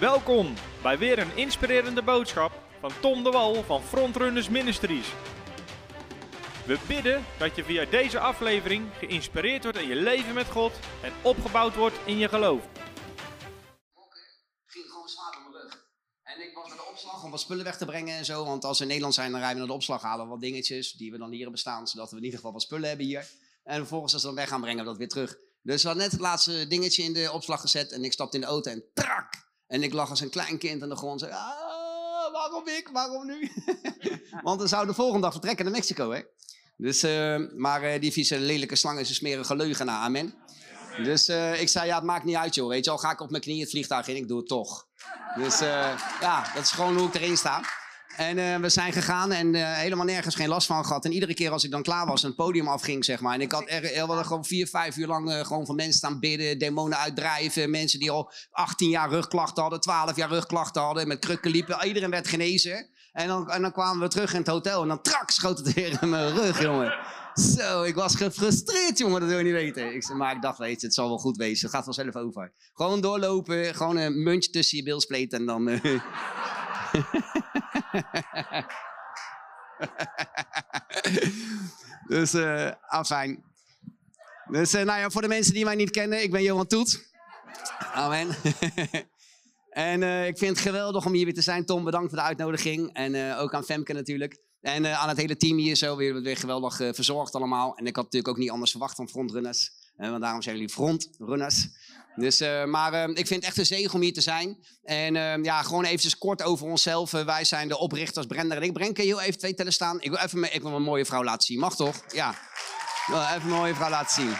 Welkom bij weer een inspirerende boodschap van Tom de Wal van Frontrunners Ministries. We bidden dat je via deze aflevering geïnspireerd wordt in je leven met God en opgebouwd wordt in je geloof. ging gewoon zwaar op mijn rug. En ik was naar de opslag om wat spullen weg te brengen en zo. Want als we in Nederland zijn, dan rijden we naar de opslag, halen we wat dingetjes die we dan hier hebben staan. Zodat we in ieder geval wat spullen hebben hier. En vervolgens als we dan weg gaan, brengen we dat weer terug. Dus we hadden net het laatste dingetje in de opslag gezet. En ik stapte in de auto en trak! En ik lag als een klein kind aan de grond. Zei, ah, waarom ik? Waarom nu? Want we zouden de volgende dag vertrekken naar Mexico, hè? Dus, eh, maar eh, die vieze lelijke slang is een smerige leugenaar, amen. Dus eh, ik zei, ja, het maakt niet uit, joh. Weet je al, ga ik op mijn knieën het vliegtuig in, ik doe het toch. Dus ja, dat is gewoon hoe ik erin sta. En eh, we zijn gegaan en eh, helemaal nergens geen last van gehad. En iedere keer als ik dan klaar was en het podium afging, zeg maar. En ik had er, er hadden gewoon vier, vijf uur lang eh, gewoon van mensen staan bidden, demonen uitdrijven. Mensen die al 18 jaar rugklachten hadden, 12 jaar rugklachten hadden, met krukken liepen. Iedereen werd genezen. En dan, en dan kwamen we terug in het hotel en dan trak schoot het weer in mijn rug, jongen. Zo, ik was gefrustreerd, jongen, dat wil je niet weten. Ik maar ik dacht, weet je, het zal wel goed wezen. Het gaat vanzelf over. Gewoon doorlopen, gewoon een muntje tussen je bilspleet en dan... dus, eh afijn. Dus, eh, nou ja, voor de mensen die mij niet kennen, ik ben Johan Toet. Amen. en eh, ik vind het geweldig om hier weer te zijn. Tom, bedankt voor de uitnodiging. En ook aan Femke natuurlijk. En aan het hele team hier zo weer, weer geweldig verzorgd allemaal. En ik had natuurlijk ook niet anders verwacht van frontrunners. Want daarom zijn jullie frontrunners. Dus, eh, maar eh, ik vind het echt een zegen om hier te zijn. En eh, ja, gewoon eventjes kort over onszelf. Eh, wij zijn de oprichters Brenda en ik. Brenk, kun je heel even twee tellen staan? Ik wil even ik wil mijn mooie vrouw laten zien. Mag toch? Ja. Ik wil even mijn mooie vrouw laten zien.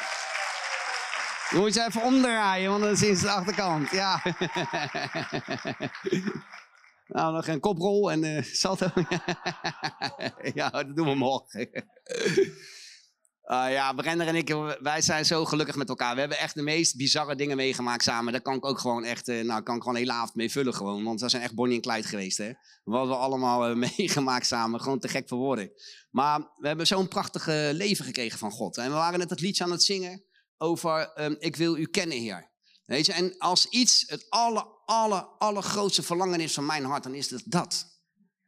Je moet je even omdraaien, want dan zien ze de achterkant. Ja. nou, nog een koprol en eh salto. ja, dat doen we morgen. Ah, ja, Brenner en ik, wij zijn zo gelukkig met elkaar. We hebben echt de meest bizarre dingen meegemaakt samen. Daar kan ik ook gewoon echt, eh, nou, kan ik gewoon een hele avond mee vullen gewoon. Want we zijn echt Bonnie en Clyde geweest, hè. Wat we allemaal eh, meegemaakt samen, gewoon te gek voor woorden. Maar we hebben zo'n prachtig eh, leven gekregen van God. En we waren net het liedje aan het zingen over ehm, ik wil u kennen, Heer. Weet je, en als iets het aller, aller, allergrootste verlangen is van mijn hart, dan is het dat.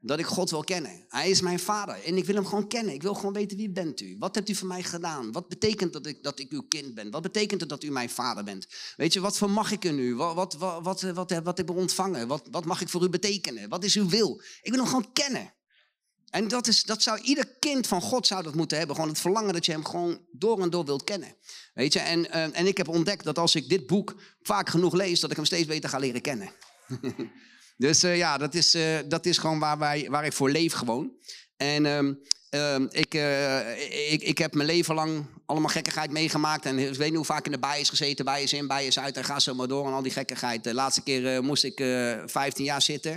Dat ik God wil kennen. Hij is mijn vader en ik wil hem gewoon kennen. Ik wil gewoon weten wie bent u? Wat hebt u voor mij gedaan? Wat betekent dat ik, dat ik uw kind ben? Wat betekent het dat u mijn vader bent? Weet je, wat voor mag ik in u? Wat, wat, wat, wat, wat, wat heb ik ontvangen? Wat, wat mag ik voor u betekenen? Wat is uw wil? Ik wil hem gewoon kennen. En dat, is, dat zou ieder kind van God zou dat moeten hebben. Gewoon het verlangen dat je hem gewoon door en door wilt kennen. Weet je, en, eh, en ik heb ontdekt dat als ik dit boek vaak genoeg lees, dat ik hem steeds beter ga leren kennen. dus eh, ja, dat is, eh, dat is gewoon waar, wij, waar ik voor leef gewoon. En ehm, ehm, ik, eh, ik, ik heb mijn leven lang allemaal gekkigheid meegemaakt. En ik weet niet hoe vaak in de bij is gezeten, bij is in, bij is uit. En ga zo maar door en al die gekkigheid. De laatste keer moest ik eh 15 jaar zitten.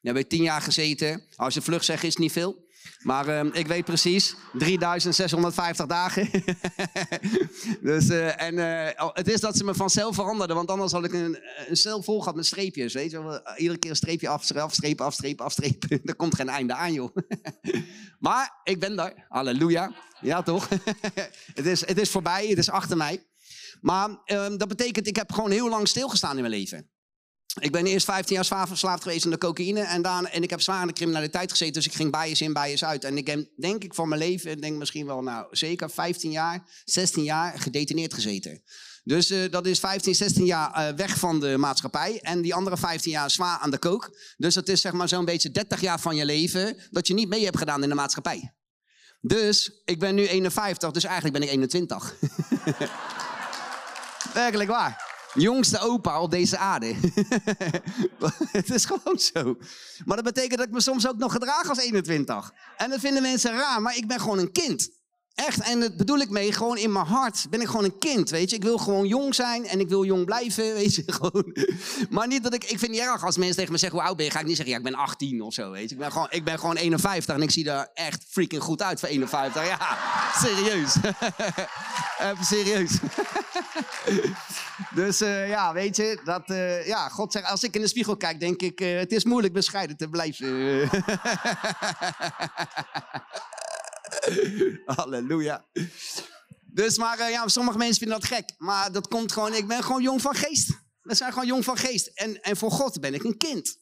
Dan heb ik 10 jaar gezeten. Als je vlug zegt, is niet veel. Maar ehm, ik weet precies, 3650 dagen. dus, eh, en eh, het is dat ze me vanzelf veranderden, want anders had ik een, een cel vol gehad met streepjes. Weet je? wel. Iedere keer een streepje af, afstrepen, afstrepen, afstrepen. er komt geen einde aan, joh. maar ik ben daar. Halleluja. Ja, toch? het, is, het is voorbij, het is achter mij. Maar ehm, dat betekent, ik heb gewoon heel lang stilgestaan in mijn leven. Ik ben eerst 15 jaar zwaar verslaafd geweest aan de cocaïne. En, daarna, en ik heb zwaar in de criminaliteit gezeten. Dus ik ging bijes in, bijes uit. En ik heb, denk ik, van mijn leven, denk misschien wel, nou, zeker 15 jaar, 16 jaar gedetineerd gezeten. Dus eh, dat is 15, 16 jaar eh, weg van de maatschappij. En die andere 15 jaar zwaar aan de kook. Dus dat is zeg maar zo'n beetje 30 jaar van je leven dat je niet mee hebt gedaan in de maatschappij. Dus ik ben nu 51, dus eigenlijk ben ik 21. Werkelijk waar jongste opa op deze aarde. het is gewoon zo. Maar dat betekent dat ik me soms ook nog gedraag als 21. En dat vinden mensen raar, maar ik ben gewoon een kind. Echt, en dat bedoel ik mee, gewoon in mijn hart ben ik gewoon een kind, weet je. Ik wil gewoon jong zijn en ik wil jong blijven, weet je, gewoon. Maar niet dat ik, ik vind het erg als mensen tegen me zeggen, hoe oud ben je? Ga ik niet zeggen, ja, ik ben 18 of zo, weet je. Ik ben gewoon, ik ben gewoon 51 en ik zie er echt freaking goed uit voor 51. Ja, serieus. Serieus. dus uh, ja, weet je, dat, uh, ja, God zegt, als ik in de spiegel kijk, denk ik, uh, het is moeilijk bescheiden te blijven. Halleluja. Dus maar ja, sommige mensen vinden dat gek. Maar dat komt gewoon, ik ben gewoon jong van geest. We zijn gewoon jong van geest. En, en voor God ben ik een kind.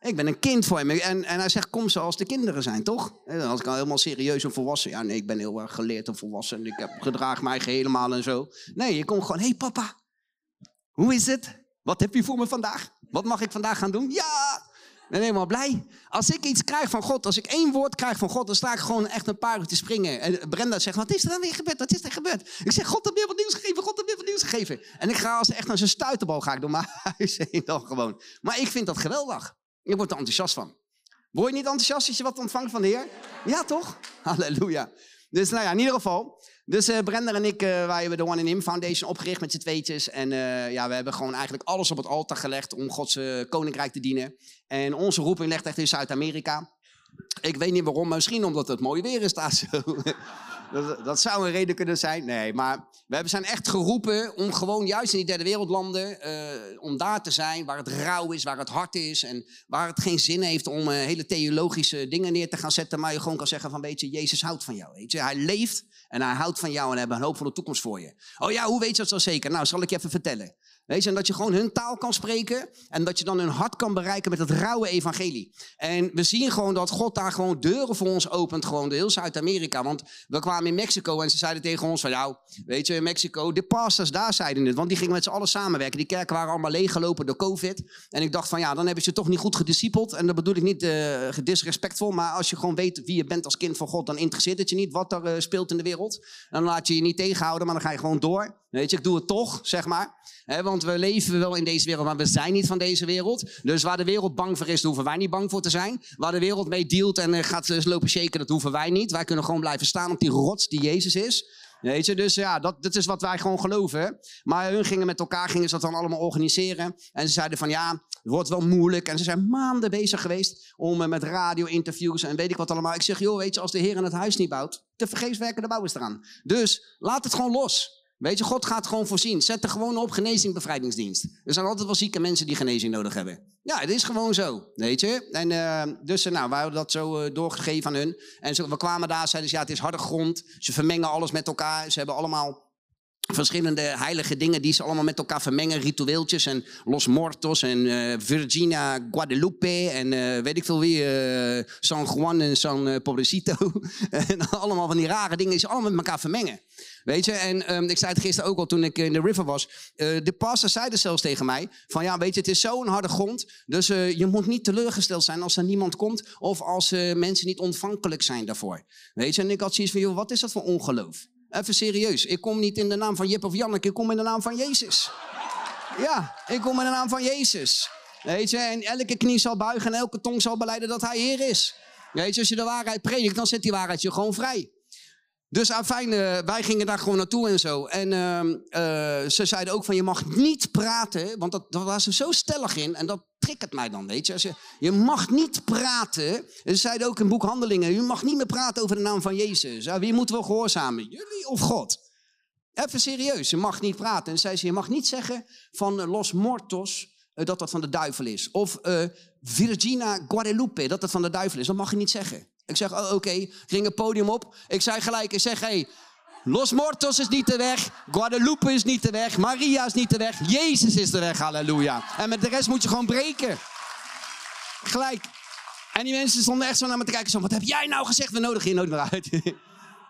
Ik ben een kind voor hem. En, en hij zegt, kom zoals de kinderen zijn, toch? En dan ik al helemaal serieus en volwassen. Ja, nee, ik ben heel erg geleerd en volwassen. En ik heb, gedraag mij helemaal en zo. Nee, je komt gewoon, hé hey, papa, hoe is het? Wat heb je voor me vandaag? Wat mag ik vandaag gaan doen? Ja, ben helemaal blij. Als ik iets krijg van God, als ik één woord krijg van God, dan sta ik gewoon echt een paar uur te springen. En Brenda zegt, wat is er dan weer gebeurd? Wat is er gebeurd? Ik zeg, God heeft weer wat nieuws gegeven, God heeft weer wat nieuws gegeven. En ik ga als echt naar zijn stuiterbal, ga ik door mijn huis heen dan gewoon. Maar ik vind dat geweldig. Je wordt er enthousiast van. Word je niet enthousiast als je wat ontvangt van de Heer? Ja, toch? Halleluja. Dus nou ja, in ieder geval. Dus uh, Brenda en ik, uh, wij hebben de One in Him Foundation opgericht met z'n tweetjes. En uh, ja, we hebben gewoon eigenlijk alles op het altaar gelegd om Gods koninkrijk te dienen. En onze roeping ligt echt in Zuid-Amerika. Ik weet niet waarom, misschien omdat het mooi weer is daar zo. Dat, dat, zou een reden kunnen zijn. Nee, maar we zijn echt geroepen om gewoon juist in die derde wereldlanden, uh, om daar te zijn waar het rauw is, waar het hard is en waar het geen zin heeft om uh, hele theologische dingen neer te gaan zetten, maar je gewoon kan zeggen van weet je, Jezus houdt van jou. Weet je, hij leeft en hij houdt van jou en hebben een hoopvolle toekomst voor je. Oh ja, hoe weet je dat zo zeker? Nou, zal ik je even vertellen. Weet je, en dat je gewoon hun taal kan spreken en dat je dan hun hart kan bereiken met het rauwe evangelie. En we zien gewoon dat God daar gewoon deuren voor ons opent, gewoon de heel Zuid-Amerika. Want we kwamen in Mexico en ze zeiden tegen ons van, nou, weet je, in Mexico, de pastors daar zeiden het, want die gingen met z'n allen samenwerken. Die kerken waren allemaal leeggelopen door COVID. En ik dacht van, ja, dan hebben ze toch niet goed gediscipeld. En dat bedoel ik niet uh, disrespectvol, maar als je gewoon weet wie je bent als kind van God, dan interesseert het je niet wat er uh, speelt in de wereld. Dan laat je je niet tegenhouden, maar dan ga je gewoon door. Weet je, ik doe het toch, zeg maar. Want we leven wel in deze wereld, maar we zijn niet van deze wereld. Dus waar de wereld bang voor is, hoeven wij niet bang voor te zijn. Waar de wereld mee dealt en uh, gaat uh, lopen shaken, dat hoeven wij niet. Wij kunnen gewoon blijven staan op die rots die Jezus is. Weet je, dus ja, dat, dat is wat wij gewoon geloven. Maar hun gingen met elkaar, gingen ze dat dan allemaal organiseren. En ze zeiden van ja, het wordt wel moeilijk. En ze zijn maanden bezig geweest om uh, met radio-interviews en weet ik wat allemaal. Ik zeg, joh, weet je, als de Heer in het huis niet bouwt, te vergeefs werken de bouwers eraan. Dus laat het gewoon los. Weet je, God gaat gewoon voorzien. Zet er gewoon op genezing, bevrijdingsdienst. Er zijn altijd wel zieke mensen die genezing nodig hebben. Ja, het is gewoon zo, weet je. En uh, dus, nou, wij hadden dat zo uh, doorgegeven aan hun. En we kwamen daar, zeiden ze, ja, het is harde grond. Ze vermengen alles met elkaar. Ze hebben allemaal verschillende heilige dingen die ze allemaal met elkaar vermengen. Ritueeltjes en Los Mortos en uh, Virginia Guadalupe en weet ik veel wie. San Juan en San Pobrecito. en allemaal van die rare dingen die ze allemaal met elkaar vermengen. Weet je, en um, ik zei het gisteren ook al toen ik in de river was. Uh, de pastor zeiden zelfs tegen mij: van ja, weet je, het is zo'n harde grond. Dus uh, je moet niet teleurgesteld zijn als er niemand komt. Of als uh, mensen niet ontvankelijk zijn daarvoor. Weet je, en ik had zoiets van: joh, wat is dat voor ongeloof? Even serieus. Ik kom niet in de naam van Jip of Janneke, ik kom in de naam van Jezus. Ja, ik kom in de naam van Jezus. Weet je, en elke knie zal buigen en elke tong zal beleiden dat hij Heer is. Weet je, als je de waarheid predikt, dan zet die waarheid je gewoon vrij. Dus afijn, uh, wij gingen daar gewoon naartoe en zo. En uh, uh, ze zeiden ook van, je mag niet praten, want dat, daar was ze zo stellig in. En dat triggert mij dan, weet je. Als je, je mag niet praten. En ze zeiden ook in boek Handelingen, je mag niet meer praten over de naam van Jezus. Ja, wie moeten we gehoorzamen, jullie of God? Even serieus, je mag niet praten. En zei ze, je mag niet zeggen van Los Mortos, dat dat van de duivel is. Of Virginia Guadalupe, dat dat van de duivel is. Dat mag je niet zeggen. Ik zeg, oh, oké, okay. ik ging het podium op. Ik zei gelijk, ik zeg, hé, hey, Los Mortos is niet de weg. Guadalupe is niet de weg. Maria is niet de weg. Jezus is de weg, halleluja. En met de rest moet je gewoon breken. Gelijk. En die mensen stonden echt zo naar me te kijken. Zo, wat heb jij nou gezegd? We nodigen je nooit meer uit.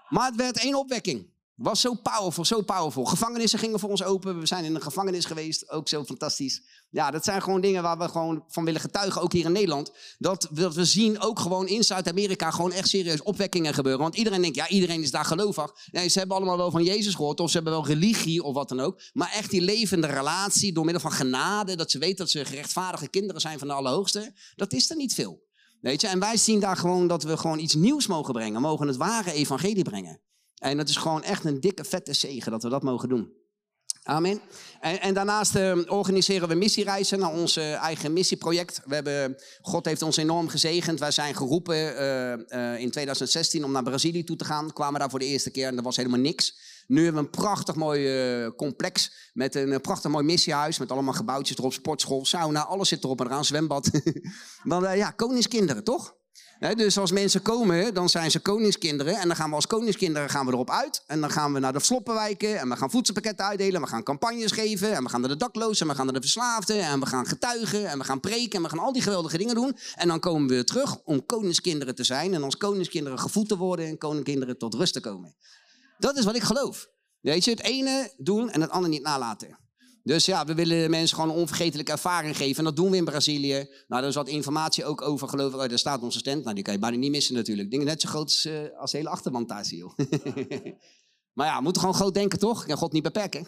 maar het werd één opwekking. Was zo powerful, zo powerful. Gevangenissen gingen voor ons open. We zijn in een gevangenis geweest. Ook zo fantastisch. Ja, dat zijn gewoon dingen waar we gewoon van willen getuigen. Ook hier in Nederland. Dat, we zien ook gewoon in Zuid-Amerika gewoon echt serieus opwekkingen gebeuren. Want iedereen denkt, ja, iedereen is daar gelovig. Nee, ze hebben allemaal wel van Jezus gehoord. Of ze hebben wel religie of wat dan ook. Maar echt die levende relatie door middel van genade. Dat ze weten dat ze gerechtvaardige kinderen zijn van de Allerhoogste. Dat is er niet veel. Weet je, en wij zien daar gewoon dat we gewoon iets nieuws mogen brengen. Mogen het ware evangelie brengen. En dat is gewoon echt een dikke, vette zegen dat we dat mogen doen. Amen. En, en daarnaast uh, organiseren we missiereizen naar ons uh, eigen missieproject. We hebben, God heeft ons enorm gezegend. Wij zijn geroepen uh, in 2016 om naar Brazilië toe te gaan. Kwamen daar voor de eerste keer en er was helemaal niks. Nu hebben we een prachtig mooi complex met een prachtig mooi missiehuis. Met allemaal gebouwtjes erop, sportschool, sauna, alles zit erop en eraan, zwembad. Want ja, koningskinderen, toch? Dus als mensen komen, dan zijn ze koningskinderen. En dan gaan we als koningskinderen gaan we erop uit. En dan gaan we naar de sloppenwijken. En we gaan voedselpakketten uitdelen. En we gaan campagnes geven. En we gaan naar de daklozen. En we gaan naar de verslaafden. En we gaan getuigen. En we gaan preken. En we gaan al die geweldige dingen doen. En dan komen we terug om koningskinderen te zijn. En als koningskinderen gevoed te worden. En koningskinderen tot rust te komen. Dat is wat ik geloof. Weet je, het ene doen en het andere niet nalaten. Dus ja, we willen mensen gewoon een onvergetelijke ervaring geven. En dat doen we in Brazilië. Nou, daar is wat informatie ook over, geloof ik. Oh, daar staat onze stand. Nou, die kan je bijna niet missen natuurlijk. Dingen net zo groot als, als de hele joh. maar ja, we moeten gewoon groot denken, toch? Ik kan God niet beperken.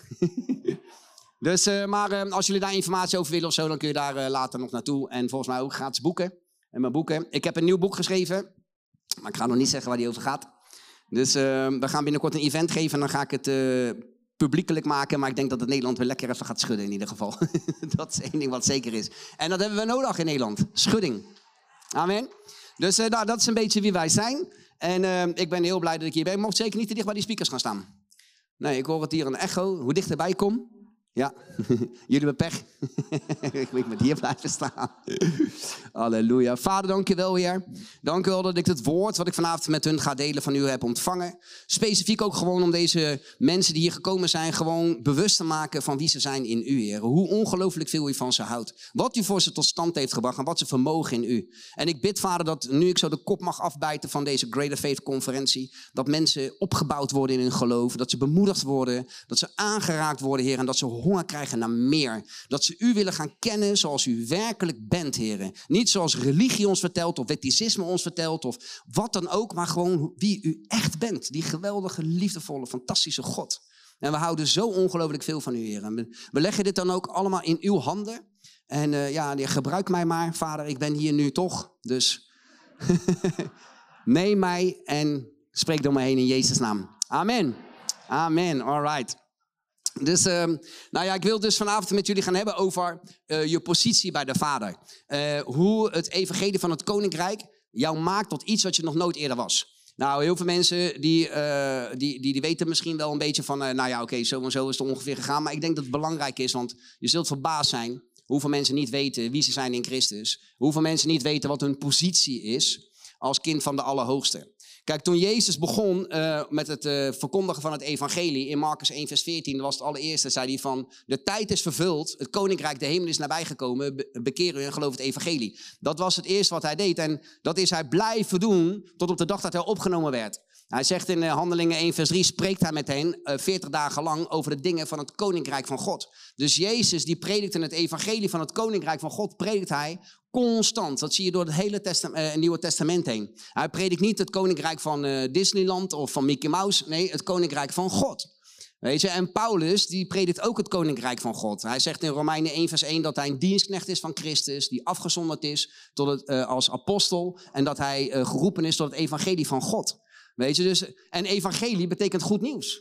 dus, uh, maar uh, als jullie daar informatie over willen of zo, dan kun je daar later nog naartoe. En volgens mij ook gratis boeken. En mijn boeken. Ik heb een nieuw boek geschreven. Maar ik ga nog niet zeggen waar die over gaat. Dus we gaan binnenkort een event geven en dan ga ik het publiekelijk maken. Maar ik denk dat het Nederland weer lekker even gaat schudden in ieder geval. dat is één ding wat zeker is. En dat hebben we nodig in Nederland. Schudding. Amen. Dus uh, nou, dat is een beetje wie wij zijn. En uh, ik ben heel blij dat ik hier ben. Ik mocht zeker niet te dicht bij die speakers gaan staan. Nee, ik hoor het hier een echo. Hoe dichterbij kom, ja, jullie hebben pech. ik moet met hier blijven staan. Halleluja. Vader, dank je wel, Heer. Dank u wel dat ik het woord wat ik vanavond met hun ga delen van u heb ontvangen. Specifiek ook gewoon om deze mensen die hier gekomen zijn, gewoon bewust te maken van wie ze zijn in u, Heer. Hoe ongelooflijk veel u van ze houdt. Wat u voor ze tot stand heeft gebracht en wat ze vermogen in u. En ik bid, Vader, dat nu ik zo de kop mag afbijten van deze Greater Faith conferentie, dat mensen opgebouwd worden in hun geloof, dat ze bemoedigd worden, dat ze aangeraakt worden, Heer, en dat ze honger krijgen naar meer. Dat ze u willen gaan kennen zoals u werkelijk bent, heren. Niet zoals religie ons vertelt of wetticisme ons vertelt of wat dan ook, maar gewoon wie u echt bent. Die geweldige, liefdevolle, fantastische God. En we houden zo ongelooflijk veel van u, heren. We leggen dit dan ook allemaal in uw handen. En uh, ja, gebruik mij maar, vader. Ik ben hier nu toch. Dus neem mij en spreek door me heen in Jezus' naam. Amen. Amen. All right. Dus, uh, nou ja, ik wil dus vanavond met jullie gaan hebben over uh, je positie bij de Vader. Uh, hoe het evangelie van het koninkrijk jou maakt tot iets wat je nog nooit eerder was. Nou, heel veel mensen die, uh, die, die, die, weten misschien wel een beetje van, nou ja, oké, zo en zo is het ongeveer gegaan. Maar ik denk dat het belangrijk is, want je zult verbaasd zijn hoeveel mensen niet weten wie ze zijn in Christus. Hoeveel mensen niet weten wat hun positie is als kind van de Allerhoogste. Kijk, toen Jezus begon uh, met het uh, verkondigen van het evangelie in Marcus 1 vers 14, dat was het allereerste, zei hij van, de tijd is vervuld, het koninkrijk de hemel is nabijgekomen, be bekeer u en geloof het evangelie. Dat was het eerste wat hij deed en dat is hij blijven doen tot op de dag dat hij opgenomen werd. Hij zegt in eh, Handelingen 1 vers 3, spreekt hij met hen uh, 40 dagen lang over de dingen van het koninkrijk van God. Dus Jezus die predikt in het evangelie van het koninkrijk van God, predikt hij Constant. Dat zie je door het hele uh, Nieuwe Testament heen. Hij predikt niet het koninkrijk van Disneyland of van Mickey Mouse. Nee, het koninkrijk van God. Weet je, en Paulus die predikt ook het koninkrijk van God. Hij zegt in Romeinen 1 vers 1 dat hij een dienstknecht is van Christus, die afgezonderd is tot het, als apostel en dat hij geroepen is tot het evangelie van God. Weet je, dus, en evangelie betekent goed nieuws.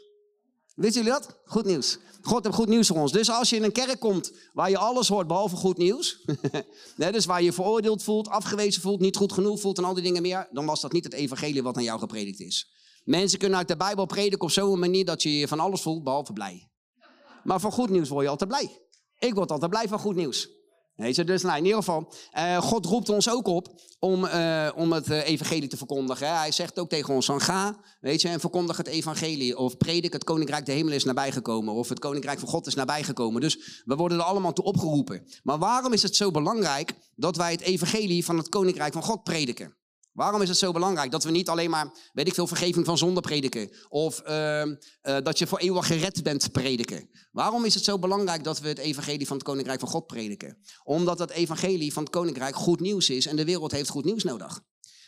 Weten jullie dat? Goed nieuws. God heeft goed nieuws voor ons. Dus als je in een kerk komt waar je alles hoort behalve goed nieuws. dus waar je veroordeeld voelt, afgewezen voelt, niet goed genoeg voelt en al die dingen meer. Dan was dat niet het evangelie wat aan jou gepredikt is. Mensen kunnen uit de Bijbel prediken op zo'n manier dat je je van alles voelt behalve blij. Maar van goed nieuws word je altijd blij. Ik word altijd blij van goed nieuws. Dus nou, in ieder geval, uh, God roept ons ook op om, uh, om het uh, evangelie te verkondigen. Hij zegt ook tegen ons, van ga, weet je, en verkondig het evangelie. Of predik, het koninkrijk de hemel is nabijgekomen. Of het koninkrijk van God is nabijgekomen. Dus we worden er allemaal toe opgeroepen. Maar waarom is het zo belangrijk dat wij het evangelie van het koninkrijk van God prediken? Waarom is het zo belangrijk dat we niet alleen maar, weet ik veel, vergeving van zonde prediken? Of uh, uh, dat je voor eeuwig gered bent prediken? Waarom is het zo belangrijk dat we het evangelie van het koninkrijk van God prediken? Omdat het evangelie van het koninkrijk goed nieuws is en de wereld heeft goed nieuws nodig.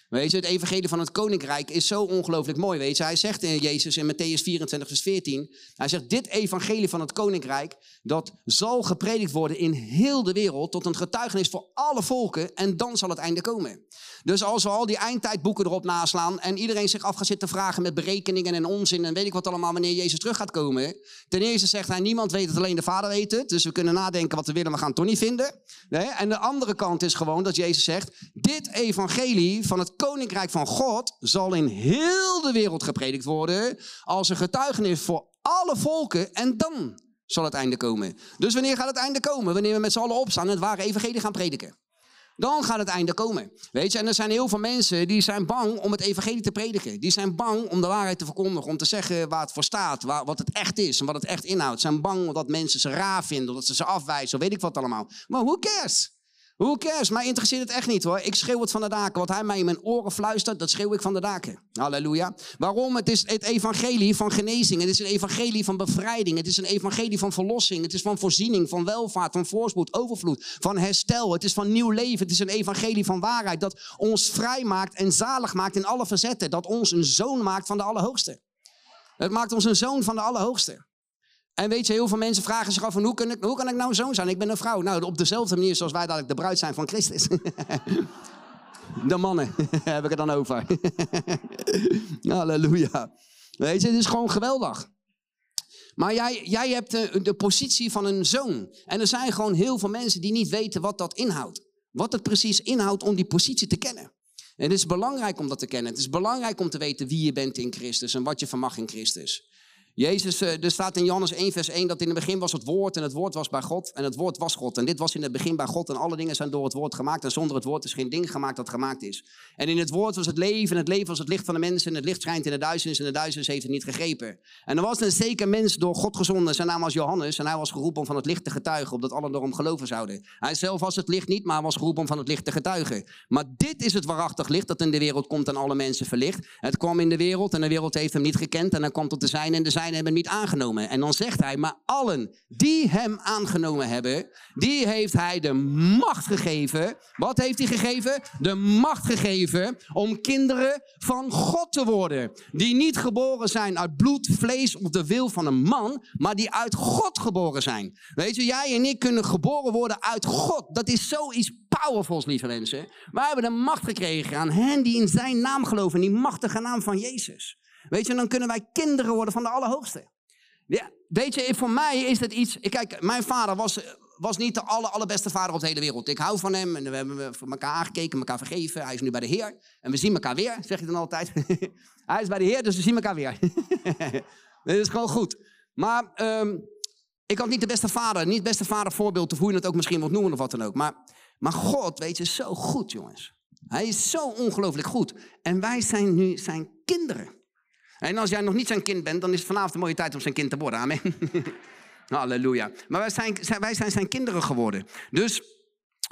Weet je, het evangelie van het koninkrijk is zo ongelooflijk mooi, weet je. Hij zegt in Jezus in Matthäus 24 vers 14, hij zegt, dit evangelie van het koninkrijk, dat zal gepredikt worden in heel de wereld tot een getuigenis voor alle volken en dan zal het einde komen. Dus als we al die eindtijdboeken erop naslaan en iedereen zich af gaat zitten vragen met berekeningen en onzin en weet ik wat allemaal wanneer Jezus terug gaat komen. Ten eerste zegt hij, niemand weet het, alleen de Vader weet het. Dus we kunnen nadenken wat we willen, we gaan het toch niet vinden. En de andere kant is gewoon dat Jezus zegt, dit evangelie van het koninkrijk van God zal in heel de wereld gepredikt worden als een getuigenis voor alle volken en dan zal het einde komen. Dus wanneer gaat het einde komen? Wanneer we met z'n allen opstaan en het ware evangelie gaan prediken. Dan gaat het einde komen. Weet je, en er zijn heel veel mensen die zijn bang om het evangelie te prediken. Die zijn bang om de waarheid te verkondigen, om te zeggen waar het voor staat, wat het echt is en wat het echt inhoudt. Ze zijn bang omdat mensen ze raar vinden, dat ze ze afwijzen, weet ik wat allemaal. Maar who cares? Who cares? Mij interesseert het echt niet hoor. Ik schreeuw het van de daken. Wat hij mij in mijn oren fluistert, dat schreeuw ik van de daken. Halleluja. Waarom? Het is het evangelie van genezing. Het is een evangelie van bevrijding. Het is een evangelie van verlossing. Het is van voorziening, van welvaart, van voorspoed, overvloed, van herstel. Het is van nieuw leven. Het is een evangelie van waarheid dat ons vrij maakt en zalig maakt in alle verzetten. Dat ons een zoon maakt van de Allerhoogste. Het maakt ons een zoon van de Allerhoogste. En weet je, heel veel mensen vragen zich af van hoe kan ik, hoe kan ik nou zoon zijn? Ik ben een vrouw. Nou, op dezelfde manier zoals wij dadelijk de bruid zijn van Christus. De mannen heb ik het dan over. Halleluja. Weet je, het is gewoon geweldig. Maar jij, jij hebt de, positie van een zoon. En er zijn gewoon heel veel mensen die niet weten wat dat inhoudt. Wat het precies inhoudt om die positie te kennen. En het is belangrijk om dat te kennen. Het is belangrijk om te weten wie je bent in Christus en wat je vermag in Christus. Jezus, eh, er staat in Johannes 1, vers 1 dat in het begin was het woord en het woord was bij God en het woord was God. En dit was in het begin bij God en alle dingen zijn door het woord gemaakt en zonder het woord is geen ding gemaakt dat gemaakt is. En in het woord was het leven en het leven was het licht van de mensen en het licht schijnt in de duisternis en de duisternis heeft het niet gegrepen. En er was een zeker mens door God gezonden, zijn naam was Johannes en hij was geroepen om van het licht te getuigen, opdat allen erom geloven zouden. Hij zelf was het licht niet, maar hij was geroepen om van het licht te getuigen. Maar dit is het waarachtig licht dat in de wereld komt en alle mensen verlicht. Het kwam in de wereld en de wereld heeft hem niet gekend en hij kwam tot de zijne en de hebben niet aangenomen. En dan zegt hij, maar allen die hem aangenomen hebben, die heeft hij de macht gegeven. Wat heeft hij gegeven? De macht gegeven om kinderen van God te worden. Die niet geboren zijn uit bloed, vlees of de wil van een man, maar die uit God geboren zijn. Weet je, jij en ik kunnen geboren worden uit God. Dat is zoiets powerfuls, lieve mensen. Wij hebben de macht gekregen aan hen die in zijn naam geloven, die machtige naam van Jezus. Weet je, dan kunnen wij kinderen worden van de Allerhoogste. Ja, weet je, voor mij is dat iets. Kijk, mijn vader was, was niet de aller, allerbeste vader op de hele wereld. Ik hou van hem en we hebben voor elkaar aangekeken, elkaar vergeven. Hij is nu bij de Heer en we zien elkaar weer, zeg je dan altijd. Hij is bij de Heer, dus we zien elkaar weer. dat is gewoon goed. Maar um, ik had niet de beste vader, niet het beste vadervoorbeeld, of hoe je het ook misschien wilt noemen of wat dan ook. Maar, maar God, weet je, is zo goed, jongens. Hij is zo ongelooflijk goed. En wij zijn nu zijn kinderen. En als jij nog niet zijn kind bent, dan is het vanavond een mooie tijd om zijn kind te worden. Amen. Halleluja. Maar wij zijn, wij zijn zijn kinderen geworden. Dus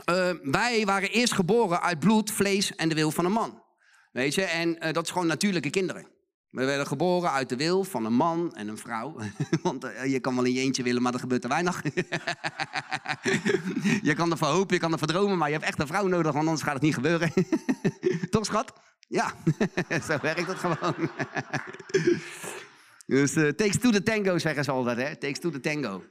uh, wij waren eerst geboren uit bloed, vlees en de wil van een man. Weet je, en uh, dat is gewoon natuurlijke kinderen. We werden geboren uit de wil van een man en een vrouw. Want uh, je kan wel in je eentje willen, maar er gebeurt te weinig. je kan ervan hopen, je kan ervan dromen, maar je hebt echt een vrouw nodig, want anders gaat het niet gebeuren. Toch, schat? Ja, zo werkt het gewoon. dus uh, takes to the tango, zeggen ze altijd, hè? Takes to the tango.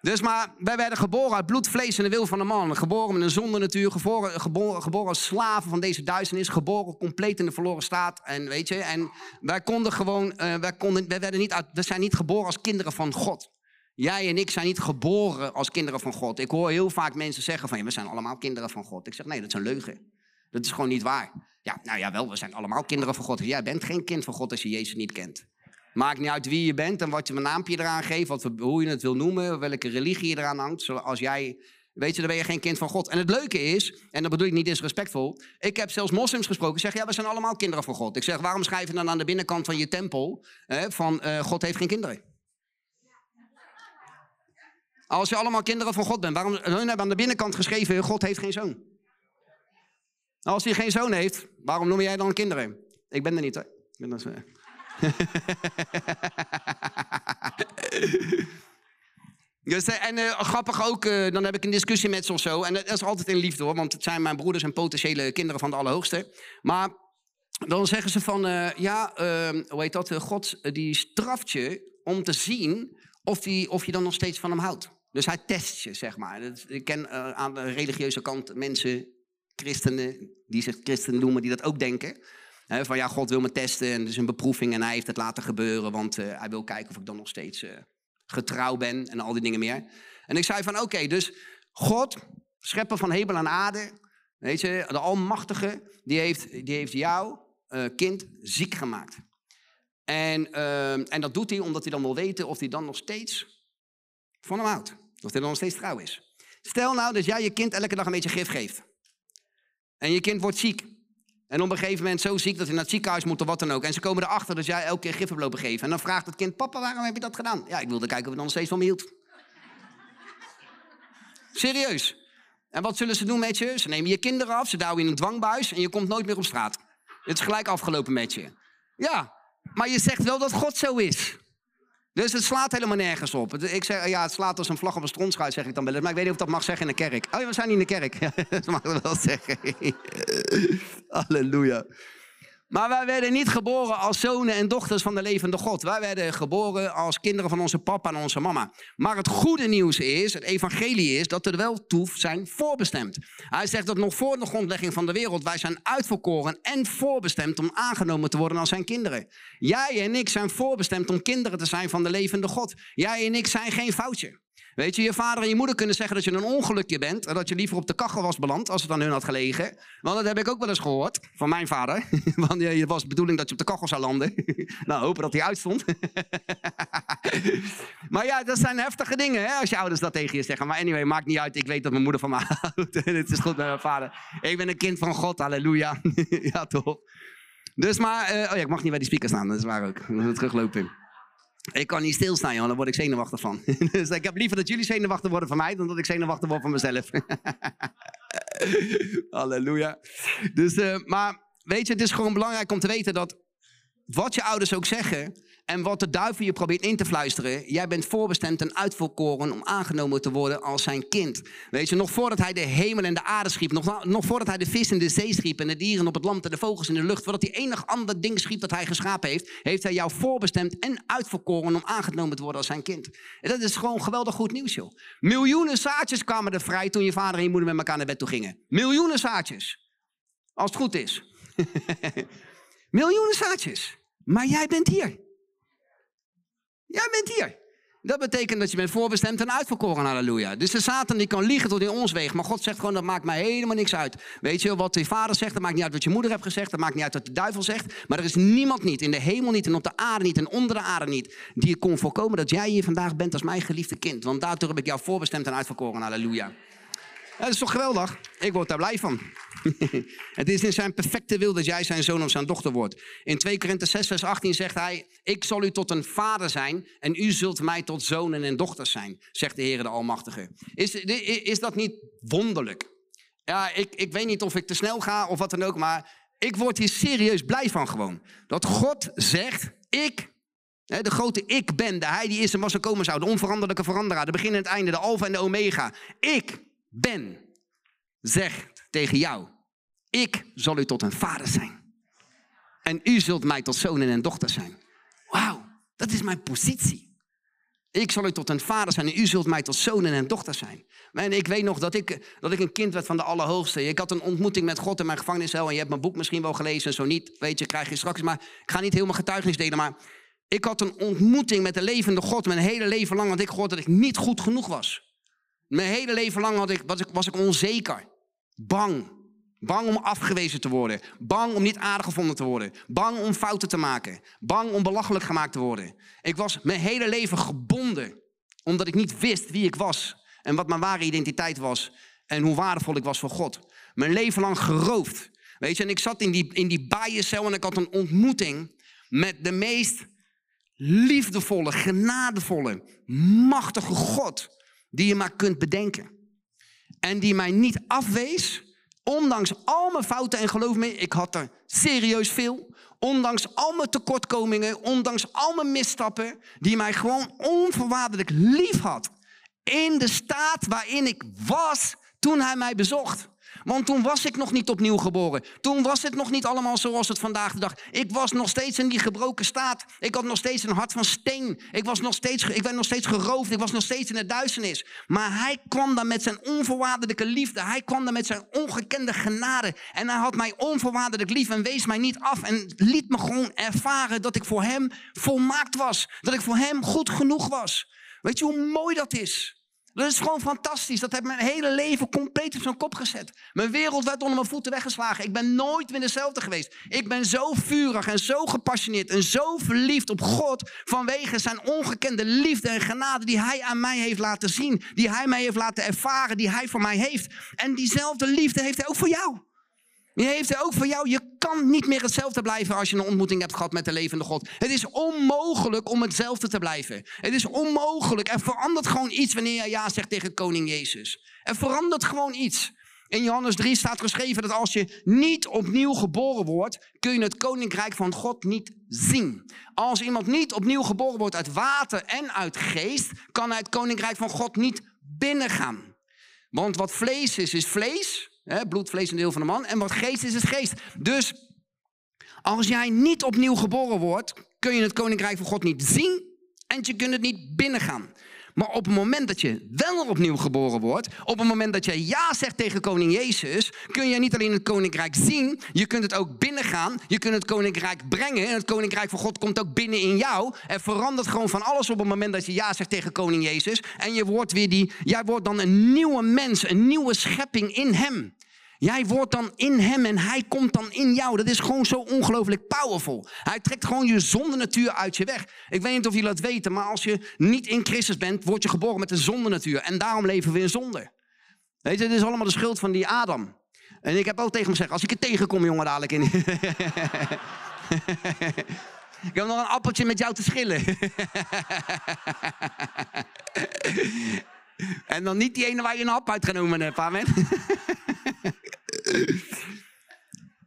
Dus maar wij werden geboren uit bloed, vlees en de wil van de man. Geboren met een zonde natuur, geboren, geboren, als slaven van deze duisternis. Geboren compleet in de verloren staat. En weet je, en wij konden gewoon, uh, wij, konden, wij werden niet uit, we zijn niet geboren als kinderen van God. Jij en ik zijn niet geboren als kinderen van God. Ik hoor heel vaak mensen zeggen van, ja, we zijn allemaal kinderen van God. Ik zeg, nee, dat is een leugen. Dat is gewoon niet waar. Ja, nou ja, wel, we zijn allemaal kinderen van God. Jij bent geen kind van God als je Jezus niet kent. Maakt niet uit wie je bent en wat je een naampje eraan geeft, wat, hoe je het wil noemen, welke religie je eraan hangt. Zoals jij, weet je, dan ben je geen kind van God. En het leuke is, en dat bedoel ik niet disrespectvol, ik heb zelfs moslims gesproken, zeg ja, we zijn allemaal kinderen van God. Ik zeg, waarom schrijf je dan aan de binnenkant van je tempel hè, van uh, God heeft geen kinderen? Als je allemaal kinderen van God bent, waarom hun hebben aan de binnenkant geschreven, God heeft geen zoon? Als hij geen zoon heeft, waarom noem jij dan kinderen? Ik ben er niet, hè? Ik ben dat... dus, eh, en uh, grappig ook, uh, dan heb ik een discussie met ze of zo. En dat is altijd in liefde hoor, want het zijn mijn broeders en potentiële kinderen van de Allerhoogste. Maar dan zeggen ze van, ja, hoe heet dat? God die straft je om te zien of, of je dan nog steeds van hem houdt. Dus hij test je, zeg maar. Ik ken aan de religieuze kant mensen christenen, die zich christen noemen, die dat ook denken. van ja, God wil me testen en is een beproeving en hij heeft het laten gebeuren, want uh, hij wil kijken of ik dan nog steeds uh, getrouw ben en al die dingen meer. En ik zei van oké, dus God, schepper van hemel en aarde, weet je, de Almachtige, die heeft, die heeft jouw uh, kind ziek gemaakt. En, en dat doet hij omdat hij dan wil weten of hij dan nog steeds van hem houdt. Of hij dan nog steeds trouw is. Stel nou dat jij je kind elke dag een beetje gif geeft. En je kind wordt ziek. En op een gegeven moment zo ziek dat hij naar het ziekenhuis moet of wat dan ook. En ze komen erachter dat jij elke keer gif hebt lopen geven. En dan vraagt het kind, papa, waarom heb je dat gedaan? Ja, ik wilde kijken of het nog steeds van me hield. Serieus. En wat zullen ze doen met je? Ze nemen je kinderen af, ze douwen in een dwangbuis en je komt nooit meer op straat. Het is gelijk afgelopen met je. Ja, maar je zegt wel dat God zo is. Dus het slaat helemaal nergens op. Ik zeg, ja, het slaat als een vlag op een strontschuit, zeg ik dan wel. Maar ik weet niet of dat mag zeggen in de kerk. Oh ja, we zijn niet in de kerk. Dat mag ik wel zeggen. Halleluja. Maar wij werden niet geboren als zonen en dochters van de levende God. Wij werden geboren als kinderen van onze papa en onze mama. Maar het goede nieuws is, het evangelie is, dat we er wel toe zijn voorbestemd. Hij zegt dat nog voor de grondlegging van de wereld, wij zijn uitverkoren en voorbestemd om aangenomen te worden als zijn kinderen. Jij en ik zijn voorbestemd om kinderen te zijn van de levende God. Jij en ik zijn geen foutje. Weet je, je vader en je moeder kunnen zeggen dat je een ongelukje bent. En dat je liever op de kachel was beland als het aan hun had gelegen. Want dat heb ik ook wel eens gehoord van mijn vader. Want het was de bedoeling dat je op de kachel zou landen. nou, hopen dat hij uitstond. maar ja, dat zijn heftige dingen hè, als je ouders dat tegen je zeggen. Maar anyway, maakt niet uit. Ik weet dat mijn moeder van me houdt. het is goed met mijn vader. Ik ben een kind van God, halleluja. ja, toch. Dus maar, uh, oh ja, ik mag niet bij die speaker staan. Dat is waar ook. Ik moet teruglopen. Ik kan niet stilstaan, joh, daar word ik zenuwachtig van. dus ik heb liever dat jullie zenuwachtig worden van mij dan dat ik zenuwachtig word van mezelf. Halleluja. Dus, uh, maar weet je, het is gewoon belangrijk om te weten dat wat je ouders ook zeggen, en wat de duivel je probeert in te fluisteren, jij bent voorbestemd en uitverkoren om aangenomen te worden als zijn kind. Weet je, nog voordat hij de hemel en de aarde schiep, nog, nog voordat hij de vis in de zee schiep en de dieren op het land en de vogels in de lucht, voordat hij enig ander ding schiep dat hij geschapen heeft, heeft hij jou voorbestemd en uitverkoren om aangenomen te worden als zijn kind. En dat is gewoon geweldig goed nieuws, joh. Miljoenen zaadjes kwamen er vrij toen je vader en je moeder met elkaar naar bed toe gingen. Miljoenen zaadjes. Als het goed is. Miljoenen zaadjes. Maar jij bent hier. Jij bent hier. Dat betekent dat je bent voorbestemd en uitverkoren, halleluja. Dus de Satan die kan liegen tot in ons weeg. Maar God zegt gewoon, dat maakt mij helemaal niks uit. Weet je, wat je vader zegt, dat maakt niet uit wat je moeder hebt gezegd. Dat maakt niet uit wat de duivel zegt. Maar er is niemand niet, in de hemel niet en op de aarde niet en onder de aarde niet... die kon voorkomen dat jij hier vandaag bent als mijn geliefde kind. Want daardoor heb ik jou voorbestemd en uitverkoren, halleluja. Dat is toch geweldig? Ik word daar blij van. het is in zijn perfecte wil dat jij zijn zoon of zijn dochter wordt. In 2 Korinther 6 vers 18 zegt hij... Ik zal u tot een vader zijn en u zult mij tot zonen en dochters zijn. Zegt de Heer de Almachtige. Is, is dat niet wonderlijk? Ja, ik, ik weet niet of ik te snel ga of wat dan ook, maar ik word hier serieus blij van gewoon. Dat God zegt, ik de grote ik ben, de hij die is en was en komen zou, de onveranderlijke veranderaar, de begin en het einde, de alfa en de omega. Ik ben, zegt tegen jou, ik zal u tot een vader zijn. En u zult mij tot zonen en dochters zijn. Wauw, dat is mijn positie. Ik zal u tot een vader zijn en u zult mij tot zonen en dochters zijn. En ik weet nog dat ik, dat ik een kind werd van de Allerhoogste. Ik had een ontmoeting met God in mijn gevangeniscel. En je hebt mijn boek misschien wel gelezen, zo niet. Weet je, krijg je straks. Maar ik ga niet helemaal getuigenis delen. Maar ik had een ontmoeting met de levende God. Mijn hele leven lang had ik gehoord dat ik niet goed genoeg was. Mijn hele leven lang had ik, was, ik, was ik onzeker. Bang. Bang om afgewezen te worden. Bang om niet aardig gevonden te worden. Bang om fouten te maken. Bang om belachelijk gemaakt te worden. Ik was mijn hele leven gebonden. Omdat ik niet wist wie ik was. En wat mijn ware identiteit was. En hoe waardevol ik was voor God. Mijn leven lang geroofd. Weet je, en ik zat in die, in die baaiencel en ik had een ontmoeting met de meest liefdevolle, genadevolle, machtige God die je maar kunt bedenken. En die mij niet afwees, ondanks al mijn fouten. En geloof me, ik had er serieus veel. Ondanks al mijn tekortkomingen, ondanks al mijn misstappen. Die mij gewoon onvoorwaardelijk lief had. In de staat waarin ik was toen hij mij bezocht. Want toen was ik nog niet opnieuw geboren. Toen was het nog niet allemaal zoals het vandaag de dag. Ik was nog steeds in die gebroken staat. Ik had nog steeds een hart van steen. Ik, was nog steeds, ik werd nog steeds geroofd. Ik was nog steeds in de duisternis. Maar hij kwam dan met zijn onvoorwaardelijke liefde. Hij kwam dan met zijn ongekende genade. En hij had mij onvoorwaardelijk lief en wees mij niet af. En liet me gewoon ervaren dat ik voor hem volmaakt was. Dat ik voor hem goed genoeg was. Weet je hoe mooi dat is? Dat is gewoon fantastisch. Dat heeft mijn hele leven compleet op zijn kop gezet. Mijn wereld werd onder mijn voeten weggeslagen. Ik ben nooit meer dezelfde geweest. Ik ben zo vurig en zo gepassioneerd en zo verliefd op God. Vanwege zijn ongekende liefde en genade die hij aan mij heeft laten zien. Die hij mij heeft laten ervaren. Die hij voor mij heeft. En diezelfde liefde heeft hij ook voor jou. Die heeft ook voor jou. Je kan niet meer hetzelfde blijven als je een ontmoeting hebt gehad met de levende God. Het is onmogelijk om hetzelfde te blijven. Het is onmogelijk. Er verandert gewoon iets wanneer je ja zegt tegen koning Jezus. Er verandert gewoon iets. In Johannes 3 staat geschreven dat als je niet opnieuw geboren wordt, kun je het koninkrijk van God niet zien. Als iemand niet opnieuw geboren wordt uit water en uit geest, kan hij het koninkrijk van God niet binnengaan. Want wat vlees is, is vlees. Hè, bloed, vlees en deel van de man. En wat geest is, is geest. Dus als jij niet opnieuw geboren wordt, kun je het koninkrijk van God niet zien en je kunt het niet binnengaan. Maar op het moment dat je wel opnieuw geboren wordt, op het moment dat je ja zegt tegen koning Jezus, kun je niet alleen het koninkrijk zien, je kunt het ook binnengaan, je kunt het koninkrijk brengen en het koninkrijk van God komt ook binnen in jou. Er verandert gewoon van alles op het moment dat je ja zegt tegen koning Jezus en je wordt weer die, jij wordt dan een nieuwe mens, een nieuwe schepping in hem. Jij wordt dan in hem en hij komt dan in jou. Dat is gewoon zo ongelooflijk powerful. Hij trekt gewoon je zonde natuur uit je weg. Ik weet niet of jullie dat weten, maar als je niet in Christus bent, word je geboren met een zonde natuur. En daarom leven we in zonde. Weet je, het is allemaal de schuld van die Adam. En ik heb ook tegen hem gezegd, als ik het tegenkom, jongen, dadelijk in. ik heb nog een appeltje met jou te schillen. en dan niet die ene waar je een hap uitgenomen hebt, amen.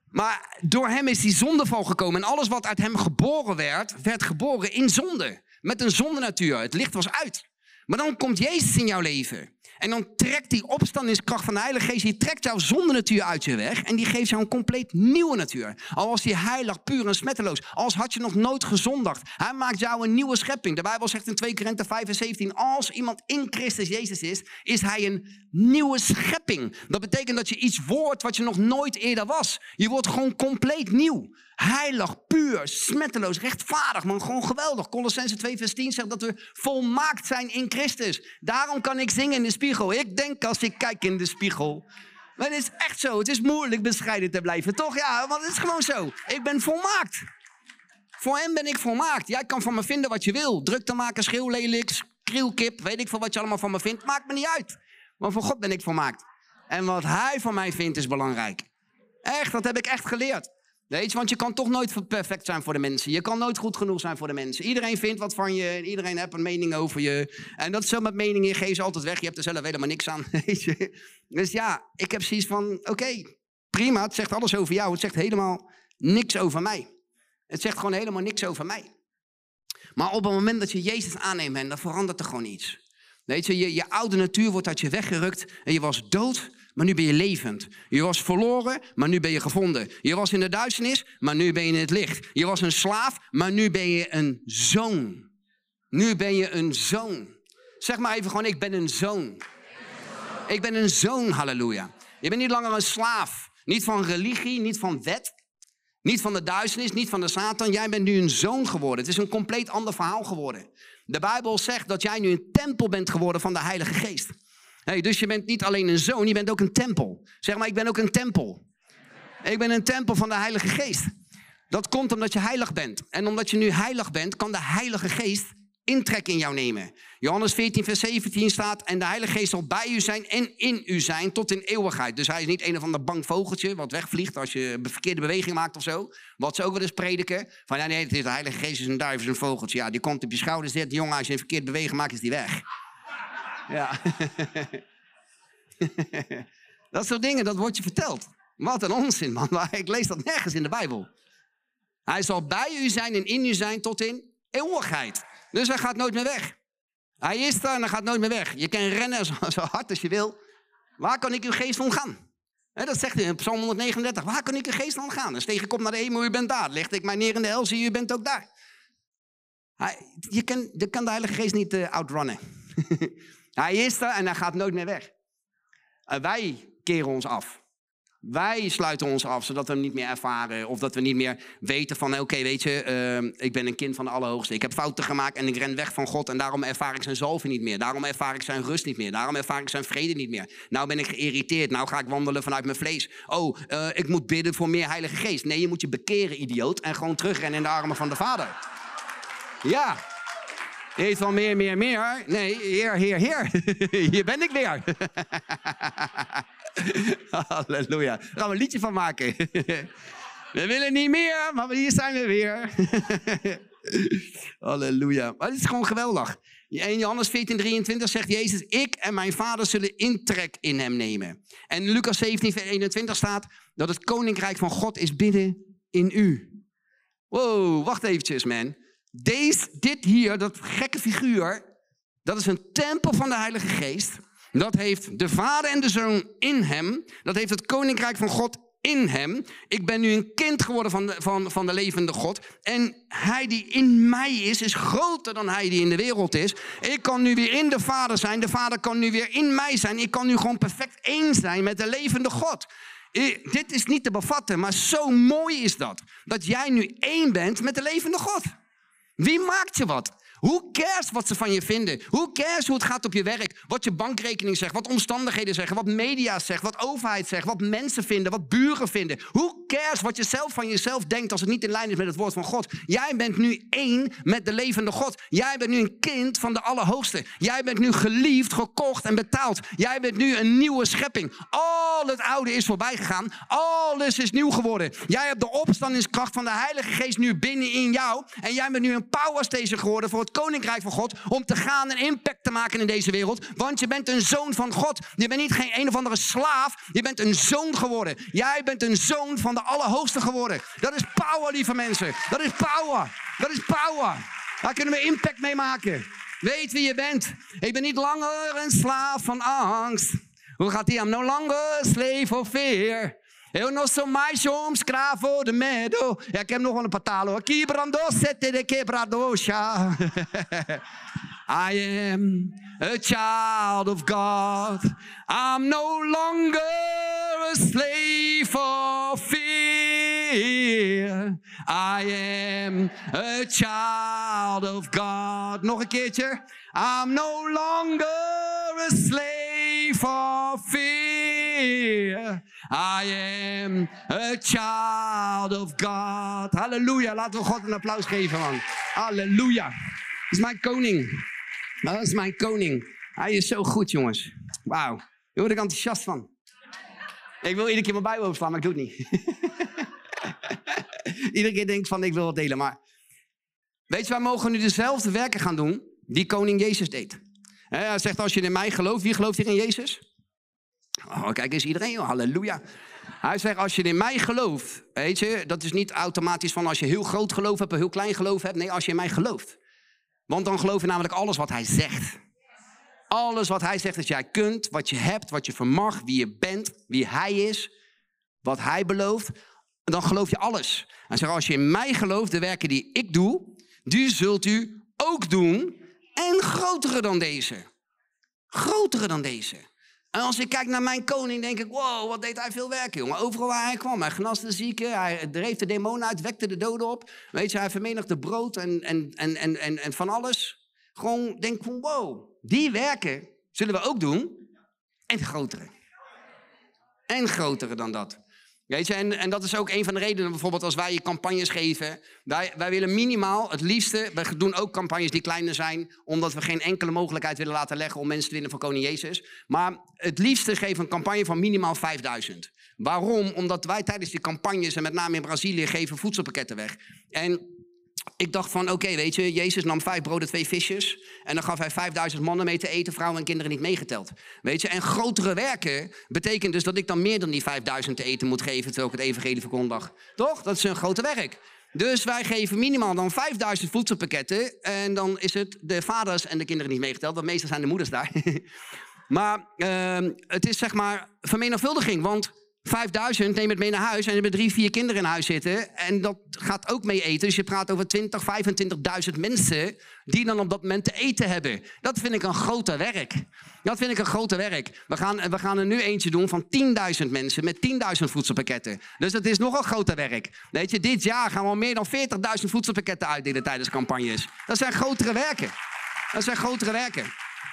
Maar door hem is die zondeval gekomen. En alles wat uit hem geboren werd, werd geboren in zonde. Met een zondenatuur. Het licht was uit. Maar dan komt Jezus in jouw leven. En dan trekt die opstandingskracht van de Heilige Geest, die trekt jouw zonde natuur uit je weg. En die geeft jou een compleet nieuwe natuur. Al was die heilig, puur en smetteloos. Als had je nog nooit gezondigd. Hij maakt jou een nieuwe schepping. De Bijbel zegt in 2 Korinthe 5 en 17, als iemand in Christus Jezus is, is hij een nieuwe schepping. Dat betekent dat je iets wordt wat je nog nooit eerder was. Je wordt gewoon compleet nieuw. Heilig, puur, smetteloos, rechtvaardig, man. Gewoon geweldig. Colossense 2 vers 10 zegt dat we volmaakt zijn in Christus. Daarom kan ik zingen in de spiegel. Ik denk als ik kijk in de spiegel. Maar het is echt zo. Het is moeilijk bescheiden te blijven, toch? Ja, want het is gewoon zo. Ik ben volmaakt. Voor hem ben ik volmaakt. Jij kan van me vinden wat je wil. Druk te maken, schreeuw lelijks, krielkip, weet ik veel wat je allemaal van me vindt. Maakt me niet uit. Maar voor God ben ik volmaakt. En wat hij van mij vindt is belangrijk. Echt, dat heb ik echt geleerd. Weet je, want je kan toch nooit perfect zijn voor de mensen. Je kan nooit goed genoeg zijn voor de mensen. Iedereen vindt wat van je. Iedereen heeft een mening over je. En dat is zo met meningen. Geef ze altijd weg. Je hebt er zelf helemaal niks aan. Weet je. Dus ja, ik heb zoiets van: oké, prima. Het zegt alles over jou. Het zegt helemaal niks over mij. Het zegt gewoon helemaal niks over mij. Maar op het moment dat je Jezus aanneemt, dan verandert er gewoon iets. Weet je, je, je oude natuur wordt uit je weggerukt. En je was dood maar nu ben je levend. Je was verloren, maar nu ben je gevonden. Je was in de duisternis, maar nu ben je in het licht. Je was een slaaf, maar nu ben je een zoon. Nu ben je een zoon. Zeg maar even gewoon, ik ben een zoon. Ik ben een zoon, halleluja. Je bent niet langer een slaaf. Niet van religie, niet van wet. Niet van de duisternis, niet van de Satan. Jij bent nu een zoon geworden. Het is een compleet ander verhaal geworden. De Bijbel zegt dat jij nu een tempel bent geworden van de Heilige Geest. Hey, dus je bent niet alleen een zoon, je bent ook een tempel. Zeg maar, ik ben ook een tempel. Ik ben een tempel van de Heilige Geest. Dat komt omdat je heilig bent. En omdat je nu heilig bent, kan de Heilige Geest intrek in jou nemen. Johannes 14, vers 17 staat: En de Heilige Geest zal bij u zijn en in u zijn tot in eeuwigheid. Dus hij is niet een of ander bang vogeltje wat wegvliegt als je een verkeerde beweging maakt of zo. Wat ze ook wel eens prediken: van ja, nee, het is de Heilige Geest is een duif, is een vogeltje. Ja, die komt op je schouders zitten. Jongen, als je een verkeerde beweging maakt, is die weg. Ja. dat soort dingen, dat wordt je verteld. Wat een onzin, man. Ik lees dat nergens in de Bijbel. Hij zal bij u zijn en in u zijn tot in eeuwigheid. Dus hij gaat nooit meer weg. Hij is er en hij gaat nooit meer weg. Je kan rennen zo, hard als je wil. Waar kan ik uw geest ontgaan? dat zegt hij in Psalm 139. Waar kan ik uw geest ontgaan? Dan steeg ik op naar de hemel, u bent daar. Leg ik mij neer in de hel, zie u bent ook daar. Hij, je, kan, kan de Heilige Geest niet uh, outrunnen. Hij is er en hij gaat nooit meer weg. En wij keren ons af. Wij sluiten ons af, zodat we hem niet meer ervaren. Of dat we niet meer weten van, oké, weet je, uh, ik ben een kind van de Allerhoogste. Ik heb fouten gemaakt en ik ren weg van God. En daarom ervaar ik zijn zalving niet meer. Daarom ervaar ik zijn rust niet meer. Daarom ervaar ik zijn vrede niet meer. Nou ben ik geïrriteerd. Nou ga ik wandelen vanuit mijn vlees. Oh, uh, ik moet bidden voor meer Heilige Geest. Nee, je moet je bekeren, idioot. En gewoon terugrennen in de armen van de Vader. Ja. Heet van meer, meer, meer. Nee, heer, heer, heer. Hier ben ik weer. Halleluja. Daar gaan we een liedje van maken. We willen niet meer, maar hier zijn we weer. Halleluja. Maar het is gewoon geweldig. In Johannes 14, 23 zegt Jezus, ik en mijn vader zullen intrek in hem nemen. En in Lucas 17, 21 staat dat het koninkrijk van God is binnen in u. Wow, wacht eventjes man. Deze, dit hier, dat gekke figuur, dat is een tempel van de Heilige Geest. Dat heeft de Vader en de Zoon in hem. Dat heeft het koninkrijk van God in hem. Ik ben nu een kind geworden van de, van, van de levende God. En hij die in mij is, is groter dan hij die in de wereld is. Ik kan nu weer in de Vader zijn. De Vader kan nu weer in mij zijn. Ik kan nu gewoon perfect één zijn met de levende God. dit is niet te bevatten, maar zo mooi is dat. Dat jij nu één bent met de levende God. Wie maakt je wat? Hoe cares wat ze van je vinden? Hoe cares hoe het gaat op je werk? Wat je bankrekening zegt, wat omstandigheden zeggen, wat media zegt, wat overheid zegt, wat mensen vinden, wat buren vinden. Hoe cares wat je zelf van jezelf denkt als het niet in lijn is met het woord van God? Jij bent nu één met de levende God. Jij bent nu een kind van de Allerhoogste. Jij bent nu geliefd, gekocht en betaald. Jij bent nu een nieuwe schepping. Al het oude is voorbij gegaan. Alles is nieuw geworden. Jij hebt de opstandingskracht van de Heilige Geest nu binnen in jou. En jij bent nu een power station geworden voor het koninkrijk van God. Om te gaan en impact te maken in deze wereld. Want je bent een zoon van God. Je bent niet geen een of andere slaaf. Je bent een zoon geworden. Jij bent een zoon van de Allerhoogste geworden. Dat is power, lieve mensen. Dat is power. Dat is power. Daar kunnen we impact mee maken. Weet wie je bent. Ik ben niet langer een slaaf van angst. Hoe gaat die? I'm no longer slave of fear. Eu não sou mais um escravo de medo. Ik heb nog wel een sete de quebradosha. I am a child of God. I'm no longer a slave of fear. I am a child of God. Nog een keertje. I'm no longer a slave of fear. I am a child of God. Halleluja. Laten we God een applaus geven, man. Halleluja. Dat is mijn koning. Dat is mijn koning. Hij is zo goed, jongens. Wauw. Daar word ik enthousiast van. Ik wil iedere keer mijn Bijbel opslaan, maar ik doe het niet. iedere keer denk ik van, ik wil wat delen. Maar weet je, wij mogen nu dezelfde werken gaan doen die koning Jezus deed. Hij zegt, als je in mij gelooft, wie gelooft hier in Jezus? Oh, kijk eens iedereen, halleluja. Hij zegt, als je in mij gelooft, weet je, dat is niet automatisch van als je heel groot geloof hebt of heel klein geloof hebt. Nee, als je in mij gelooft. Want dan geloof je namelijk alles wat hij zegt. Alles wat hij zegt dat jij kunt, wat je hebt, wat je vermag, wie je bent, wie hij is, wat hij belooft. Dan geloof je alles. Hij zegt, als je in mij gelooft, de werken die ik doe, die zult u ook doen. En grotere dan deze. Grotere dan deze. En als ik kijk naar mijn koning, denk ik, wow, wat deed hij veel werk, jongen. Overal waar hij kwam, hij genas de zieken, hij dreef de demonen uit, wekte de doden op. Weet je, hij vermenigde brood en, en, en, en, en, en van alles. Gewoon denk van, wow, die werken zullen we ook doen. En grotere. En grotere dan dat. Weet je, en, en dat is ook een van de redenen, bijvoorbeeld als wij je campagnes geven. Wij, wij willen minimaal, het liefste, wij doen ook campagnes die kleiner zijn, omdat we geen enkele mogelijkheid willen laten leggen om mensen te winnen voor Koning Jezus. Maar het liefste geven een campagne van minimaal 5000. Waarom? Omdat wij tijdens die campagnes, en met name in Brazilië, geven voedselpakketten weg. En ik dacht van, oké, weet je, Jezus nam vijf broden, twee visjes. En dan gaf hij vijfduizend mannen mee te eten, vrouwen en kinderen niet meegeteld. Weet je, en grotere werken betekent dus dat ik dan meer dan die vijfduizend te eten moet geven, terwijl ik het evangelie verkondig. Toch? Dat is een grote werk. Dus wij geven minimaal dan 5000 voedselpakketten. En dan is het de vaders en de kinderen niet meegeteld, want meestal zijn de moeders daar. maar uh, het is zeg maar vermenigvuldiging, want 5000, neem het mee naar huis en je hebben drie, vier kinderen in huis zitten. En dat gaat ook mee eten. Dus je praat over 20, 25.000 mensen die dan op dat moment te eten hebben. Dat vind ik een groter werk. Dat vind ik een groter werk. We gaan, we gaan er nu eentje doen van 10.000 mensen met 10.000 voedselpakketten. Dus dat is nogal groter werk. Weet je, dit jaar gaan we meer dan 40.000 voedselpakketten uitdelen tijdens campagnes. Dat zijn grotere werken. Dat zijn grotere werken.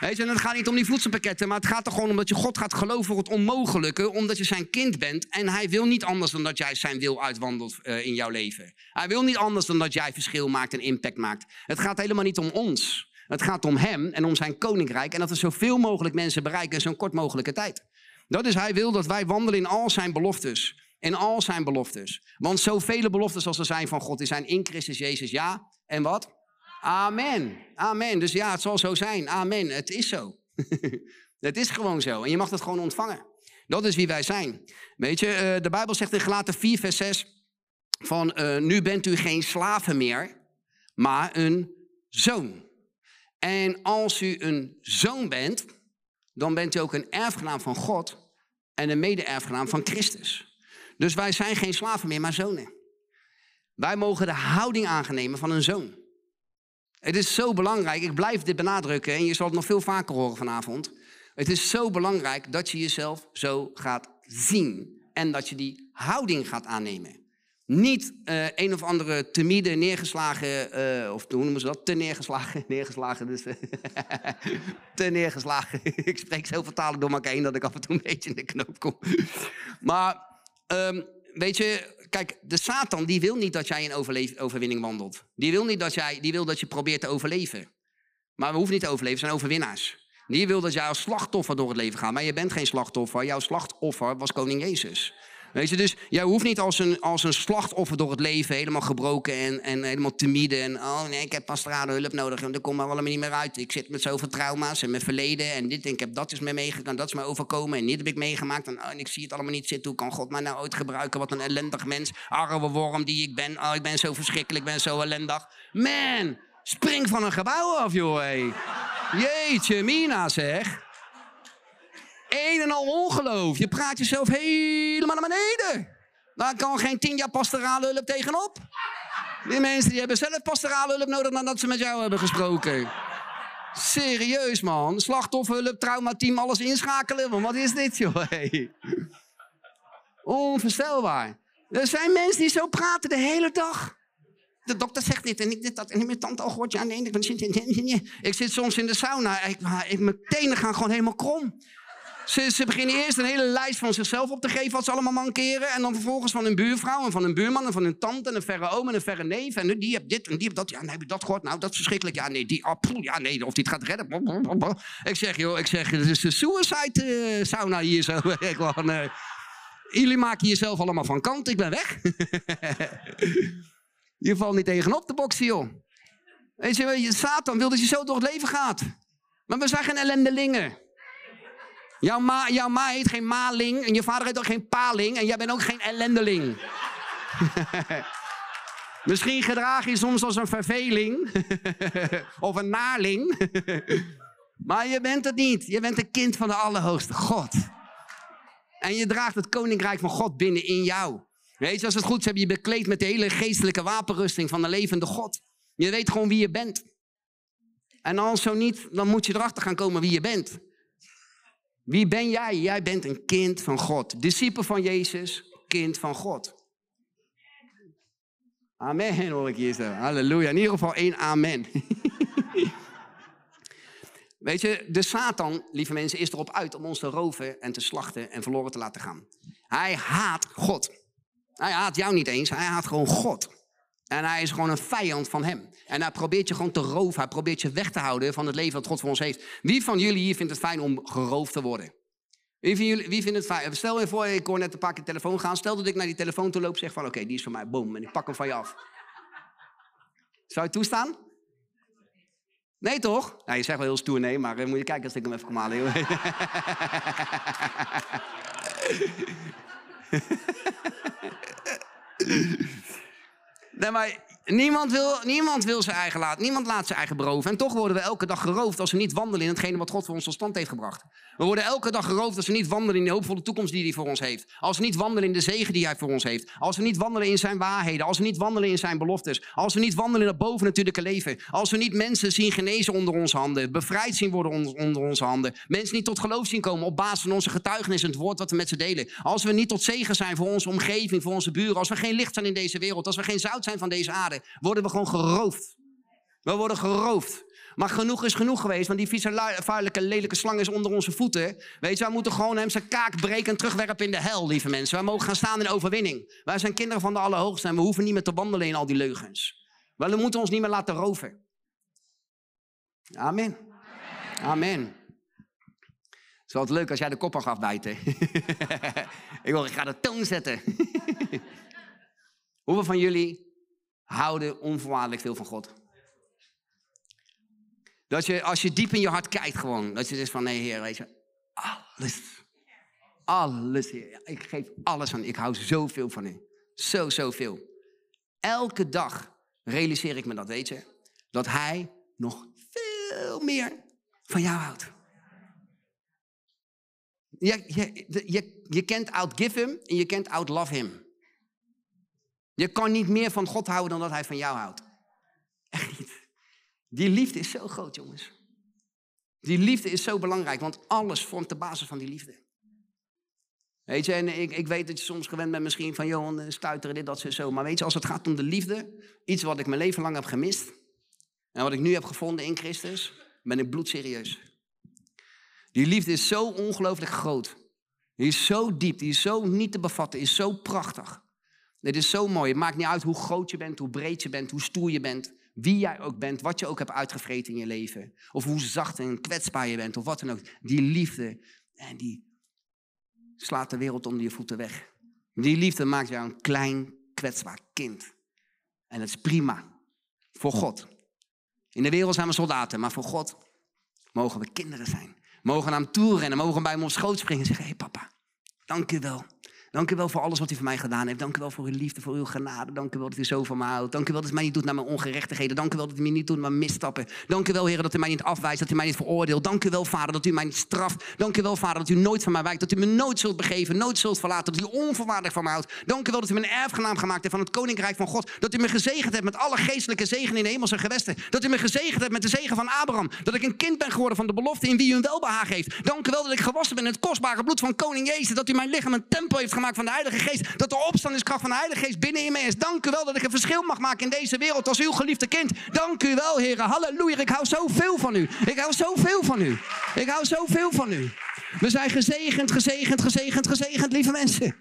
Weet je, en het gaat niet om die voedselpakketten, maar het gaat er gewoon om dat je God gaat geloven voor het onmogelijke, omdat je zijn kind bent. En hij wil niet anders dan dat jij zijn wil uitwandelt uh, in jouw leven. Hij wil niet anders dan dat jij verschil maakt en impact maakt. Het gaat helemaal niet om ons. Het gaat om hem en om zijn koninkrijk. En dat er zoveel mogelijk mensen bereiken in zo'n kort mogelijke tijd. Dat is, hij wil dat wij wandelen in al zijn beloftes. In al zijn beloftes. Want zoveel beloftes als er zijn van God, die zijn in Christus Jezus ja. En wat? Amen. Amen. Dus ja, het zal zo zijn. Amen. Het is zo. het is gewoon zo. En je mag het gewoon ontvangen. Dat is wie wij zijn. Weet je, eh, de Bijbel zegt in Galaten 4, vers 6 van uh, nu bent u geen slaven meer, maar een zoon. En als u een zoon bent, dan bent u ook een erfgenaam van God en een mede-erfgenaam van Christus. Dus wij zijn geen slaven meer, maar zonen. Wij mogen de houding aannemen van een zoon. Het is zo belangrijk, ik blijf dit benadrukken en je zal het nog veel vaker horen vanavond. Het is zo belangrijk dat je jezelf zo gaat zien en dat je die houding gaat aannemen. Niet uh, een of andere timide, neergeslagen, uh, of hoe noemen ze dat? Te neergeslagen, neergeslagen, dus te neergeslagen. ik spreek zoveel talen door elkaar heen dat ik af en toe een beetje in de knoop kom. maar um, weet je, kijk, de Satan die wil niet dat jij in overwinning wandelt. Die wil niet dat jij, die wil dat je probeert te overleven. Maar we hoeven niet te overleven, we zijn overwinnaars. Die wil dat jij als slachtoffer door het leven gaat. Maar je bent geen slachtoffer. Jouw slachtoffer was koning Jezus. Weet je, dus jij hoeft niet als een, als een slachtoffer door het leven helemaal gebroken en, en helemaal timide. En oh nee, ik heb pastorale hulp nodig en daar kom er allemaal niet meer uit. Ik zit met zoveel trauma's en mijn verleden en dit en ik heb dat is me dat is mij overkomen en dit heb ik meegemaakt. En, oh, en ik zie het allemaal niet zitten. Hoe kan God mij nou ooit gebruiken? Wat een ellendig mens, arme worm die ik ben. Oh, ik ben zo verschrikkelijk, ik ben zo ellendig. Man, spring van een gebouw af, joh. Hey. Jeetje, Mina zeg. Een en al ongeloof. Je praat jezelf helemaal naar beneden. Daar kan geen tien jaar pastorale hulp tegenop. Die mensen die hebben zelf pastorale hulp nodig nadat ze met jou hebben gesproken. Serieus man. Slachtofferhulp, traumateam, alles inschakelen. Wat is dit joh? Hey. Onvoorstelbaar. Er zijn mensen die zo praten de hele dag. De dokter zegt dit en ik dit dat. En mijn tante al gehoord. Ja, nee, ik, ik zit soms in de sauna. Ik, ik, mijn tenen gaan gewoon helemaal krom. Ze, ze, beginnen eerst een hele lijst van zichzelf op te geven wat ze allemaal mankeren. En dan vervolgens van hun buurvrouw en van hun buurman en van hun tante en een verre oom en een verre neef. En die hebt dit en die hebt dat. Ja, nee, heb je dat gehoord? Nou, dat is verschrikkelijk. Ja, nee, die, oh, ja, nee, of die het gaat redden. Ik zeg, joh, ik zeg, het is de suicide uh, sauna hier zo. Gewoon, uh, jullie maken jezelf allemaal van kant, ik ben weg. je valt niet tegenop te boksen, joh. Weet je, Satan wil dat je zo door het leven gaat. Maar we zijn geen ellendelingen. Jouw ma, jouw ma heet geen maling en je vader heet ook geen paling en jij bent ook geen ellendeling. Misschien gedraag je soms als een verveling of een naling. maar je bent het niet. Je bent een kind van de Allerhoogste God. En je draagt het koninkrijk van God binnen in jou. Weet je, als het goed is, heb je bekleed met de hele geestelijke wapenrusting van de levende God. Je weet gewoon wie je bent. En als zo niet, dan moet je erachter gaan komen wie je bent. Wie ben jij? Jij bent een kind van God. Discipel van Jezus, kind van God. Amen hoor ik hier. Halleluja. In ieder geval één amen. Weet je, de Satan, lieve mensen, is erop uit om ons te roven en te slachten en verloren te laten gaan. Hij haat God. Hij haat jou niet eens, hij haat gewoon God. En hij is gewoon een vijand van hem. En hij probeert je gewoon te roven. Hij probeert je weg te houden van het leven dat God voor ons heeft. Wie van jullie hier vindt het fijn om geroofd te worden? Wie, van jullie, wie vindt het fijn? Stel je voor, ik hoor net een paar keer telefoon gaan. Stel dat ik naar die telefoon toe loop zeg van oké, die is van mij. Boom. En ik pak hem van je af. Zou je toestaan? Nee, toch? Nou, je zegt wel heel stoer nee, maar uh, moet je kijken als ik hem even kom halen. nee, maar Niemand wil, niemand wil zijn eigen laten. Niemand laat zijn eigen beroven. En toch worden we elke dag geroofd als we niet wandelen in hetgene wat God voor ons tot stand heeft gebracht. We worden elke dag geroofd als we niet wandelen in de hoopvolle toekomst die hij voor ons heeft. Als we niet wandelen in de zegen die hij voor ons heeft. Als we niet wandelen in zijn waarheden. Als we niet wandelen in zijn beloftes. Als we niet wandelen in het bovennatuurlijke leven. Als we niet mensen zien genezen onder onze handen. Bevrijd zien worden onder onze handen. Mensen niet tot geloof zien komen op basis van onze getuigenis en het woord wat we met ze delen. Als we niet tot zegen zijn voor onze omgeving, voor onze buren. Als we geen licht zijn in deze wereld. Als we geen zout zijn van deze aarde worden we gewoon geroofd. We worden geroofd. Maar genoeg is genoeg geweest, want die vieze, vuilelijke, lelijke slang is onder onze voeten. Weet je, wij moeten gewoon hem zijn kaak breken en terugwerpen in de hel, lieve mensen. Wij mogen gaan staan in overwinning. Wij zijn kinderen van de Allerhoogste en we hoeven niet meer te wandelen in al die leugens. we moeten ons niet meer laten roven. Amen. Amen. Het is wel leuk als jij de kop af afbijten. ik wil, ik ga de toon zetten. Hoeveel van jullie houden onvoorwaardelijk veel van God? Dat je, als je diep in je hart kijkt gewoon, dat je zegt van, nee heer, weet je, alles, alles heer, ik geef alles aan ik hou zoveel van u. Zo, zoveel. Elke dag realiseer ik me dat, weet je, dat hij nog veel meer van jou houdt. Je, je, je, je kent outgive hem en je kent outlove hem. Je kan niet meer van God houden dan dat hij van jou houdt. Echt niet. Die liefde is zo groot, jongens. Die liefde is zo belangrijk, want alles vormt de basis van die liefde. Weet je, en ik, ik weet dat je soms gewend bent misschien van, Johan, eh, stuiteren dit, dat, zo. Maar weet je, als het gaat om de liefde, iets wat ik mijn leven lang heb gemist, en wat ik nu heb gevonden in Christus, ben ik bloedserieus. Die liefde is zo ongelooflijk groot. Die is zo diep, die is zo niet te bevatten, is zo prachtig. Het is zo mooi. Het maakt niet uit hoe groot je bent, hoe breed je bent, hoe stoer je bent. Wie jij ook bent, wat je ook hebt uitgevreten in je leven. Of hoe zacht en kwetsbaar je bent, of wat dan ook. Die liefde, en die slaat de wereld onder je voeten weg. Die liefde maakt jou een klein, kwetsbaar kind. En dat is prima. Voor God. In de wereld zijn we soldaten, maar voor God mogen we kinderen zijn. Mogen naar hem rennen, mogen bij hem op schoot springen en zeggen: Hé hey papa, dank u wel Dank u wel voor alles wat u voor mij gedaan heeft. Dank u wel voor uw liefde, voor uw genade. Dank u wel dat u zo van mij houdt. Dank u wel dat u mij niet doet naar mijn ongerechtigheden. Dank u wel dat u mij niet doet naar mijn misstappen. Dank u wel, Heer, dat u mij niet afwijst, dat u mij niet veroordeelt. Dank u wel, Vader, dat u mij niet straft. Dank u wel, Vader, dat u nooit van mij wijkt. Dat u me nooit zult begeven, nooit zult verlaten. Dat u onvoorwaardelijk van mij houdt. Dank u wel dat u me een erfgenaam gemaakt hebt van het koninkrijk van God. Dat u me gezegend hebt met alle geestelijke zegen in de hemelse gewesten. Dat u me gezegend hebt met de zegen van Abraham. Dat ik een kind ben geworden van de belofte in wie u een welbehagen heeft. Dank u wel dat ik gewassen ben in het kostbare bloed van koning Jezus. Dat u mijn lichaam een tempel heeft gemaakt van de Heilige Geest dat de opstandingskracht van de Heilige Geest binnen in me is. Dank u wel dat ik een verschil mag maken in deze wereld als uw geliefde kind. Dank u wel, heren. Halleluja. Ik hou zoveel van u. Ik hou zoveel van u. Ik hou zoveel van u. We zijn gezegend, gezegend, gezegend, gezegend, lieve mensen.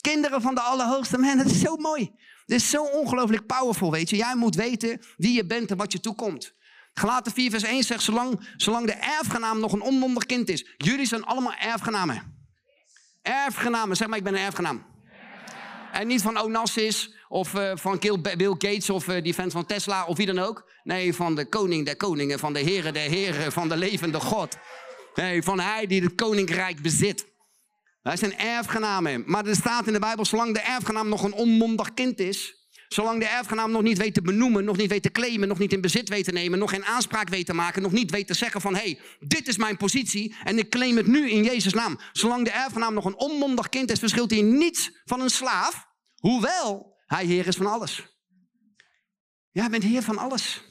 Kinderen van de Allerhoogste. Man, het is zo mooi. Het is zo ongelooflijk powerful, weet je. Jij moet weten wie je bent en wat je toekomt. Gelaten 4 vers 1 zegt, zolang, zolang de erfgenaam nog een onmondig kind is. Jullie zijn allemaal erfgenamen. Erfgenamen, zeg maar ik ben een erfgenaam. En niet van Onassis of uh, van Bill Gates of uh, die fans van Tesla of wie dan ook. Nee, van de koning der koningen, van de heren der heren, van de levende God. Nee, van hij die het koninkrijk bezit. Wij zijn erfgenamen. Maar er staat in de Bijbel, zolang de erfgenaam nog een onmondig kind is, Zolang de erfgenaam nog niet weet te benoemen, nog niet weet te claimen, nog niet in bezit weet te nemen, nog geen aanspraak weet te maken, nog niet weet te zeggen van hé, hey, dit is mijn positie en ik claim het nu in Jezus' naam. Zolang de erfgenaam nog een onmondig kind is, verschilt hij niets van een slaaf, hoewel hij heer is van alles. Jij bent heer van alles.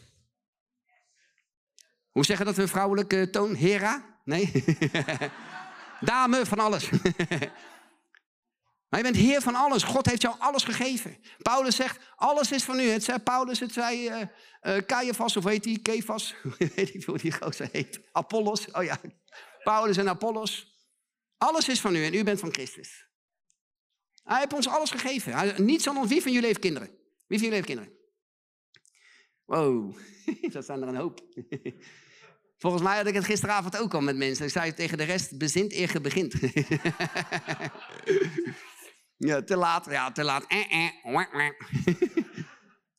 Hoe zeggen dat we vrouwelijke toon? Hera? Nee? Dame van alles. Maar je bent heer van alles. God heeft jou alles gegeven. Paulus zegt, alles is van u. Het zei Paulus, het zei uh, uh, Caiaphas, of heet die? Kefas? weet ik hoe die gozer heet. Apollos, oh ja. Paulus en Apollos. Alles is van u en u bent van Christus. Hij heeft ons alles gegeven. Hij, niets anders. Wie van jullie heeft kinderen? Wie van jullie heeft kinderen? Wow, dat zijn er een hoop. Volgens mij had ik het gisteravond ook al met mensen. Ik zei tegen de rest, bezint eer begint. Ja, te laat. Ja, te laat. Eh, eh.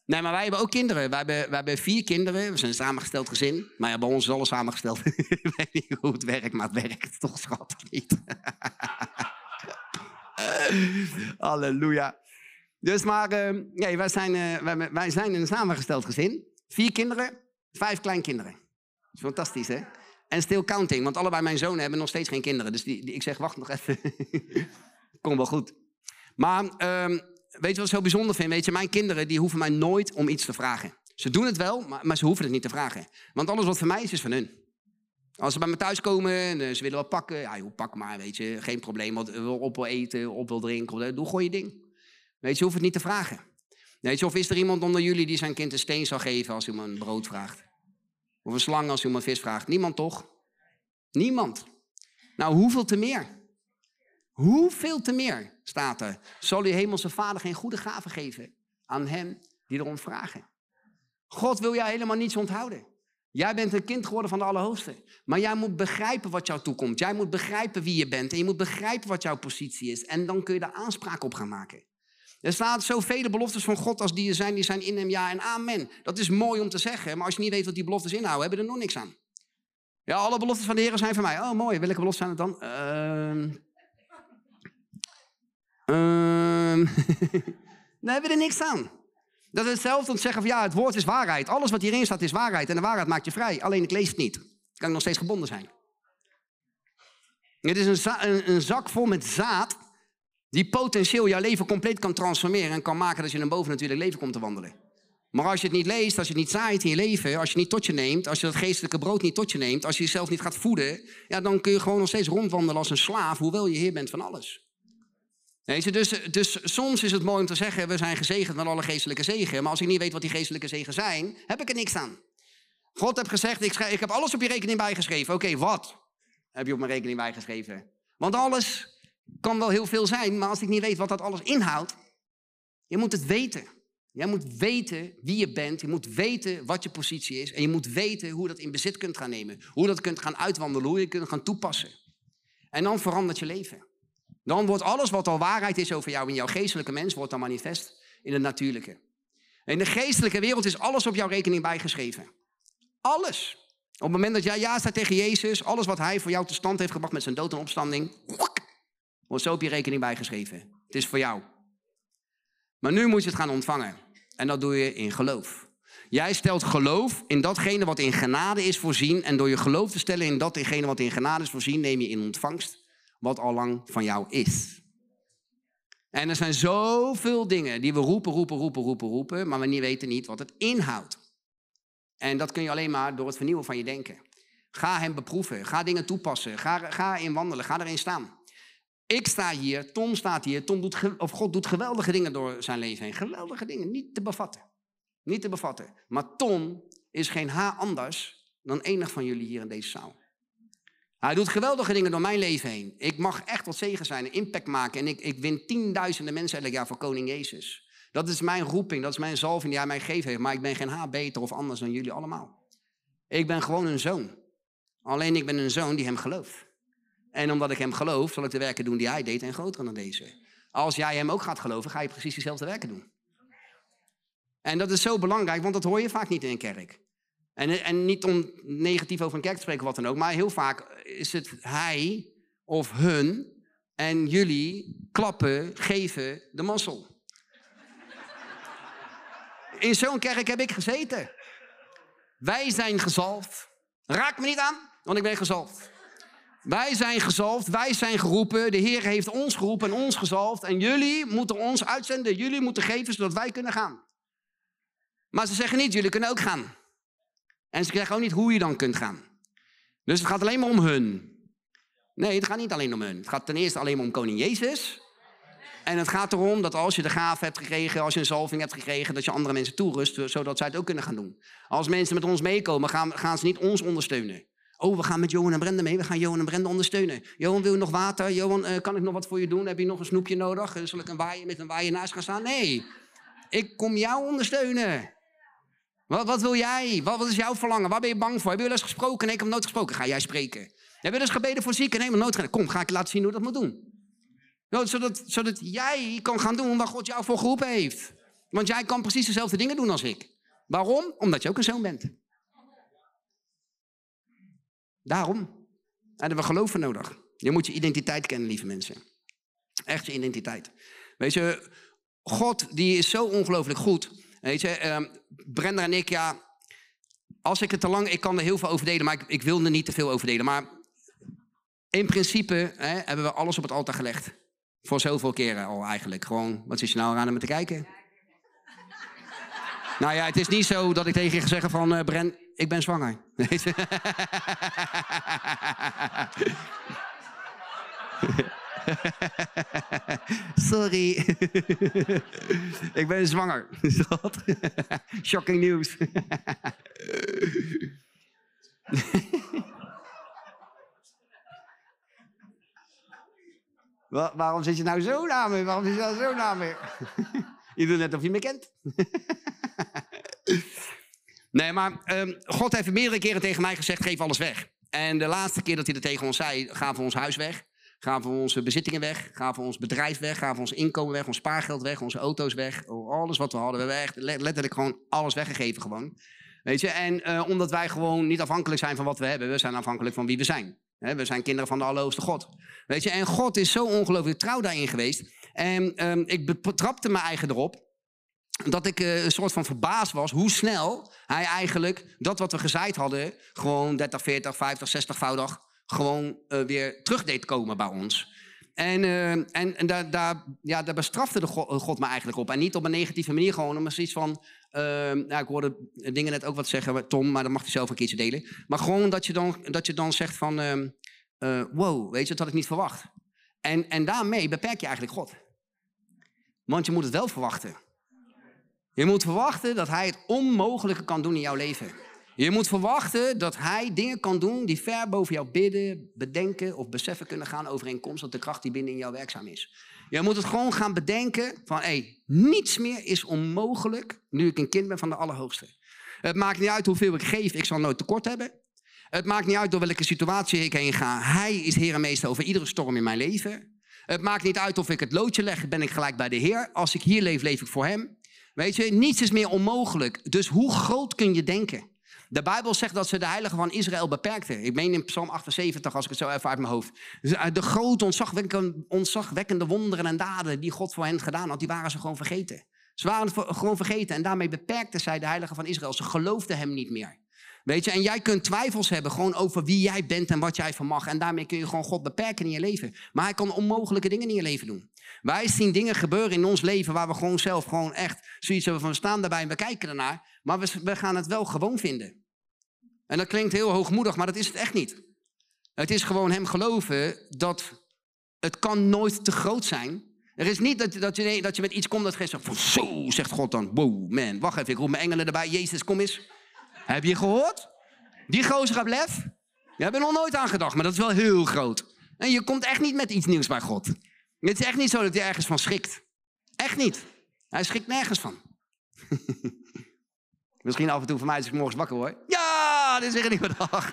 Nee, maar wij hebben ook kinderen. Wij hebben, wij hebben vier kinderen. We zijn een samengesteld gezin. Maar ja, bij ons is alles samengesteld. ik weet niet hoe het werkt, maar het werkt toch schattig niet. Halleluja. Dus maar, uh, nee, wij, zijn, uh, wij, wij, zijn een samengesteld gezin. Vier kinderen, vijf kleinkinderen. Dat is fantastisch, hè? En still counting, want allebei mijn zonen hebben nog steeds geen kinderen. Dus die, die ik zeg, wacht nog even. Kom wel goed. Maar um, weet je wat ik zo bijzonder vind? Weet je, mijn kinderen die hoeven mij nooit om iets te vragen. Ze doen het wel, maar, maar ze hoeven het niet te vragen. Want alles wat voor mij is, is van hun. Als ze bij me thuis komen en eh, ze willen wat pakken, ja pak maar, weet je, geen probleem. Wat wil op wil eten, op wil drinken, doe gewoon je ding. Weet je, je hoeft het niet te vragen. Weet je, of is er iemand onder jullie die zijn kind een steen zal geven als hij hem een brood vraagt? Of een slang als hij hem een vis vraagt? Niemand toch? Niemand. Nou, hoeveel te meer? Hoeveel te meer, staat er, zal uw hemelse vader geen goede gaven geven aan hen die erom vragen. God wil jou helemaal niets onthouden. Jij bent een kind geworden van de Allerhoogste. Maar jij moet begrijpen wat jou toekomt. Jij moet begrijpen wie je bent. En je moet begrijpen wat jouw positie is. En dan kun je daar aanspraak op gaan maken. Er staan zoveel beloftes van God als die er zijn, die zijn in hem ja en amen. Dat is mooi om te zeggen, maar als je niet weet wat die beloftes inhouden, hebben er nog niks aan. Ja, alle beloftes van de Heer zijn voor mij. Oh, mooi. Welke beloftes zijn het dan? Ehm Ehm daar hebben we er niks aan. Dat is hetzelfde te zeggen van ja, het woord is waarheid. Alles wat hierin staat is waarheid en de waarheid maakt je vrij. Alleen ik lees het niet. kan ik nog steeds gebonden zijn. Het is een, een, zak vol met zaad die potentieel jouw leven compleet kan transformeren en kan maken dat je een bovennatuurlijk leven komt te wandelen. Maar als je het niet leest, als je het niet zaait in je leven, als je het niet tot je neemt, als je dat geestelijke brood niet tot je neemt, als je jezelf niet gaat voeden, ja, dan kun je gewoon nog steeds rondwandelen als een slaaf, hoewel je heer bent van alles. Dus, dus soms is het mooi om te zeggen, we zijn gezegend met alle geestelijke zegen. Maar als ik niet weet wat die geestelijke zegen zijn, heb ik er niks aan. God heeft gezegd, ik, ik heb alles op je rekening bijgeschreven. Oké, wat heb je op mijn rekening bijgeschreven? Want alles kan wel heel veel zijn, maar als ik niet weet wat dat alles inhoudt, je moet het weten. Jij moet weten wie je bent, je moet weten wat je positie is en je moet weten hoe je dat in bezit kunt gaan nemen. Hoe je dat kunt gaan uitwandelen, hoe je kunt gaan toepassen. En dan verandert je leven. Dan wordt alles wat al waarheid is over jou in jouw geestelijke mens, wordt dan manifest in het natuurlijke. In de geestelijke wereld is alles op jouw rekening bijgeschreven. Alles. Op het moment dat jij ja staat tegen Jezus, alles wat hij voor jou tot stand heeft gebracht met zijn dood en opstanding, wordt zo op je rekening bijgeschreven. Het is voor jou. Maar nu moet je het gaan ontvangen. En dat doe je in geloof. Jij stelt geloof in datgene wat in genade is voorzien. En door je geloof te stellen in datgene wat in genade is voorzien, neem je in ontvangst wat al lang van jou is. En er zijn zoveel dingen die we roepen, roepen, roepen, roepen, roepen, maar we weten niet wat het inhoudt. En dat kun je alleen maar door het vernieuwen van je denken. Ga hem beproeven, ga dingen toepassen, ga, ga in wandelen, ga erin staan. Ik sta hier, Tom staat hier, Tom doet, of God doet geweldige dingen door zijn leven heen. Geweldige dingen, niet te bevatten. Niet te bevatten. Maar Tom is geen haar anders dan enig van jullie hier in deze zaal. Hij doet geweldige dingen door mijn leven heen. Ik mag echt wat zegen zijn, impact maken. En ik, ik win tienduizenden mensen elk jaar voor Koning Jezus. Dat is mijn roeping, dat is mijn zalving die hij mij gegeven heeft. Maar ik ben geen haar beter of anders dan jullie allemaal. Ik ben gewoon een zoon. Alleen ik ben een zoon die hem gelooft. En omdat ik hem geloof, zal ik de werken doen die hij deed en groter dan deze. Als jij hem ook gaat geloven, ga je precies dezelfde werken doen. En dat is zo belangrijk, want dat hoor je vaak niet in een kerk. En, en niet om negatief over een kerk te spreken, wat dan ook, maar heel vaak is het hij of hun en jullie klappen, geven de mazzel. In zo'n kerk heb ik gezeten. Wij zijn gezalfd. Raak me niet aan, want ik ben gezalfd. Wij zijn gezalfd, wij zijn geroepen. De Heer heeft ons geroepen en ons gezalfd. En jullie moeten ons uitzenden, jullie moeten geven zodat wij kunnen gaan. Maar ze zeggen niet, jullie kunnen ook gaan. En ze zeggen ook niet hoe je dan kunt gaan. Dus het gaat alleen maar om hun. Nee, het gaat niet alleen om hun. Het gaat ten eerste alleen maar om koning Jezus. En het gaat erom dat als je de gave hebt gekregen, als je een zalving hebt gekregen, dat je andere mensen toerust, zodat zij het ook kunnen gaan doen. Als mensen met ons meekomen, gaan, gaan ze niet ons ondersteunen. Oh, we gaan met Johan en Brenda mee. We gaan Johan en Brenda ondersteunen. Johan, wil je nog water? Johan, eh, kan ik nog wat voor je doen? Heb je nog een snoepje nodig? Eh, Zal ik een waaien met een waaien naast gaan staan? Nee, ik kom jou ondersteunen. Wat, wat wil jij? Wat, wat is jouw verlangen? Waar ben je bang voor? Heb je eens gesproken? Ik heb nooit gesproken. Ga jij spreken. Heb je wel eens gebeden voor zieken? Nee, maar nooit gedaan. Kom, ga ik laten zien hoe dat moet doen. Zodat, zodat jij kan gaan doen waar God jou voor geroepen heeft. Want jij kan precies dezelfde dingen doen als ik. Waarom? Omdat je ook een zoon bent. Daarom hebben we geloof nodig. Je moet je identiteit kennen, lieve mensen. Echt je identiteit. Weet je, God die is zo ongelooflijk goed. Weet je, eh, Brenda en ik, ja, als ik het te lang, ik kan er heel veel over delen, maar ik, ik wil er niet te veel over delen. Maar in principe hè, hebben we alles op het altaar gelegd. Voor zoveel keren al eigenlijk. Gewoon, wat is je nou aan om te kijken? Nou ja, het is niet zo dat ik tegen je ga zeggen van... eh Bren, ik ben zwanger. Sorry. ik ben zwanger. Shocking nieuws. Wa- waarom zit je nou zo naar me? Waarom zit je nou zo naar me? je doet net of je me kent. Nee, maar ehm, God heeft meerdere keren tegen mij gezegd, geef alles weg. En de laatste keer dat hij dat tegen ons zei, gaven we ons huis weg. Gaven we onze bezittingen weg. Gaven we ons bedrijf weg. Gaven we ons inkomen weg. Ons spaargeld weg. Onze auto's weg. Alles wat we hadden. We hebben echt letterlijk gewoon alles weggegeven gewoon. Weet je, en uh, omdat wij gewoon niet afhankelijk zijn van wat we hebben. We zijn afhankelijk van wie we zijn. we zijn kinderen van de Allerhoogste God. Weet je, en God is zo ongelooflijk trouw daarin geweest. En um, ik betrapte me eigen erop dat ik uh, een soort van verbaasd was hoe snel hij eigenlijk dat wat we gezaaid hadden, gewoon 30, 40, 50, 60voudig, gewoon uh, weer terug deed komen bij ons. En, uh, en, en daar, daar, ja, daar bestrafte de God, God, me eigenlijk op. En niet op een negatieve manier, gewoon maar zoiets van. ja, ik hoorde dingen net ook wat zeggen, Tom, maar dat mag hij zelf een keertje delen. Maar gewoon dat je dan, dat je dan zegt van. Ehm, wow, weet je, dat had ik niet verwacht. En, en daarmee beperk je eigenlijk God. Want je moet het wel verwachten. Je moet verwachten dat hij het onmogelijke kan doen in jouw leven. Je moet verwachten dat hij dingen kan doen die ver boven jouw bidden, bedenken of beseffen kunnen gaan overeenkomstig de kracht die binnen in jou werkzaam is. Je moet het gewoon gaan bedenken van, hé, niets meer is onmogelijk nu ik een kind ben van de Allerhoogste. Het maakt niet uit hoeveel ik geef, ik zal nooit tekort hebben. Het maakt niet uit door welke situatie ik heen ga. Hij is Heer en Meester over iedere storm in mijn leven. Het maakt niet uit of ik het loodje leg, ben ik gelijk bij de Heer. Als ik hier leef, leef ik voor Hem. Weet je, niets is meer onmogelijk. Dus hoe groot kun je denken? De Bijbel zegt dat ze de heiligen van Israël beperkten. Ik meen in Psalm 78, als ik het zo even uit mijn hoofd. Dus, eh, de grote, ontzagwekkende, ontzagwekkende wonderen en daden die God voor hen gedaan had, die waren ze gewoon vergeten. Ze waren gewoon vergeten en daarmee beperkten zij de heiligen van Israël. Ze geloofden hem niet meer. Weet je, en jij kunt twijfels hebben gewoon over wie jij bent en wat jij vermag. En daarmee kun je gewoon God beperken in je leven. Maar hij kan onmogelijke dingen in je leven doen. Wij zien dingen gebeuren in ons leven waar we gewoon zelf gewoon echt zoiets hebben van staan daarbij en we kijken ernaar. Maar we, we gaan het wel gewoon vinden. En dat klinkt heel hoogmoedig, maar dat is het echt niet. Het is gewoon hem geloven dat het kan nooit te groot zijn. Er is niet dat, dat, je, dat je met iets komt dat je van zo, zegt God dan. Wow, man, wacht even, ik roep mijn engelen erbij. Jezus, kom eens. Heb je gehoord? Die gozer gaat lef. Daar heb er nog nooit aan gedacht, maar dat is wel heel groot. En je komt echt niet met iets nieuws bij God. Het is echt niet zo dat hij ergens van schrikt. Echt niet. Hij schrikt nergens van. Misschien af en toe voor mij als ik morgens wakker word. Ja, dit is weer een nieuwe dag.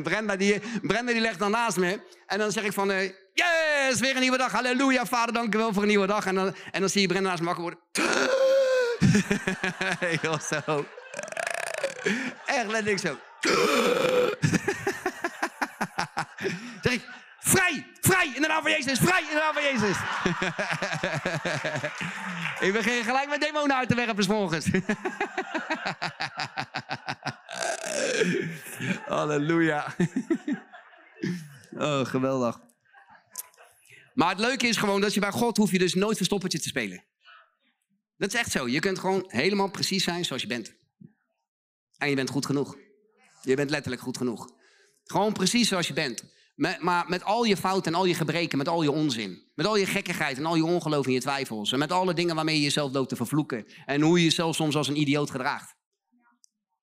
Brenda, die, Brenda die legt dan naast me. En dan zeg ik van, uh, yes, weer een nieuwe dag. Halleluja, vader, dank wel voor een nieuwe dag. En dan, en dan zie je Brenda naast me wakker worden. Heel zo. Echt letterlijk zo. Zeg ik, vrij, vrij in de naam van Jezus, vrij in de naam van Jezus. ik begin gelijk met demonen uit te werpen morgens. Halleluja. oh, geweldig. Maar het leuke is gewoon dat je bij God hoef je dus nooit verstoppertje te spelen. Dat is echt zo. Je kunt gewoon helemaal precies zijn zoals je bent. En je bent goed genoeg. Je bent letterlijk goed genoeg. Gewoon precies zoals je bent. Met, maar met al je fouten en al je gebreken, met al je onzin. Met al je gekkigheid en al je ongeloof en je twijfels. En met alle dingen waarmee je jezelf loopt te vervloeken. En hoe je jezelf soms als een idioot gedraagt.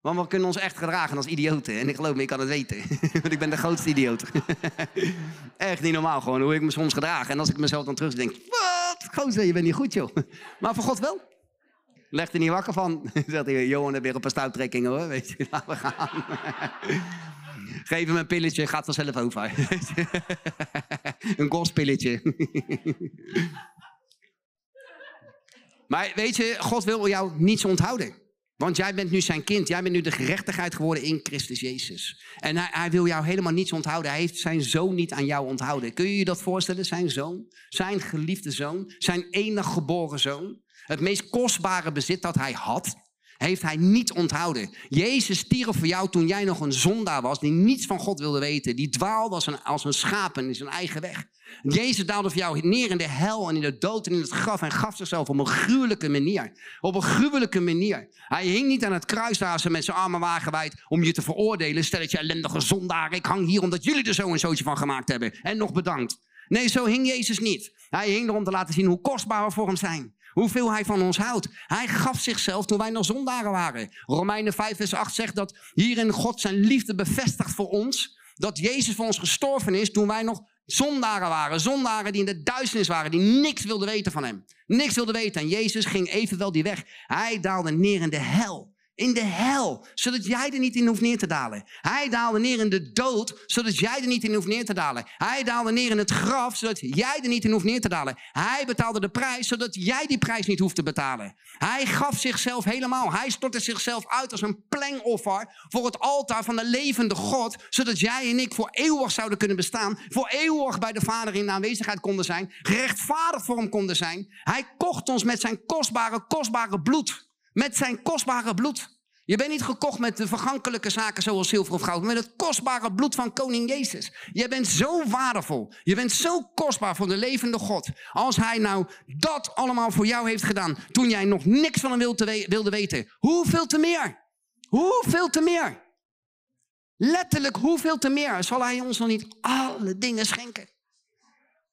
Want we kunnen ons echt gedragen als idioten. En ik geloof me, ik kan het weten. Want ik ben de grootste idioot. echt niet normaal gewoon, hoe ik me soms gedraag. En als ik mezelf dan terug denk, wat? Gozer, je bent niet goed joh. Maar voor God wel. Leg er niet wakker van. Zegt hij, Johan, heb weer op een stuittrekking hoor. Weet je, laten we gaan. Geef hem een pilletje, gaat vanzelf over. een gospilletje. maar weet je, God wil jou niets onthouden. Want jij bent nu zijn kind. Jij bent nu de gerechtigheid geworden in Christus Jezus. En hij, hij, wil jou helemaal niets onthouden. Hij heeft zijn zoon niet aan jou onthouden. Kun je je dat voorstellen? Zijn zoon, zijn geliefde zoon, zijn enig geboren zoon. Het meest kostbare bezit dat hij had, heeft hij niet onthouden. Jezus stierf voor jou toen jij nog een zondaar was, die niets van God wilde weten. Die dwaalde als een, schaap in zijn eigen weg. Jezus daalde voor jou neer in de hel en in de dood en in het graf en gaf zichzelf op een gruwelijke manier. Op een gruwelijke manier. Hij hing niet aan het kruis daar met zijn armen wagenwijd om je te veroordelen. Stel dat je ellendige zondaar, ik hang hier omdat jullie er zo een zootje van gemaakt hebben. En nog bedankt. Nee, zo hing Jezus niet. Hij hing om te laten zien hoe kostbaar we voor hem zijn. Hoeveel hij van ons houdt. Hij gaf zichzelf toen wij nog zondaren waren. Romeinen 5 vers 8 zegt dat hierin God zijn liefde bevestigt voor ons. Dat Jezus voor ons gestorven is toen wij nog Zondaren waren, zondaren die in de duisternis waren, die niks wilden weten van hem. Niks wilden weten. En Jezus ging evenwel die weg. Hij daalde neer in de hel in de hel, zodat jij er niet in hoeft neer te dalen. Hij daalde neer in de dood, zodat jij er niet in hoeft neer te dalen. Hij daalde neer in het graf, zodat jij er niet in hoeft neer te dalen. Hij betaalde de prijs, zodat jij die prijs niet hoeft te betalen. Hij gaf zichzelf helemaal. Hij stortte zichzelf uit als een plengoffer voor het altaar van de levende God, zodat jij en ik voor eeuwig zouden kunnen bestaan, voor eeuwig bij de Vader in de aanwezigheid konden zijn, gerechtvaardigd voor hem konden zijn. Hij kocht ons met zijn kostbare, kostbare bloed. Met zijn kostbare bloed. Je bent niet gekocht met de vergankelijke zaken zoals zilver of goud, maar met het kostbare bloed van koning Jezus. Je bent zo waardevol. Je bent zo kostbaar voor de levende God. Als hij nou dat allemaal voor jou heeft gedaan, toen jij nog niks van hem wilde weten, hoeveel te meer? Hoeveel te meer? Letterlijk, hoeveel te meer zal hij ons nog niet alle dingen schenken?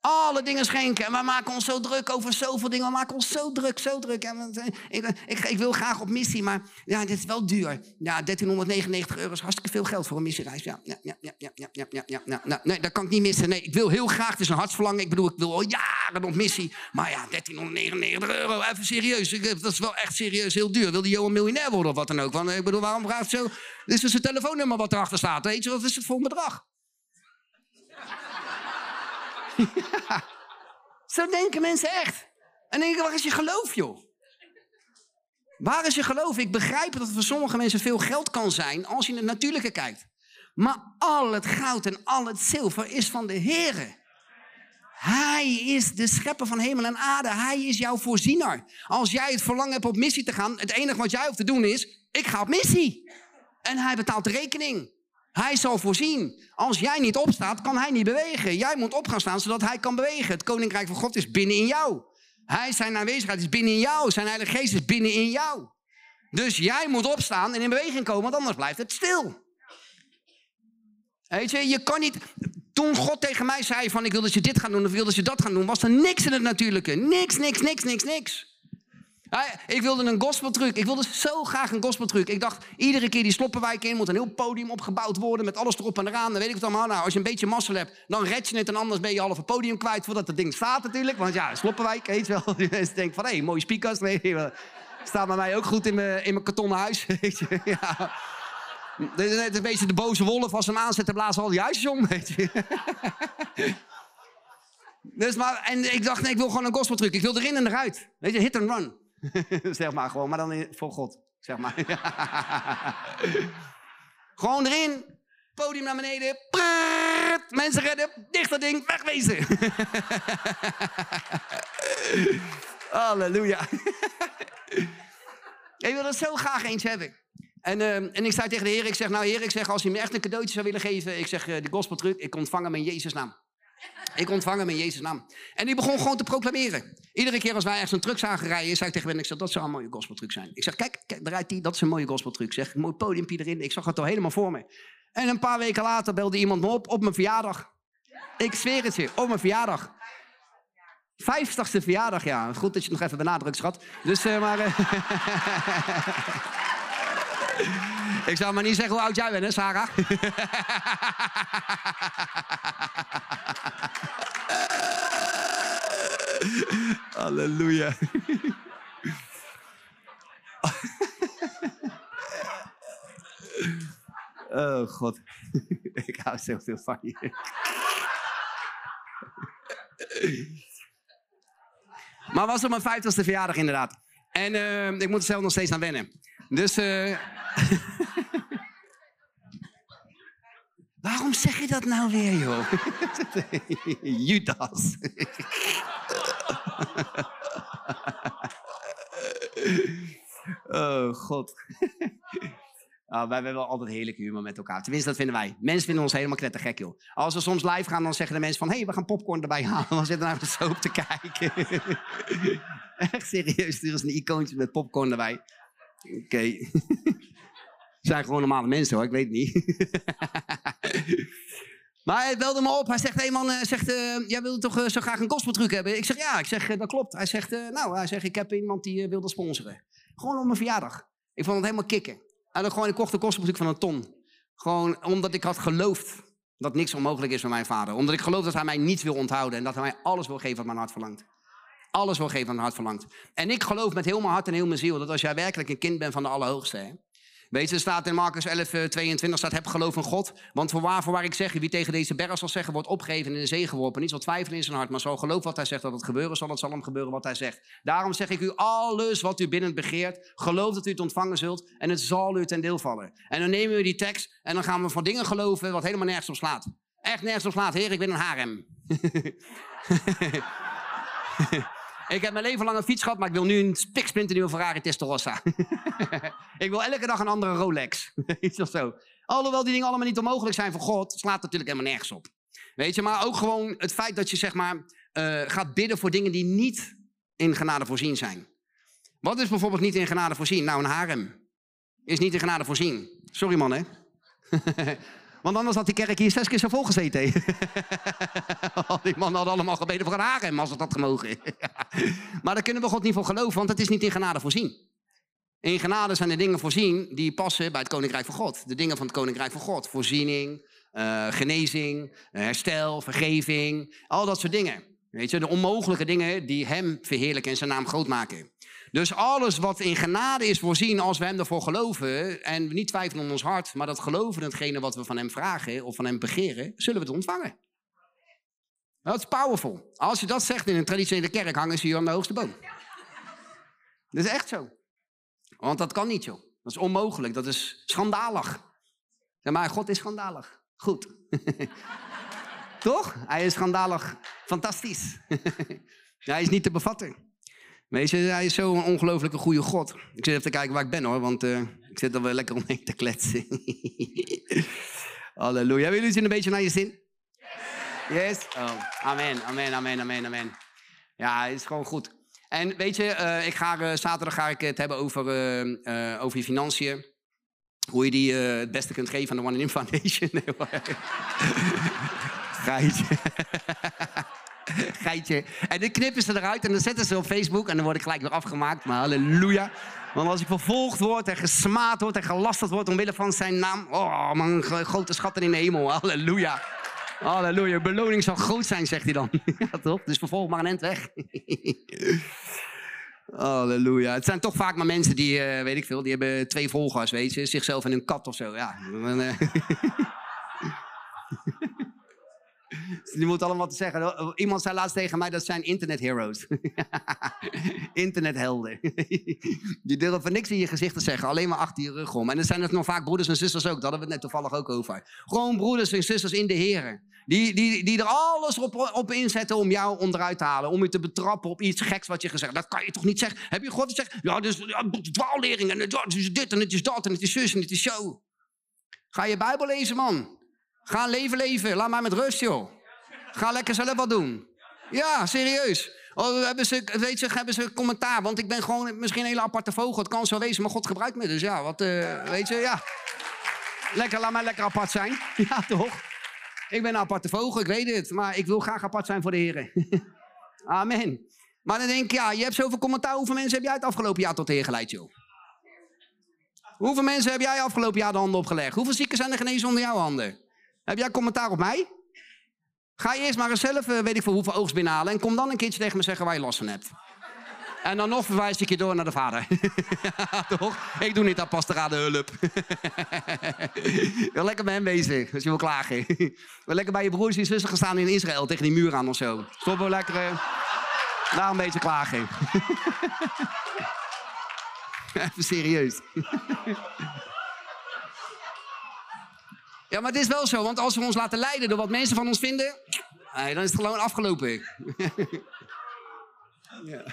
Alle dingen schenken. En we maken ons zo druk over zoveel dingen. We maken ons zo druk, zo druk. En ik, ik, ik, wil graag op missie, maar ja, dit is wel duur. Ja, 1399 euro is hartstikke veel geld voor een missiereis. Ja, ja, ja, ja, ja, ja, ja, ja. Nou, nee, dat kan ik niet missen. Nee, ik wil heel graag. Het is een hartsverlangen. Ik bedoel, ik wil al jaren op missie. Maar ja, 1399 euro, even serieus. Dat is wel echt serieus heel duur. Wil die Johan miljonair worden of wat dan ook? Want ik bedoel, waarom vraagt zo... Dit is dus het telefoonnummer wat erachter staat. Weet je, wat is het voor een bedrag? Zo denken mensen echt. En denk ik, waar is je geloof, joh? Waar is je geloof? Ik begrijp dat het voor sommige mensen veel geld kan zijn als je in het natuurlijke kijkt. Maar al het goud en al het zilver is van de Heer. Hij is de schepper van hemel en aarde. Hij is jouw voorziener. Als jij het verlangen hebt op missie te gaan, het enige wat jij hoeft te doen is: ik ga op missie. En hij betaalt de rekening. Hij zal voorzien. Als jij niet opstaat, kan hij niet bewegen. Jij moet op gaan staan zodat hij kan bewegen. Het koninkrijk van God is binnen in jou. Hij, zijn aanwezigheid is binnen in jou. Zijn heilige geest is binnen in jou. Dus jij moet opstaan en in beweging komen, want anders blijft het stil. Weet je, je kan niet. Toen God tegen mij zei: van ik wil dat je dit gaat doen of ik wil dat je dat gaat doen, was er niks in het natuurlijke. Niks, niks, niks, niks, niks ik wilde een gospeltruc. Ik wilde zo graag een gospeltruc. Ik dacht, iedere keer die sloppenwijk in moet een heel podium opgebouwd worden met alles erop en eraan. Dan weet ik het allemaal. Nou, als je een beetje mazzel hebt, dan red je het en anders ben je half een podium kwijt voordat het ding staat natuurlijk. Want ja, sloppenwijk, weet je wel. Die mensen denken van, hé, hey, mooie speakers. Nee, staat bij mij ook goed in mijn, in mijn kartonnen huis. Weet je, is een beetje de boze wolf. Als ze hem aanzetten, blazen al die huisjes om. Weet je. Dus maar, en ik dacht, nee, ik wil gewoon een gospeltruc. Ik wil erin en eruit. Weet je, hit and run. zeg maar gewoon, maar dan voor God. Zeg maar. gewoon erin, podium naar beneden. Prrrt, mensen redden, dicht dat ding, wegwezen. Halleluja. ik wil er zo graag eens hebben. En, uh, en ik zei tegen de Heer, ik zeg, nou Heer, ik zeg, als je me echt een cadeautje zou willen geven, ik zeg, uh, de gospeltruc, ik ontvang hem in Jezus' naam. Ik ontvang hem in Jezus' naam. En die begon gewoon te proclameren. Iedere keer als wij ergens een truck zagen rijden, zei ik tegen hem, ik zeg, dat zou een mooie gospeltruc zijn. Ik zeg, kijk, kijk daar rijdt die, dat is een mooie gospeltruc. Zeg, mooi podiumpje erin. Ik zag het al helemaal voor me. En een paar weken later belde iemand me op, op mijn verjaardag. Ik zweer het je, op mijn verjaardag. Vijftigste verjaardag, ja. Goed dat je het nog even benadrukt, schat. Dus, uh, maar... Uh... ik zou maar niet zeggen hoe oud jij bent, hè, Sarah? Halleluja. Oh God. Ik hou zoveel van je. Maar was op mijn vijftigste verjaardag inderdaad. En uh, ik moet er zelf nog steeds aan wennen. Dus... Uh... Waarom zeg je dat nou weer, joh? Judas. oh, god. Oh, wij hebben wel altijd heerlijke humor met elkaar. Tenminste, dat vinden wij. Mensen vinden ons helemaal knettergek, joh. Als we soms live gaan, dan zeggen de mensen van... hé, hey, we gaan popcorn erbij halen. Dan zitten we naar zo op te kijken. Echt serieus, sturen ze een icoontje met popcorn erbij. Oké. Okay. zijn gewoon normale mensen, hoor. Ik weet niet. Maar hij belde me op. Hij zegt, hey man, uh, zegt, uh, jij wilde toch uh, zo graag een gospeltruc hebben? Ik zeg, ja. Ik zeg, dat klopt. Hij zegt, nou, hij zegt, ik heb iemand die wilde sponsoren. Gewoon op mijn verjaardag. Ik vond het helemaal kicken. En dan gewoon, ik kocht een gospeltruc van een ton. Gewoon omdat ik had geloofd Dat niks onmogelijk is voor mijn vader. Omdat ik geloof dat hij mij niets wil onthouden. En dat hij mij alles wil geven wat mijn hart verlangt. Alles wil geven wat mijn hart verlangt. En ik geloof met heel mijn hart en heel mijn ziel dat als jij werkelijk een kind bent van de Allerhoogste. Hè, Weet je, er staat in Marcus 11, 22, staat, heb geloof in God. Want voor waar, voor waar ik zeg, wie tegen deze berg zal zeggen, wordt opgegeven en in de zee geworpen. Niet zal twijfelen in zijn hart, maar zal geloof wat hij zegt dat het gebeuren zal. Het zal hem gebeuren wat hij zegt. Daarom zeg ik u, alles wat u binnen begeert, geloof dat u het ontvangen zult. En het zal u ten deel vallen. En dan nemen we die tekst en dan gaan we van dingen geloven wat helemaal nergens op slaat. Echt nergens op slaat. Heer, ik ben een harem. Ik heb mijn leven lang een fiets gehad, maar ik wil nu een spiksplinternieuwe Ferrari Testarossa. ik wil elke dag een andere Rolex. Iets of zo. Alhoewel die dingen allemaal niet onmogelijk zijn voor God, slaat natuurlijk helemaal nergens op. Weet je, maar ook gewoon het feit dat je zeg maar uh, gaat bidden voor dingen die niet in genade voorzien zijn. Wat is bijvoorbeeld niet in genade voorzien? Nou, een harem is niet in genade voorzien. Sorry man, hè? Want anders had die kerk hier zes keer zo vol gezeten. die mannen hadden allemaal gebeden voor een harem als het had gemogen. maar daar kunnen we God niet voor geloven, want het is niet in genade voorzien. In genade zijn de dingen voorzien die passen bij het koninkrijk van God. De dingen van het koninkrijk van God. Voorziening, uh, genezing, herstel, vergeving. Al dat soort dingen. Weet je, de onmogelijke dingen die hem verheerlijken en zijn naam groot maken. Dus alles wat in genade is voorzien als we hem ervoor geloven en we niet twijfelen in ons hart, maar dat geloven in hetgene wat we van hem vragen of van hem begeren, zullen we het ontvangen. Dat is powerful. Als je dat zegt in een traditionele kerk, hangen ze hier aan de hoogste boom. Dat is echt zo. Want dat kan niet, joh. Dat is onmogelijk. Dat is schandalig. Maar God is schandalig. Goed. Toch? Hij is schandalig. Fantastisch. hij is niet te bevatten. Weet je, hij is zo'n ongelooflijke goede God. Ik zit even te kijken waar ik ben hoor, want uh, ik zit er wel lekker omheen te kletsen. Halleluja. Hebben jullie zin een beetje naar je zin? Yes? Oh, amen, amen, amen, amen, amen. Ja, het is gewoon goed. En weet je, uh, ik ga, uh, zaterdag ga ik het hebben over, over je financiën. Hoe je die het beste kunt geven aan de One in Foundation. Geitje. Geitje. En dit knippen ze eruit en dan zetten ze op Facebook en dan word ik gelijk weer afgemaakt. Maar halleluja. Want als ik vervolgd word en gesmaad word en gelasterd word omwille van zijn naam. Oh man, grote schatten in de hemel. Halleluja. Halleluja. Beloning zal groot zijn, zegt hij dan. ja toch? Dus vervolg maar een end weg. Halleluja. Het zijn toch vaak maar mensen die, uh, weet ik veel, die hebben twee volgers, weet je. Zichzelf en een kat of zo. Ja. Die moet allemaal te zeggen. Iemand zei laatst tegen mij, dat zijn internet heroes. Internethelden. Die durven niks in je gezicht te zeggen, alleen maar achter je rug om. En dan zijn het nog vaak broeders en zusters ook, daar hadden we het net toevallig ook over. Gewoon broeders en zusters in de Heer. Die, die, die er alles op, op inzetten om jou onderuit te halen. Om je te betrappen op iets geks wat je gezegd Dat kan je toch niet zeggen? Heb je God gezegd? Ja, dus ja, dwaallering en het is dit en het is dat en het is zus en het is zo. Ga je Bijbel lezen, man. Ga leven leven. Laat mij met rust, joh. Ga lekker zelf wat doen. Ja, serieus. Oh, hebben ze, weet je, hebben ze commentaar? Want ik ben gewoon misschien een hele aparte vogel. Het kan zo wezen, maar God gebruikt me. Dus ja, wat, uh, weet je, ja. Lekker, laat mij lekker apart zijn. Ja, toch? Ik ben een aparte vogel, ik weet het. Maar ik wil graag apart zijn voor de heren. Amen. Maar dan denk ik, ja, je hebt zoveel commentaar. Hoeveel mensen heb jij het afgelopen jaar tot de Heer geleid, joh? Hoeveel mensen heb jij afgelopen jaar de handen opgelegd? Hoeveel zieken zijn er genezen onder jouw handen? Heb jij commentaar op mij? Ga eerst maar eens zelf, eh, weet ik veel hoeveel oogst binnenhalen. En kom dan een keertje tegen me zeggen waar je last van hebt. En dan nog verwijs ik je door naar de vader. toch? Ik doe niet aan pastorade hulp. wil lekker bij hem bezig, als je wil klagen. wil lekker bij je broers en zussen gaan staan in Israël tegen die muur aan of zo. Stop wel lekker daar een beetje klagen. Even serieus. Ja, maar het is wel zo, want als we ons laten leiden door wat mensen van ons vinden, dan is het gewoon afgelopen. ja.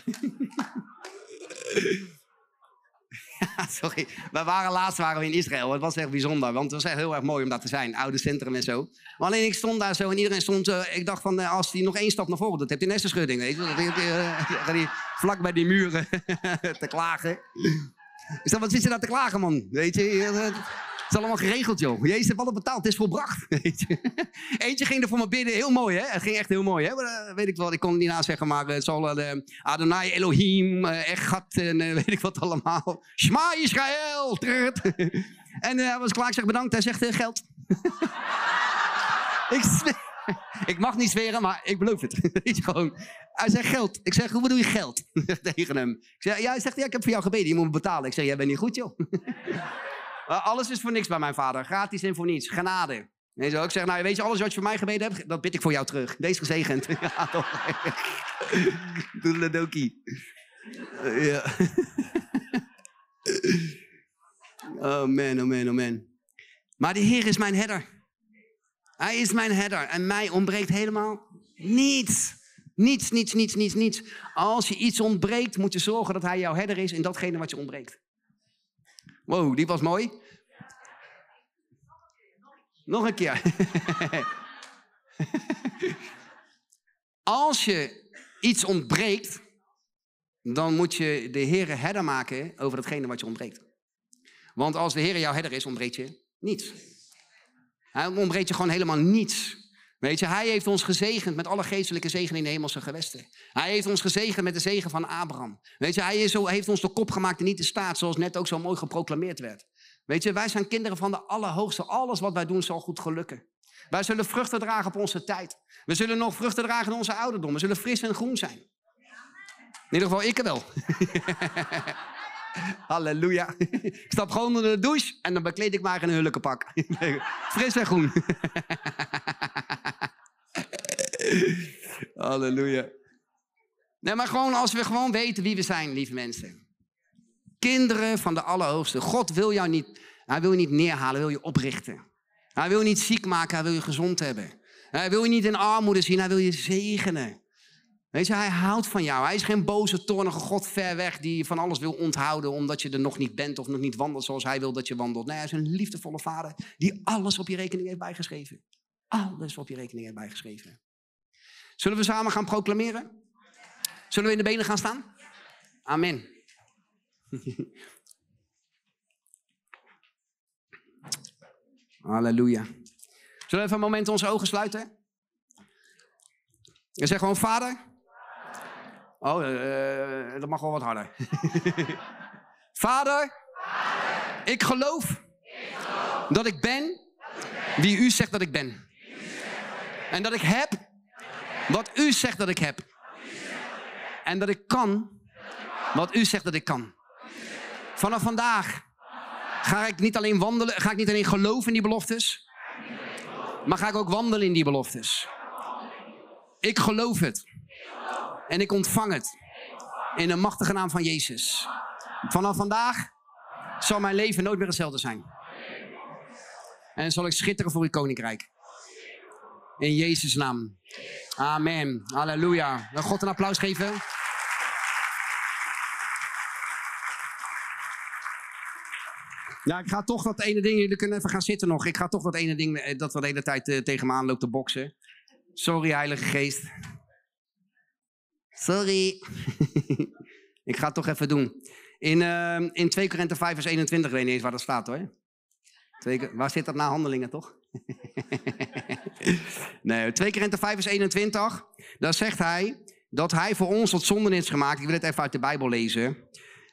sorry. We waren laatst waren we in Israël. Het was echt bijzonder, want het was echt heel erg mooi om daar te zijn. Oude centrum en zo. Maar alleen ik stond daar zo en iedereen stond... Uh, ik dacht van, uh, als hij nog één stap naar voren doet, heb hij een schudding. Weet je? Dan hij vlak bij die muren te klagen. Ik dacht, wat zit je daar te klagen, man? Weet je? Is allemaal geregeld, joh. Jezus heeft alles betaald. Het is volbracht. Eentje ging er voor me binnen. Heel mooi, hè? Het ging echt heel mooi, hè? Maar, uh, weet ik wel. Ik kon het niet zeggen, maar het zal uh, Adonai Elohim, uh, Echat en weet ik wat allemaal. Shema Israël. en hij was klaar. Ik zeg bedankt. Hij zegt geld. ik, ik mag niet zweren, maar ik beloof het. Gewoon. Hij zegt geld. Ik zeg, hoe bedoel je geld? Tegen hem. Ik zeg, ja, hij zegt, ja, ik heb voor jou gebeden, je moet betalen. Ik zeg, jij bent niet goed, joh. Maar alles is voor niks bij mijn vader. Gratis en voor niets. Genade. Nee, zo. Ik zeg, nou, weet je, alles wat je voor mij gebeden hebt, dat bid ik voor jou terug. Wees gezegend. ja, toch. Doedeledokie. Eh, Ja. oh man, oh man, oh man. Maar de Heer is mijn herder. Hij is mijn herder. En mij ontbreekt helemaal niets. Niets, niets, niets, niets, niets. Als je iets ontbreekt, moet je zorgen dat hij jouw herder is in datgene wat je ontbreekt. Wow, die was mooi. Nog een keer. Als je iets ontbreekt, dan moet je de Heer herder maken over datgene wat je ontbreekt. Want als de Heer jouw herder is, ontbreekt je niets. Hij ontbreekt je gewoon helemaal niets. Weet je, hij heeft ons gezegend met alle geestelijke zegen in de hemelse gewesten. Hij heeft ons gezegend met de zegen van Abraham. Weet je, hij zo, heeft ons de kop gemaakt en niet de staat, zoals net ook zo mooi geproclameerd werd. Weet je, wij zijn kinderen van de Allerhoogste. Alles wat wij doen zal goed gelukken. Wij zullen vruchten dragen op onze tijd. We zullen nog vruchten dragen in onze ouderdom. We zullen fris en groen zijn. In ieder geval, ik er wel. Halleluja. Ik stap gewoon onder de douche en dan bekleed ik maar een hulkenpak. Fris en groen. Halleluja. Nee, maar gewoon als we gewoon weten wie we zijn, lieve mensen. Kinderen van de Allerhoogste. God wil jou niet, hij wil je niet neerhalen, wil je oprichten. Hij wil je niet ziek maken, hij wil je gezond hebben. Hij wil je niet in armoede zien, hij wil je zegenen. Weet je, hij houdt van jou. Hij is geen boze, toornige God ver weg die van alles wil onthouden omdat je er nog niet bent of nog niet wandelt zoals hij wil dat je wandelt. Nee, hij is een liefdevolle vader die alles op je rekening heeft bijgeschreven. Alles op je rekening heeft bijgeschreven. Zullen we samen gaan proclameren? Zullen we in de benen gaan staan? Amen. Halleluja. Zullen we even een moment onze ogen sluiten? En zeg gewoon, vader. Oh, eh, dat mag wel wat harder. vader, ik geloof dat ik ben wie u zegt dat ik ben. En dat ik heb wat u zegt dat ik heb. En dat ik kan wat u zegt dat ik kan. Vanaf vandaag ga ik niet alleen wandelen, ga ik niet alleen geloven in die beloftes, maar ga ik ook wandelen in die beloftes. Ik geloof het. En ik ontvang het. In de machtige naam van Jezus. Vanaf vandaag zal mijn leven nooit meer hetzelfde zijn. En zal ik schitteren voor uw koninkrijk. In Jezus' naam. Amen. Halleluja. Wil God een applaus geven? Ja, ik ga toch dat ene ding, jullie kunnen even gaan zitten nog. Ik ga toch dat ene ding, eh, dat we de hele tijd eh, tegen me aan loopt te boksen. Sorry, Heilige Geest. Sorry. ik ga het toch even doen. In, eh, in 2 Korinther 5 vers 21, ik weet niet eens waar dat staat hoor. Waar zit dat na handelingen toch? nee, 2 Korinther 5 vers 21, daar zegt hij dat hij voor ons tot zonde is gemaakt. Ik wil het even uit de Bijbel lezen.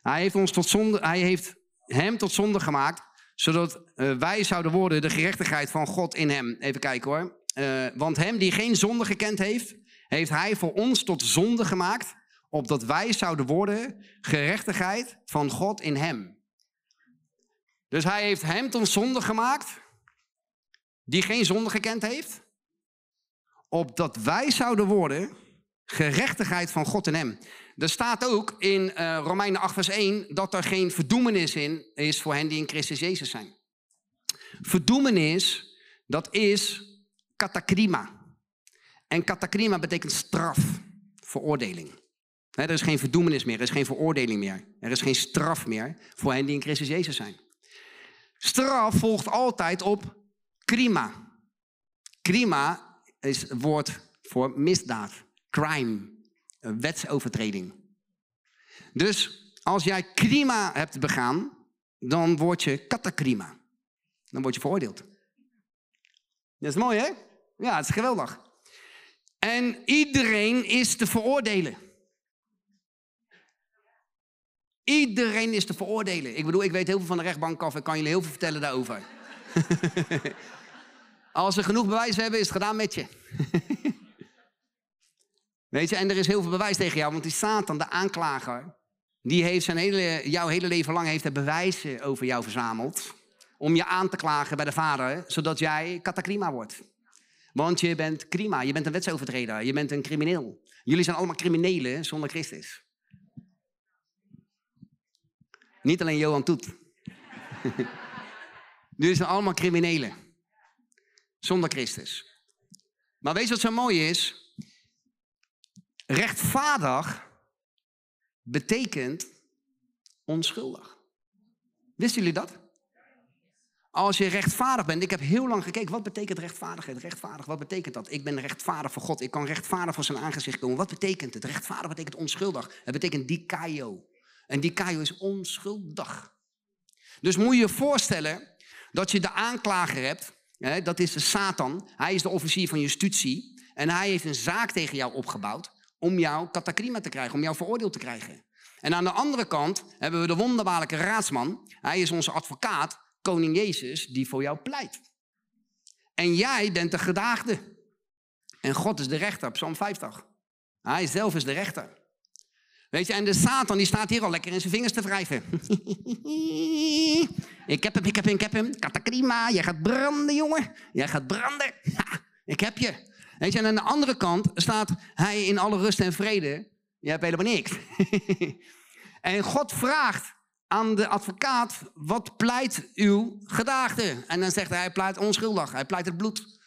Hij heeft, ons tot zonde, hij heeft hem tot zonde gemaakt, zodat eh, wij zouden worden de gerechtigheid van God in hem. Even kijken hoor. Eh, want hem die geen zonde gekend heeft, heeft hij voor ons tot zonde gemaakt, opdat wij zouden worden gerechtigheid van God in hem. Dus hij heeft hem tot zonde gemaakt, die geen zonde gekend heeft, opdat wij zouden worden gerechtigheid van God in hem. Er staat ook in eh, Romeinen 8 vers 1 dat er geen verdoemenis in is voor hen die in Christus Jezus zijn. Verdoemenis, dat is katakrima. En katakrima betekent straf, veroordeling. Er is geen verdoemenis meer, er is geen veroordeling meer. Er is geen straf meer voor hen die in Christus Jezus zijn. Straf volgt altijd op krima. Krima is het woord voor misdaad, crime, wetsovertreding. Dus als jij krima hebt begaan, dan word je katakrima. Dan word je veroordeeld. Dat is mooi, hè? Ja, het is geweldig. En iedereen is te veroordelen. Iedereen is te veroordelen. Ik bedoel, ik weet heel veel van de rechtbank af. Ik kan jullie heel veel vertellen daarover. Als we genoeg bewijs hebben, is het gedaan met je. Weet je, en er is heel veel bewijs tegen jou, want die Satan, de aanklager, die heeft zijn hele, jouw hele leven lang heeft er bewijzen over jou verzameld. Om je aan te klagen bij de vader, zodat jij kataklima wordt. Want je bent krima, je bent een wetsovertreder, je bent een crimineel. Jullie zijn allemaal criminelen zonder Christus. Niet alleen Johan Toet. Jullie zijn allemaal criminelen. Zonder Christus. Maar weet je wat zo mooi is? Rechtvaardig betekent onschuldig. Wisten jullie dat? Als je rechtvaardig bent, ik heb heel lang gekeken, wat betekent rechtvaardigheid? Rechtvaardig, wat betekent dat? Ik ben rechtvaardig voor God, ik kan rechtvaardig voor zijn aangezicht komen. Wat betekent het? Rechtvaardig betekent onschuldig. Het betekent dikaio. En dikaio is onschuldig. Dus moet je je voorstellen dat je de aanklager hebt, dat is de Satan, hij is de officier van justitie en hij heeft een zaak tegen jou opgebouwd om jou katakrima te krijgen, om jou veroordeeld te krijgen. En aan de andere kant hebben we de wonderbaarlijke raadsman. Hij is onze advocaat, koning Jezus, die voor jou pleit. En jij bent de gedaagde. En God is de rechter, Psalm 50. Hij zelf is de rechter. Weet je, en de Satan die staat hier al lekker in zijn vingers te wrijven. ik heb hem, ik heb hem, ik heb hem. Katakrima, jij gaat branden, jongen. Jij gaat branden. ik heb je. Weet je, en aan de andere kant staat hij in alle rust en vrede. Je hebt helemaal niks. en God vraagt aan de advocaat, wat pleit uw gedaagde? En dan zegt hij, hij pleit onschuldig, hij pleit het bloed.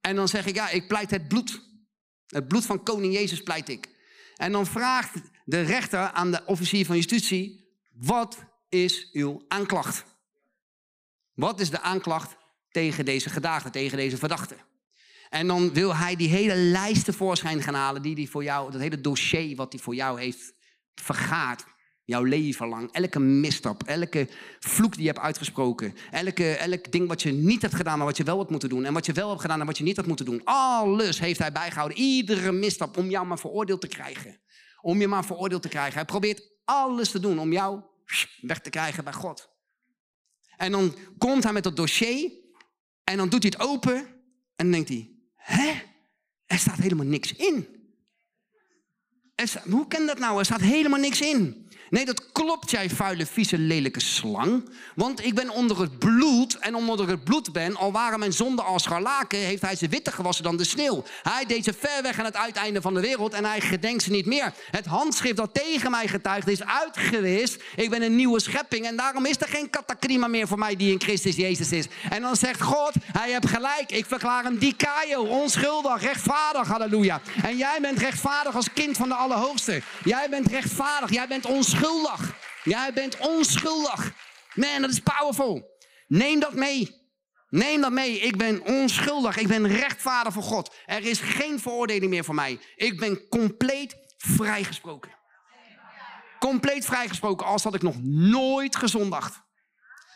En dan zeg ik, ja, ik pleit het bloed. Het bloed van koning Jezus pleit ik. En dan vraagt de rechter aan de officier van justitie, wat is uw aanklacht? Wat is de aanklacht tegen deze gedaagde, tegen deze verdachte? En dan wil hij die hele lijst tevoorschijn gaan halen, die hij voor jou, dat hele dossier wat hij voor jou heeft vergaard. Jouw leven lang. Elke misstap, elke vloek die je hebt uitgesproken. Elke, elk ding wat je niet hebt gedaan, maar wat je wel had moeten doen. En wat je wel hebt gedaan en wat je niet had moeten doen. Alles heeft hij bijgehouden. Iedere misstap om jou maar veroordeeld te krijgen. Om je maar veroordeeld te krijgen. Hij probeert alles te doen om jou weg te krijgen bij God. En dan komt hij met dat dossier. En dan doet hij het open. En dan denkt hij, Hè? Er staat helemaal niks in. hoe kan dat nou? Er staat helemaal niks in. Nee, dat klopt, jij vuile, vieze, lelijke slang. Want ik ben onder het bloed. En omdat ik het bloed ben, al waren mijn zonden als scharlaken, heeft hij ze witter gewassen dan de sneeuw. Hij deed ze ver weg aan het uiteinde van de wereld en hij gedenkt ze niet meer. Het handschrift dat tegen mij getuigt is uitgewist. Ik ben een nieuwe schepping en daarom is er geen katakrima meer voor mij die in Christus Jezus is. En dan zegt God, hij hebt gelijk. Ik verklaar hem dikaio, onschuldig, rechtvaardig, halleluja. En jij bent rechtvaardig als kind van de Allerhoogste. Jij bent rechtvaardig, jij bent onschuldig onschuldig. Jij bent onschuldig. Man, dat is powerful. Neem dat mee. Neem dat mee. Ik ben onschuldig. Ik ben rechtvaardig voor God. Er is geen veroordeling meer voor mij. Ik ben compleet vrijgesproken. Compleet vrijgesproken, als had ik nog nooit gezondigd.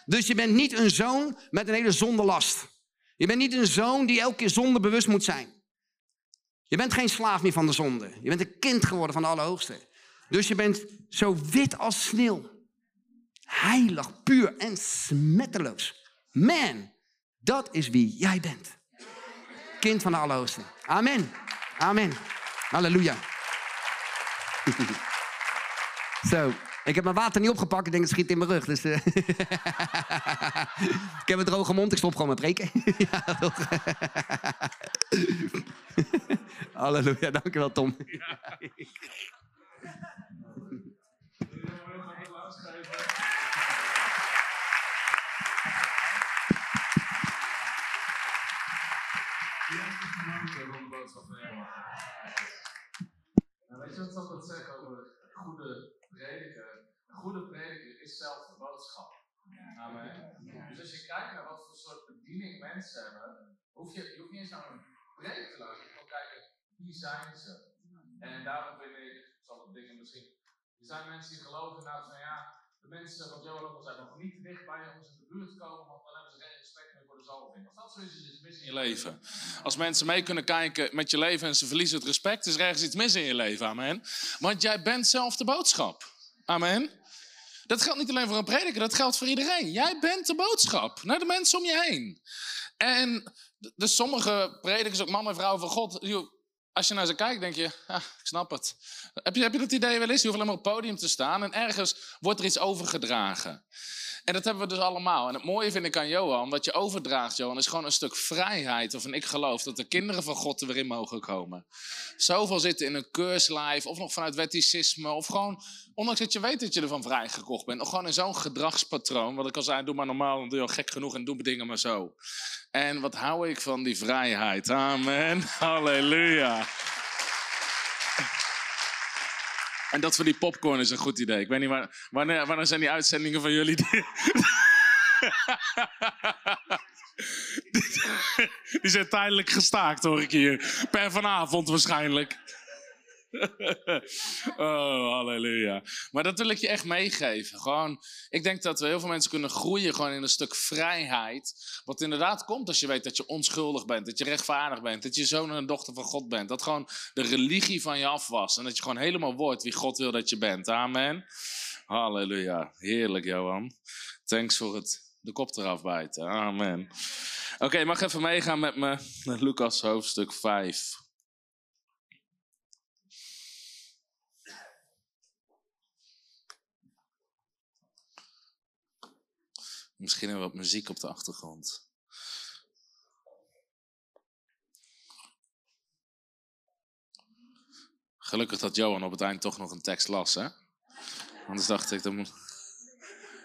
Dus je bent niet een zoon met een hele zondelast. Je bent niet een zoon die elke keer zonde bewust moet zijn. Je bent geen slaaf meer van de zonde. Je bent een kind geworden van de Allerhoogste. Dus je bent zo wit als sneeuw. Heilig, puur en smetteloos. Man, dat is wie jij bent. Kind van de Allerhoogste. Amen. Amen. Halleluja. Zo, ik heb mijn water niet opgepakt. Ik denk, het schiet in mijn rug. Dus, uh... ik heb een droge mond. Ik stop gewoon met preken. ja, toch? Halleluja. Dankjewel, Tom. Weet je wat ik altijd zeg over goede prediker? Een goede prediker is zelf de boodschap. Amen. Dus als je kijkt naar wat voor soort bediening mensen hebben, hoef je, je hoeft niet eens naar een preek te luisteren. Je moet kijken, wie zijn ze? En daarom vind ik, zal dingen misschien. Er zijn mensen die geloven nou van ja, de mensen, wat Johan zei, nog niet dicht bij ons in de buurt komen, want dan hebben ze geen respect meer voor de Als dat is, mis in je leven. Als mensen mee kunnen kijken met je leven en ze verliezen het respect, is er ergens iets mis in je leven. Amen. Want jij bent zelf de boodschap. Amen. Dat geldt niet alleen voor een prediker, dat geldt voor iedereen. Jij bent de boodschap naar de mensen om je heen. En Dus sommige predikers, ook mannen en vrouwen van God, als je naar ze kijkt, denk je, ah, ik snap het. Heb je, heb je dat idee wel eens? Je hoeft alleen maar op het podium te staan en ergens wordt er iets overgedragen. En dat hebben we dus allemaal. En het mooie vind ik aan Johan, wat je overdraagt, Johan, is gewoon een stuk vrijheid. Of ik geloof dat de kinderen van God er weer in mogen komen. Zoveel zitten in een keurslijf, of nog vanuit wetticisme, of gewoon, ondanks dat je weet dat je ervan vrijgekocht bent, of gewoon in zo'n gedragspatroon. Wat ik al zei, doe maar normaal, dan doe je al gek genoeg en doe dingen maar zo. En wat hou ik van die vrijheid. Amen. Halleluja. En dat voor die popcorn is een goed idee. Ik weet niet waar, wanneer, wanneer zijn die uitzendingen van jullie. Die, die zijn tijdelijk gestaakt, hoor ik hier. Per vanavond waarschijnlijk. oh, halleluja. Maar dat wil ik je echt meegeven. Gewoon, ik denk dat we heel veel mensen kunnen groeien gewoon in een stuk vrijheid. Wat inderdaad komt als je weet dat je onschuldig bent, dat je rechtvaardig bent, dat je zoon en dochter van God bent. Dat gewoon de religie van je af was en dat je gewoon helemaal wordt wie God wil dat je bent. Amen. Halleluja. Heerlijk, Johan. Thanks voor het de kop eraf bijten. Amen. Oké, mag even meegaan met me naar Lucas hoofdstuk 5. Misschien wat muziek op de achtergrond. Gelukkig dat Johan op het eind toch nog een tekst las, hè? Anders dacht ik, dan moet...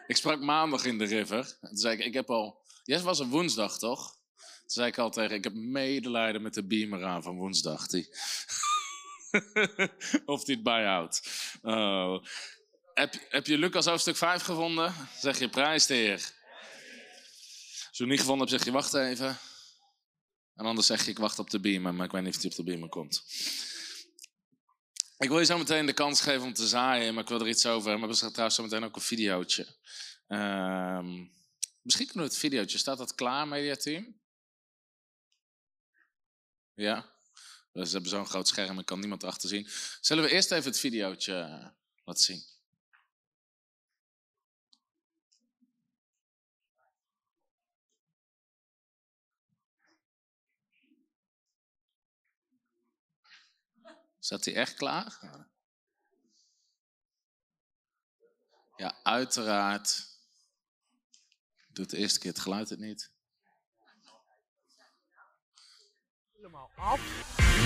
Ik sprak maandag in de river. En toen zei ik, ik heb al... Yes, was een woensdag, toch? Toen zei ik al tegen, ik heb medelijden met de beamer aan van woensdag. Die... of die het bijhoudt. Oh. Heb, heb je Lucas hoofdstuk 5 gevonden? Zeg je, prijs de Heer. Je hem niet gevonden hebt, zeg je wacht even. En anders zeg je ik wacht op de beamer, maar ik weet niet of hij op de beamer komt. Ik wil je zo meteen de kans geven om te zaaien, maar ik wil er iets over hebben. We hebben trouwens zo meteen ook een videootje. Ehm, misschien kunnen we het videootje, staat dat klaar, mediateam? Ja? Ze hebben zo'n groot scherm, ik kan niemand achter zien. Zullen we eerst even het videootje eh, laten zien? Zat hij echt klaar? Ja, uiteraard. Doet de eerste keer het geluid het niet. Helemaal af.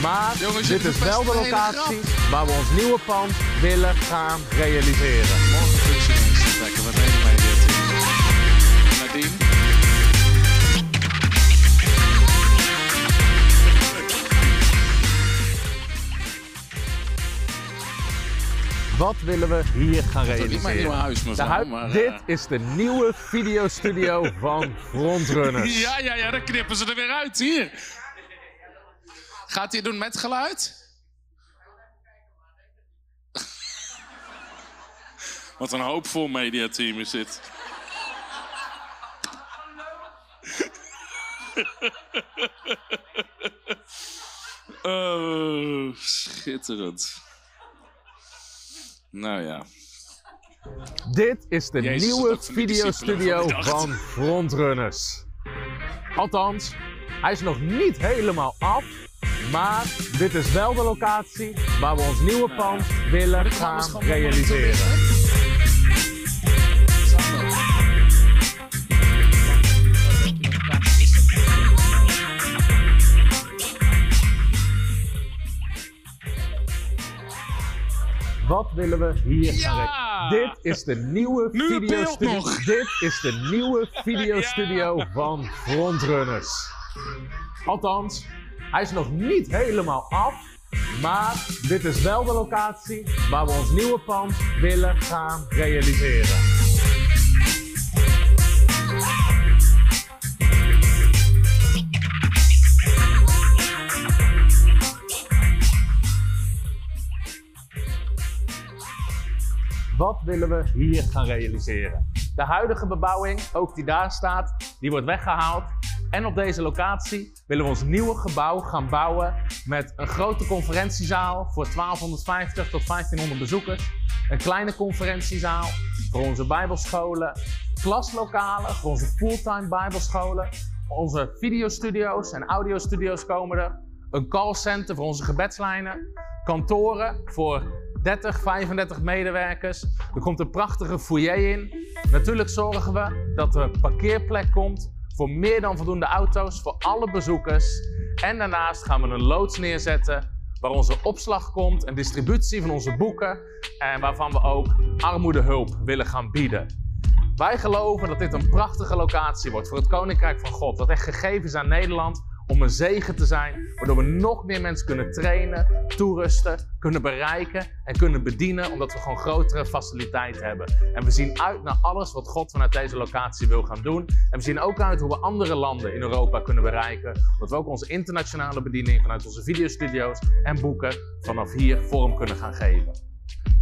Maar Jongens, dit is wel de locatie waar we ons nieuwe pand willen gaan realiseren. Morgen functie Wat willen we hier gaan realiseren? Niet mijn nieuwe huis, mevrouw. Maar, dit is de nieuwe videostudio van Frontrunners. Ja, ja, ja, dan knippen ze er weer uit. Hier. Gaat hij doen met geluid? Wat een hoopvol mediateam is dit. oh, schitterend. Nou ja. Dit is de nieuwe videostudio van Frontrunners. Althans, hij is nog niet helemaal af, maar dit is wel de locatie waar we ons nieuwe pand willen gaan realiseren. Wat willen we hier gaan Dit is de nieuwe videostudio. Dit is de nieuwe videostudio van Frontrunners. Althans, hij is nog niet helemaal af. Maar dit is wel de locatie waar we ons nieuwe pand willen gaan realiseren. Wat willen we hier gaan realiseren? De huidige bebouwing, ook die daar staat, die wordt weggehaald. En op deze locatie willen we ons nieuwe gebouw gaan bouwen met een grote conferentiezaal voor 1250 tot 1500 bezoekers. Een kleine conferentiezaal voor onze bijbelscholen, klaslokalen voor onze fulltime bijbelscholen. Onze videostudio's en audiostudio's komen er. Een callcenter voor onze gebedslijnen. Kantoren voor 30, 35 medewerkers. Er komt een prachtige foyer in. Natuurlijk zorgen we dat er parkeerplek komt voor meer dan voldoende auto's voor alle bezoekers. En daarnaast gaan we een loods neerzetten waar onze opslag komt en distributie van onze boeken en waarvan we ook armoedehulp willen gaan bieden. Wij geloven dat dit een prachtige locatie wordt voor het Koninkrijk van God, dat echt gegeven is aan Nederland om een zegen te zijn, waardoor we nog meer mensen kunnen trainen, toerusten, kunnen bereiken en kunnen bedienen, omdat we gewoon grotere faciliteiten hebben. En we zien uit naar alles wat God vanuit deze locatie wil gaan doen. En we zien ook uit hoe we andere landen in Europa kunnen bereiken, omdat we ook onze internationale bediening vanuit onze videostudio's en boeken vanaf hier vorm kunnen gaan geven.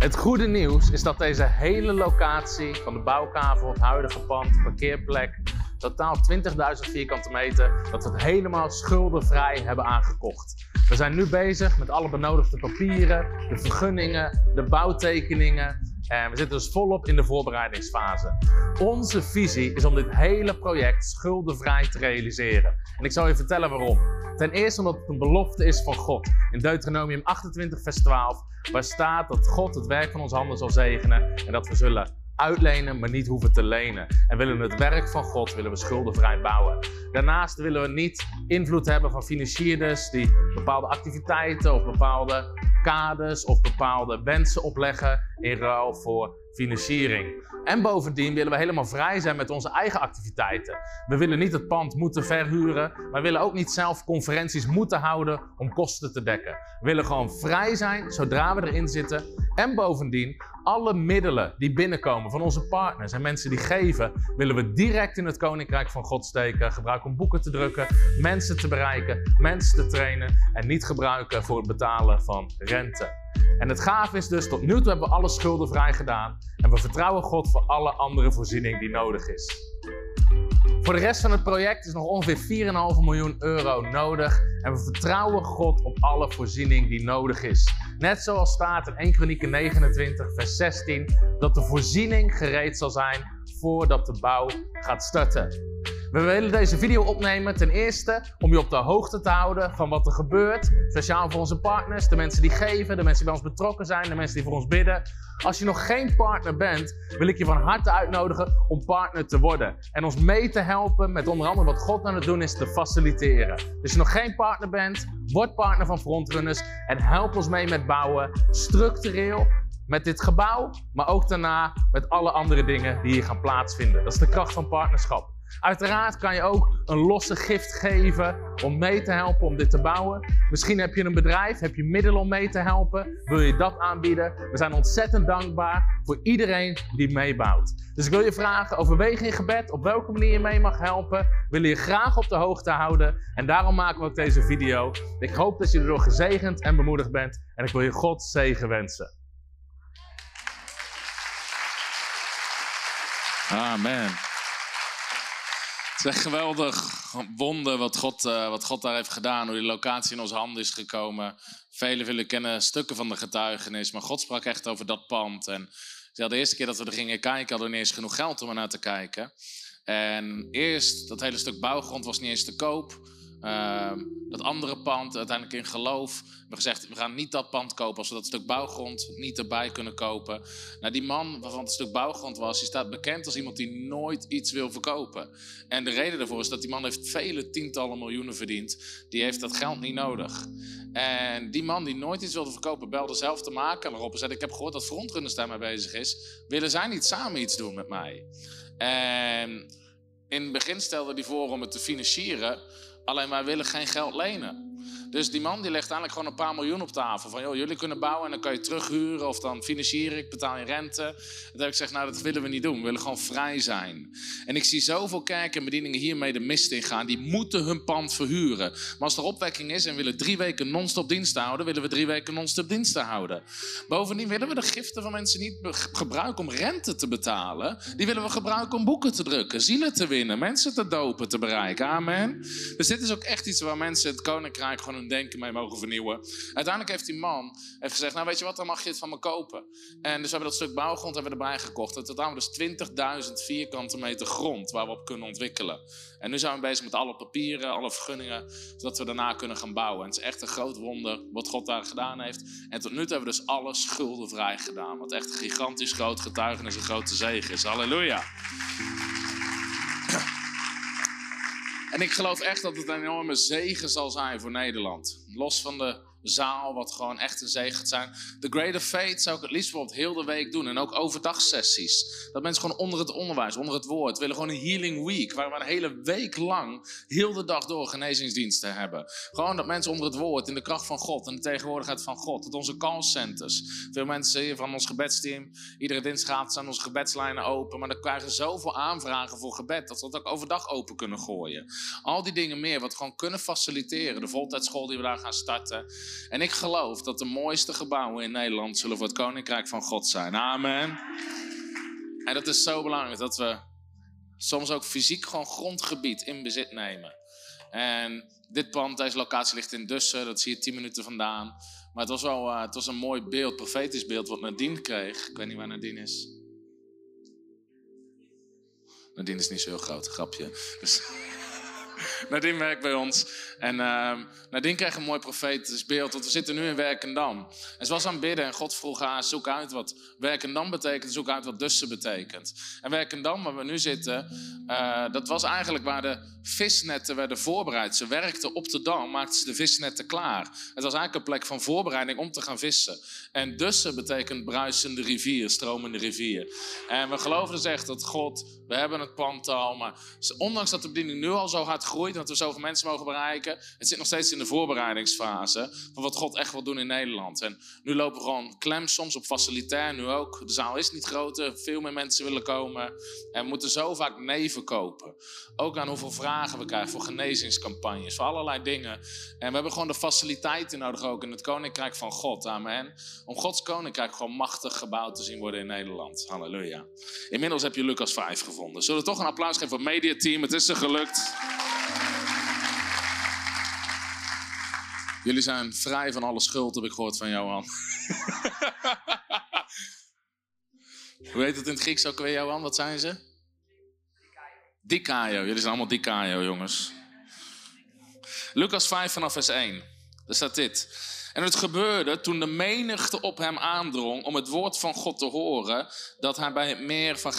Het goede nieuws is dat deze hele locatie van de bouwkavel, het huidige pand, parkeerplek, totaal 20.000 vierkante meter, dat we het helemaal schuldenvrij hebben aangekocht. We zijn nu bezig met alle benodigde papieren, de vergunningen, de bouwtekeningen. En we zitten dus volop in de voorbereidingsfase. Onze visie is om dit hele project schuldenvrij te realiseren. En ik zal je vertellen waarom. Ten eerste omdat het een belofte is van God. In Deuteronomium 28, vers 12, waar staat dat God het werk van onze handen zal zegenen en dat we zullen uitlenen, maar niet hoeven te lenen. En willen we het werk van God, willen we schuldenvrij bouwen. Daarnaast willen we niet invloed hebben van financierders die bepaalde activiteiten of bepaalde kaders of bepaalde wensen opleggen in ruil voor financiering. En bovendien willen we helemaal vrij zijn met onze eigen activiteiten. We willen niet het pand moeten verhuren, maar willen ook niet zelf conferenties moeten houden om kosten te dekken. We willen gewoon vrij zijn zodra we erin zitten. En bovendien, alle middelen die binnenkomen van onze partners en mensen die geven, willen we direct in het Koninkrijk van God steken. Gebruiken om boeken te drukken, mensen te bereiken, mensen te trainen en niet gebruiken voor het betalen van rente. En het gaaf is dus, tot nu toe hebben we alle schulden vrij gedaan. En we vertrouwen God voor alle andere voorziening die nodig is. Voor de rest van het project is nog ongeveer 4,5 miljoen euro nodig. En we vertrouwen God op alle voorziening die nodig is. Net zoals staat in 1 Kronieken 29, vers 16, dat de voorziening gereed zal zijn voordat de bouw gaat starten. We willen deze video opnemen ten eerste om je op de hoogte te houden van wat er gebeurt. Speciaal voor onze partners, de mensen die geven, de mensen die bij ons betrokken zijn, de mensen die voor ons bidden. Als je nog geen partner bent, wil ik je van harte uitnodigen om partner te worden. En ons mee te helpen met onder andere wat God aan het doen is te faciliteren. Dus als je nog geen partner bent, word partner van Frontrunners en help ons mee met bouwen. Structureel, met dit gebouw, maar ook daarna met alle andere dingen die hier gaan plaatsvinden. Dat is de kracht van partnerschap. Uiteraard kan je ook een losse gift geven om mee te helpen om dit te bouwen. Misschien heb je een bedrijf, heb je middelen om mee te helpen, wil je dat aanbieden. We zijn ontzettend dankbaar voor iedereen die meebouwt. Dus ik wil je vragen, overweeg in gebed op welke manier je mee mag helpen. Willen je graag op de hoogte houden en daarom maken we ook deze video. Ik hoop dat je erdoor gezegend en bemoedigd bent en ik wil je God zegen wensen. Amen. Het is echt geweldig wonder wat God, uh, wat God daar heeft gedaan. Hoe die locatie in onze handen is gekomen. Velen willen kennen stukken van de getuigenis. Maar God sprak echt over dat pand. En de eerste keer dat we er gingen kijken, hadden we niet eens genoeg geld om er naar te kijken. En eerst, dat hele stuk bouwgrond was niet eens te koop. Uh, dat andere pand, uiteindelijk in geloof. We hebben gezegd, we gaan niet dat pand kopen als we dat stuk bouwgrond niet erbij kunnen kopen. Nou, die man waarvan het stuk bouwgrond was, die staat bekend als iemand die nooit iets wil verkopen. En de reden daarvoor is dat die man heeft vele tientallen miljoenen verdiend. Die heeft dat geld niet nodig. En die man die nooit iets wilde verkopen, belde zelf te maken erop en zei, ik heb gehoord dat Frontrunners daarmee bezig is. Willen zij niet samen iets doen met mij? En in het begin stelde hij voor om het te financieren. Alleen wij willen geen geld lenen. Dus die man die legt eigenlijk gewoon een paar miljoen op tafel. Van joh, jullie kunnen bouwen en dan kan je terughuren of dan financier ik, betaal je rente. En heb ik gezegd, nou dat willen we niet doen. We willen gewoon vrij zijn. En ik zie zoveel kerken en bedieningen hiermee de mist in gaan. Die moeten hun pand verhuren. Maar als er opwekking is en willen drie weken non-stop diensten houden, willen we drie weken non-stop diensten houden. Bovendien willen we de giften van mensen niet gebruiken om rente te betalen. Die willen we gebruiken om boeken te drukken, zielen te winnen, mensen te dopen, te bereiken. Amen. Dus dit is ook echt iets waar mensen het koninkrijk gewoon denken mee mogen vernieuwen. Uiteindelijk heeft die man heeft gezegd, nou weet je wat, dan mag je het van me kopen. En dus we hebben dat stuk bouwgrond hebben we erbij gekocht. En totaal dus 20.000 vierkante meter grond waar we op kunnen ontwikkelen. En nu zijn we bezig met alle papieren, alle vergunningen, zodat we daarna kunnen gaan bouwen. En het is echt een groot wonder wat God daar gedaan heeft. En tot nu toe hebben we dus alle schulden vrij gedaan. Wat echt een gigantisch groot getuigenis, een grote zegen is. Halleluja. En ik geloof echt dat het een enorme zegen zal zijn voor Nederland. Los van de zaal, wat gewoon echt een zegen gaat zijn. De Greater Faith zou ik het liefst bijvoorbeeld heel de week doen. En ook overdagsessies. Dat mensen gewoon onder het onderwijs, onder het woord, willen gewoon een healing week. Waar we een hele week lang, heel de dag door, genezingsdiensten hebben. Gewoon dat mensen onder het woord, in de kracht van God en de tegenwoordigheid van God. Dat onze callcenters. Veel mensen hier van ons gebedsteam, iedere dinsdag zijn onze gebedslijnen open. Maar dan krijgen zoveel aanvragen voor gebed, dat we dat ook overdag open kunnen gooien. Al die dingen meer, wat gewoon kunnen faciliteren. De voltijdschool die we daar gaan starten. En ik geloof dat de mooiste gebouwen in Nederland zullen voor het Koninkrijk van God zijn. Amen. En dat is zo belangrijk dat we soms ook fysiek gewoon grondgebied in bezit nemen. En dit pand, deze locatie ligt in Dussen, dat zie je 10 minuten vandaan. Maar het was wel uh, het was een mooi beeld, profetisch beeld, wat Nadine kreeg. Ik weet niet waar Nadine is. Nadine is niet zo heel groot, grapje. Dus Nadine werkt bij ons. En uh, Nadine kreeg een mooi profetisch beeld, want we zitten nu in Werkendam. En ze was aan het bidden en God vroeg haar, zoek uit wat Werkendam betekent, zoek uit wat Dussen betekent. En Werkendam, waar we nu zitten, uh, dat was eigenlijk waar de visnetten werden voorbereid. Ze werkten op de dam, maakten ze de visnetten klaar. Het was eigenlijk een plek van voorbereiding om te gaan vissen. En Dussen betekent bruisende rivier, stromende rivier. En we geloven dus echt dat God, we hebben het pand al, maar ondanks dat de bediening nu al zo hard groeit, dat we zoveel mensen mogen bereiken, het zit nog steeds in de voorbereidingsfase van wat God echt wil doen in Nederland. En nu lopen we gewoon klem soms op facilitair, nu ook. De zaal is niet groter, veel meer mensen willen komen. En we moeten zo vaak nee verkopen. Ook aan hoeveel vragen we krijgen voor genezingscampagnes, voor allerlei dingen. En we hebben gewoon de faciliteiten nodig ook in het Koninkrijk van God. Amen. Om Gods Koninkrijk gewoon machtig gebouwd te zien worden in Nederland. Halleluja. Inmiddels heb je Lucas 5 gevonden. Zullen we toch een applaus geven voor het mediateam? Het is er gelukt. Jullie zijn vrij van alle schuld, heb ik gehoord van Johan. Hoe heet het in het Grieks ook weer, Johan? Wat zijn ze? Dikaio. Jullie zijn allemaal Dikaio, jongens. Lucas 5 vanaf vers 1. Daar staat dit. En het gebeurde toen de menigte op hem aandrong om het woord van God te horen, dat hij bij het meer van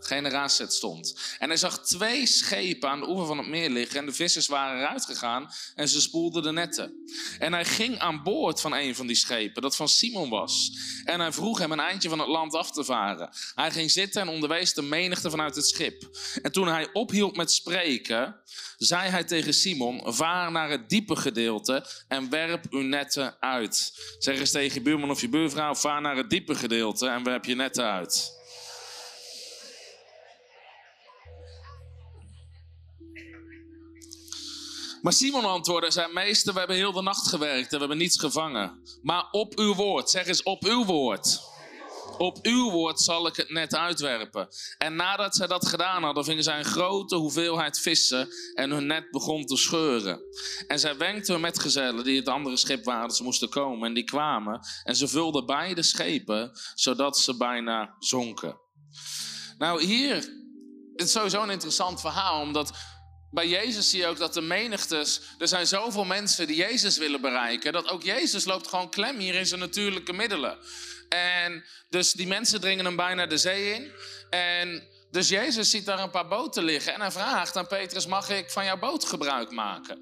Generaset stond. En hij zag twee schepen aan de oever van het meer liggen en de vissers waren eruit gegaan en ze spoelden de netten. En hij ging aan boord van een van die schepen, dat van Simon was. En hij vroeg hem een eindje van het land af te varen. Hij ging zitten en onderwees de menigte vanuit het schip. En toen hij ophield met spreken, zei hij tegen Simon, vaar naar het diepe gedeelte en werp uw netten uit. Zeg eens tegen je buurman of je buurvrouw, vaar naar het diepe gedeelte en werp je netten uit. Maar Simon antwoordde zijn meester, we hebben heel de nacht gewerkt en we hebben niets gevangen. Maar op uw woord, zeg eens op uw woord. Op uw woord zal ik het net uitwerpen. En nadat zij dat gedaan hadden, vingen zij een grote hoeveelheid vissen en hun net begon te scheuren. En zij wenkten met gezellen die het andere schip waren dat ze moesten komen. En die kwamen en ze vulden beide schepen, zodat ze bijna zonken. Nou, hier het is sowieso een interessant verhaal, omdat bij Jezus zie je ook dat de menigtes, er zijn zoveel mensen die Jezus willen bereiken, dat ook Jezus loopt gewoon klem hier in zijn natuurlijke middelen. En dus die mensen dringen hem bijna de zee in. En dus Jezus ziet daar een paar boten liggen en hij vraagt aan Petrus, mag ik van jouw boot gebruik maken?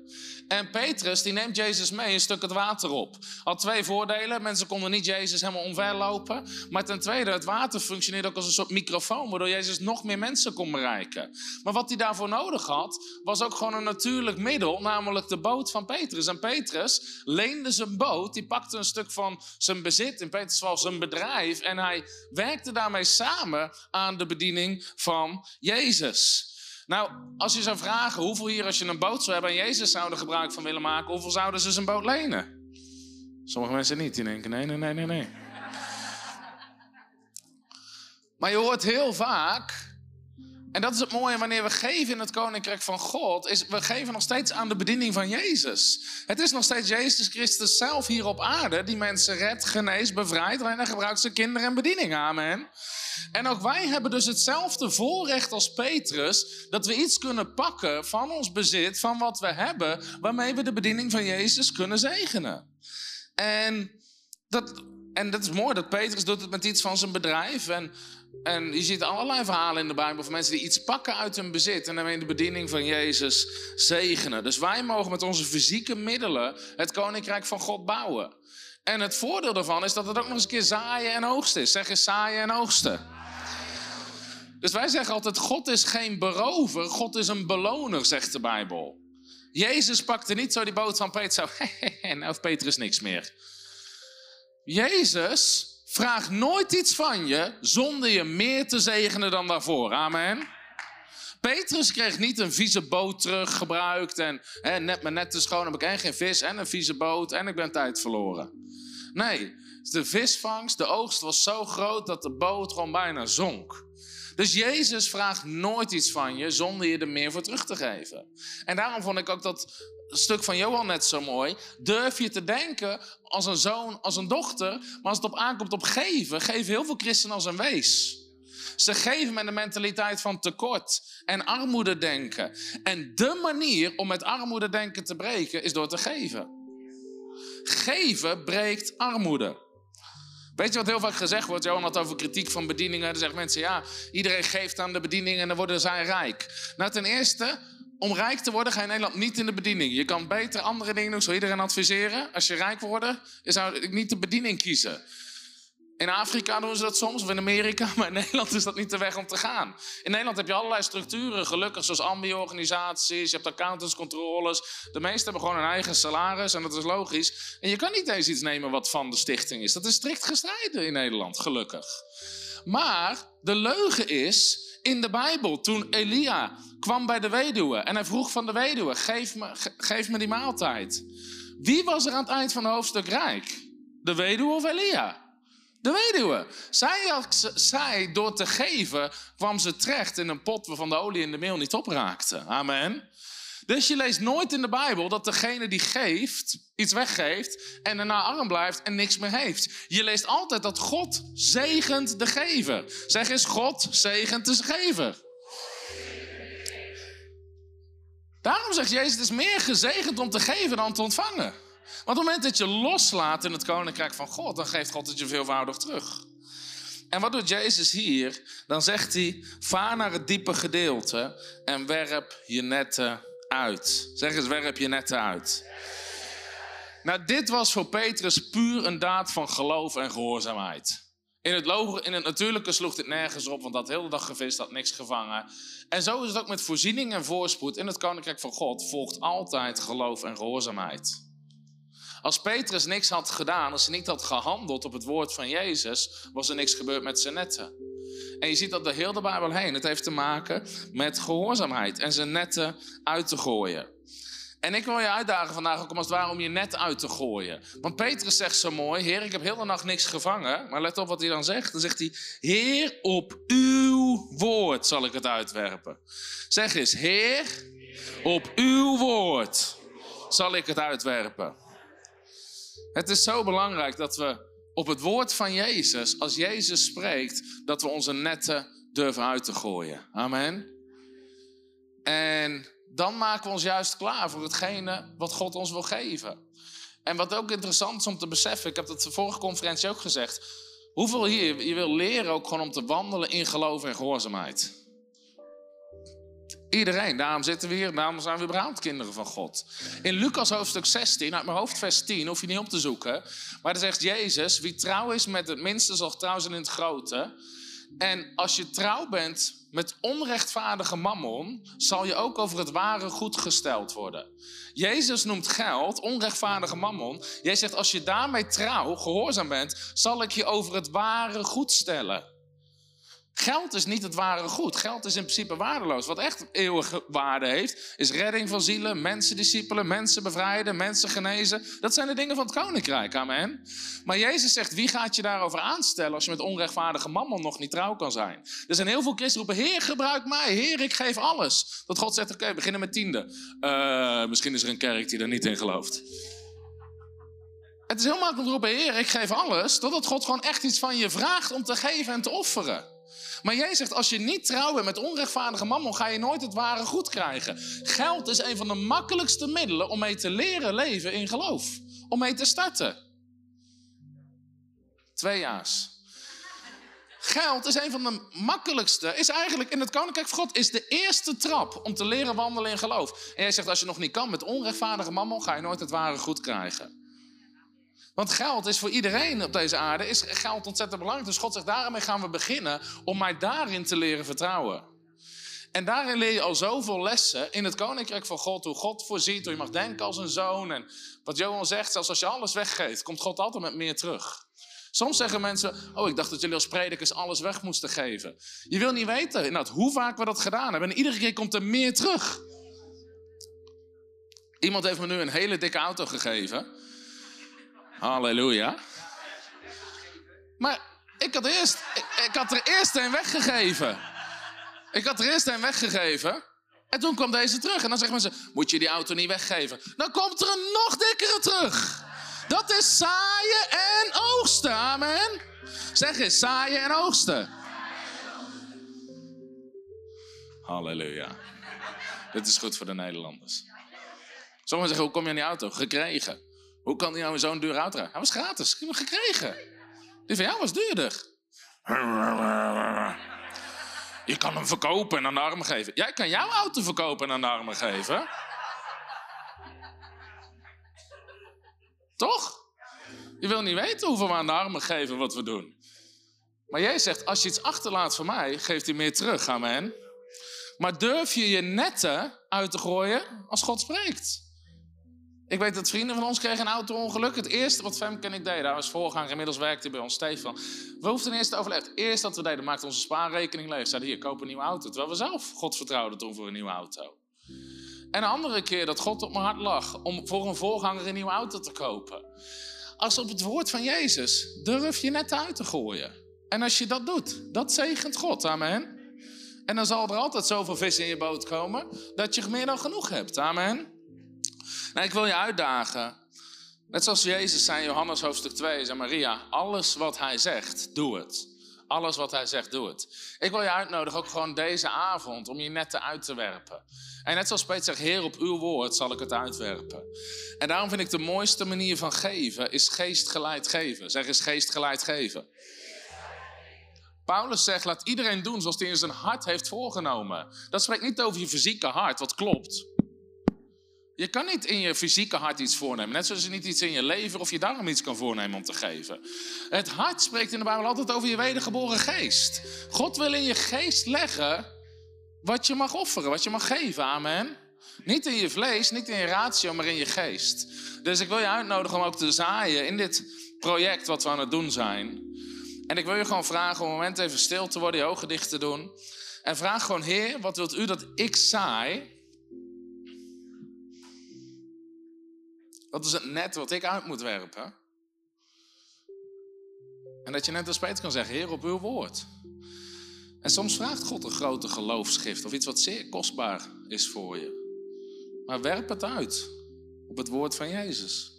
En Petrus die neemt Jezus mee een stuk het water op. Had twee voordelen. Mensen konden niet Jezus helemaal omverlopen. Maar ten tweede, het water functioneerde ook als een soort microfoon, waardoor Jezus nog meer mensen kon bereiken. Maar wat hij daarvoor nodig had, was ook gewoon een natuurlijk middel, namelijk de boot van Petrus. En Petrus leende zijn boot, die pakte een stuk van zijn bezit, in Petrus was zijn bedrijf, en hij werkte daarmee samen aan de bediening van Jezus. Nou, als je zou vragen hoeveel hier als je een boot zou hebben en Jezus zouden gebruik van willen maken, hoeveel zouden ze zijn boot lenen? Sommige mensen niet, die denken nee, nee, nee, nee, nee. Maar je hoort heel vaak En dat is het mooie wanneer we geven in het koninkrijk van God, is we geven nog steeds aan de bediening van Jezus. Het is nog steeds Jezus Christus zelf hier op aarde die mensen redt, geneest, bevrijdt. En dan gebruikt ze kinderen en bediening. Amen. En ook wij hebben dus hetzelfde voorrecht als Petrus, dat we iets kunnen pakken van ons bezit, van wat we hebben, waarmee we de bediening van Jezus kunnen zegenen. En dat, en dat is mooi, dat Petrus doet het met iets van zijn bedrijf. En, en je ziet allerlei verhalen in de Bijbel van mensen die iets pakken uit hun bezit en daarmee de bediening van Jezus zegenen. Dus wij mogen met onze fysieke middelen het koninkrijk van God bouwen. En het voordeel daarvan is dat het ook nog eens een keer zaaien en oogsten is. Zeg eens zaaien en oogsten. Dus wij zeggen altijd, God is geen berover, God is een beloner, zegt de Bijbel. Jezus pakte niet zo die boot van Petrus zo, en nou Petrus niks meer. Jezus vraagt nooit iets van je zonder je meer te zegenen dan daarvoor. Amen. Petrus kreeg niet een vieze boot teruggebruikt en hè, net mijn net te schoon heb ik en geen vis en een vieze boot en ik ben tijd verloren. Nee, de visvangst, de oogst was zo groot dat de boot gewoon bijna zonk. Dus Jezus vraagt nooit iets van je zonder je er meer voor terug te geven. En daarom vond ik ook dat stuk van Johan net zo mooi. Durf je te denken als een zoon, als een dochter. Maar als het op aankomt op geven, geven heel veel christenen als een wees. Ze geven met een mentaliteit van tekort en armoede denken. En de manier om met armoede denken te breken is door te geven. Geven breekt armoede. Weet je wat heel vaak gezegd wordt? Johan had over kritiek van bedieningen. Dan zeggen mensen, ja, iedereen geeft aan de bediening en dan worden zij rijk. Nou, ten eerste, om rijk te worden ga je in Nederland niet in de bediening. Je kan beter andere dingen doen, ik zou iedereen adviseren. Als je rijk wordt, zou ik niet de bediening kiezen. In Afrika doen ze dat soms, of in Amerika, maar in Nederland is dat niet de weg om te gaan. In Nederland heb je allerlei structuren, gelukkig, zoals ambi-organisaties, je hebt accountantscontroles. De meesten hebben gewoon een eigen salaris en dat is logisch. En je kan niet eens iets nemen wat van de stichting is. Dat is strikt gestreden in Nederland, gelukkig. Maar de leugen is, in de Bijbel, toen Elia kwam bij de weduwe en hij vroeg van de weduwe, geef me, geef me die maaltijd. Wie was er aan het eind van het hoofdstuk rijk? De weduwe of Elia? De weduwe. Zij, zij, door te geven, kwam ze terecht in een pot waarvan de olie in de meel niet opraakte. Amen. Dus je leest nooit in de Bijbel dat degene die geeft, iets weggeeft en daarna arm blijft en niks meer heeft. Je leest altijd dat God zegent de gever. Zeg eens, God zegent de gever. Daarom zegt Jezus, het is meer gezegend om te geven dan te ontvangen. Want op het moment dat je loslaat in het koninkrijk van God, dan geeft God het je veelvoudig terug. En wat doet Jezus hier? Dan zegt hij: vaar naar het diepe gedeelte en werp je netten uit. Zeg eens: werp je netten uit. Nou, dit was voor Petrus puur een daad van geloof en gehoorzaamheid. In het, in het natuurlijke sloeg dit nergens op, want dat hele dag gevist, had niks gevangen. En zo is het ook met voorziening en voorspoed. In het koninkrijk van God volgt altijd geloof en gehoorzaamheid. Als Petrus niks had gedaan, als hij niet had gehandeld op het woord van Jezus, was er niks gebeurd met zijn netten. En je ziet dat door heel de Bijbel heen. Het heeft te maken met gehoorzaamheid en zijn netten uit te gooien. En ik wil je uitdagen vandaag ook om als het ware om je net uit te gooien. Want Petrus zegt zo mooi, Heer, ik heb heel de nacht niks gevangen. Maar let op wat hij dan zegt. Dan zegt hij, Heer, op uw woord zal ik het uitwerpen. Zeg eens, Heer, op uw woord zal ik het uitwerpen. Het is zo belangrijk dat we op het woord van Jezus, als Jezus spreekt, dat we onze netten durven uit te gooien. Amen. En dan maken we ons juist klaar voor hetgene wat God ons wil geven. En wat ook interessant is om te beseffen, ik heb dat de vorige conferentie ook gezegd. Hoeveel hier, je wil leren ook gewoon om te wandelen in geloof en gehoorzaamheid. Iedereen, daarom zitten we hier, daarom zijn we überhaupt kinderen van God. In Lucas hoofdstuk 16, uit mijn hoofd vers 10, hoef je niet op te zoeken. Maar dan zegt Jezus, wie trouw is met het minste zal trouw zijn in het grote. En als je trouw bent met onrechtvaardige mammon, zal je ook over het ware goed gesteld worden. Jezus noemt geld onrechtvaardige mammon. Jij zegt, als je daarmee trouw, gehoorzaam bent, zal ik je over het ware goed stellen. Geld is niet het ware goed. Geld is in principe waardeloos. Wat echt eeuwige waarde heeft, is redding van zielen, mensen discipelen, mensen bevrijden, mensen genezen. Dat zijn de dingen van het koninkrijk, amen. Maar Jezus zegt, wie gaat je daarover aanstellen als je met onrechtvaardige mammon nog niet trouw kan zijn? Er zijn heel veel christenen roepen, Heer, gebruik mij. Heer, ik geef alles. Dat God zegt, oké, beginnen met tiende. Uh, misschien is er een kerk die er niet in gelooft. Het is heel makkelijk te roepen, Heer, ik geef alles. Totdat God gewoon echt iets van je vraagt om te geven en te offeren. Maar jij zegt, als je niet trouw bent met onrechtvaardige mammon, ga je nooit het ware goed krijgen. Geld is een van de makkelijkste middelen om mee te leren leven in geloof. Om mee te starten. Tweejaars. Geld is een van de makkelijkste, is eigenlijk in het Koninkrijk van God, is de eerste trap om te leren wandelen in geloof. En jij zegt, als je nog niet kan met onrechtvaardige mammon, ga je nooit het ware goed krijgen. Want geld is voor iedereen op deze aarde is geld ontzettend belangrijk. Dus God zegt, daarmee gaan we beginnen om mij daarin te leren vertrouwen. En daarin leer je al zoveel lessen in het koninkrijk van God. Hoe God voorziet, hoe je mag denken als een zoon. En wat Johan zegt, zelfs als je alles weggeeft, komt God altijd met meer terug. Soms zeggen mensen, oh ik dacht dat jullie als predikers alles weg moesten geven. Je wil niet weten hoe vaak we dat gedaan hebben. En iedere keer komt er meer terug. Iemand heeft me nu een hele dikke auto gegeven. Halleluja. Maar ik had, eerst, ik, had er eerst een weggegeven. Ik had er eerst een weggegeven. En toen kwam deze terug. En dan zeggen mensen, moet je die auto niet weggeven? Dan komt er een nog dikkere terug. Dat is zaaien en oogsten. Amen. Zeg eens, zaaien en oogsten. Halleluja. Dit is goed voor de Nederlanders. Sommigen zeggen, hoe kom je aan die auto? Gekregen. Hoe kan hij nou zo'n duur auto? Hij was gratis. Ik heb gekregen. Die van jou was duurder. Je kan hem verkopen en aan de armen geven. Jij kan jouw auto verkopen en aan de armen geven. Toch? Je wil niet weten hoeveel we aan de armen geven wat we doen. Maar jij zegt, als je iets achterlaat voor mij, geeft hij meer terug. Amen. Maar durf je je netten uit te gooien als God spreekt? Ik weet dat vrienden van ons kregen een auto-ongeluk. Het eerste wat Femke en ik deden, hij was voorganger, inmiddels werkte bij ons Stefan. We hoefden eerst te overleggen. Het eerste dat we deden, maakten onze spaarrekening leeg. Zeiden hier, koop een nieuwe auto. Terwijl we zelf God vertrouwden toen voor een nieuwe auto. En een andere keer dat God op mijn hart lag om voor een voorganger een nieuwe auto te kopen. Als op het woord van Jezus durf je net uit te gooien. En als je dat doet, dat zegent God. Amen. En dan zal er altijd zoveel vis in je boot komen dat je meer dan genoeg hebt. Amen. Nou, ik wil je uitdagen. Net zoals Jezus zei in Johannes hoofdstuk 2, zei Maria, alles wat hij zegt, doe het. Alles wat hij zegt, doe het. Ik wil je uitnodigen, ook gewoon deze avond, om je netten uit te werpen. En net zoals Peter zegt, Heer, op uw woord zal ik het uitwerpen. En daarom vind ik de mooiste manier van geven, is geestgeleid geven. Zeg eens geestgeleid geven. Paulus zegt, laat iedereen doen zoals hij in zijn hart heeft voorgenomen. Dat spreekt niet over je fysieke hart, wat klopt. Je kan niet in je fysieke hart iets voornemen. Net zoals je niet iets in je lever of je darm iets kan voornemen om te geven. Het hart spreekt in de Bijbel altijd over je wedergeboren geest. God wil in je geest leggen wat je mag offeren, wat je mag geven. Amen. Niet in je vlees, niet in je ratio, maar in je geest. Dus ik wil je uitnodigen om ook te zaaien in dit project wat we aan het doen zijn. En ik wil je gewoon vragen om een moment even stil te worden, je ogen dicht te doen. En vraag gewoon, Heer, wat wilt u dat ik zaai? Dat is het net wat ik uit moet werpen. En dat je net als Peter kan zeggen, Heer, op uw woord. En soms vraagt God een grote geloofschrift of iets wat zeer kostbaar is voor je. Maar werp het uit op het woord van Jezus.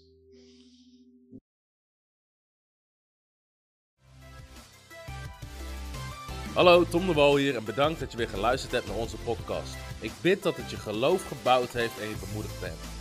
Hallo, Tom de Wol hier en bedankt dat je weer geluisterd hebt naar onze podcast. Ik bid dat het je geloof gebouwd heeft en je bemoedigd bent.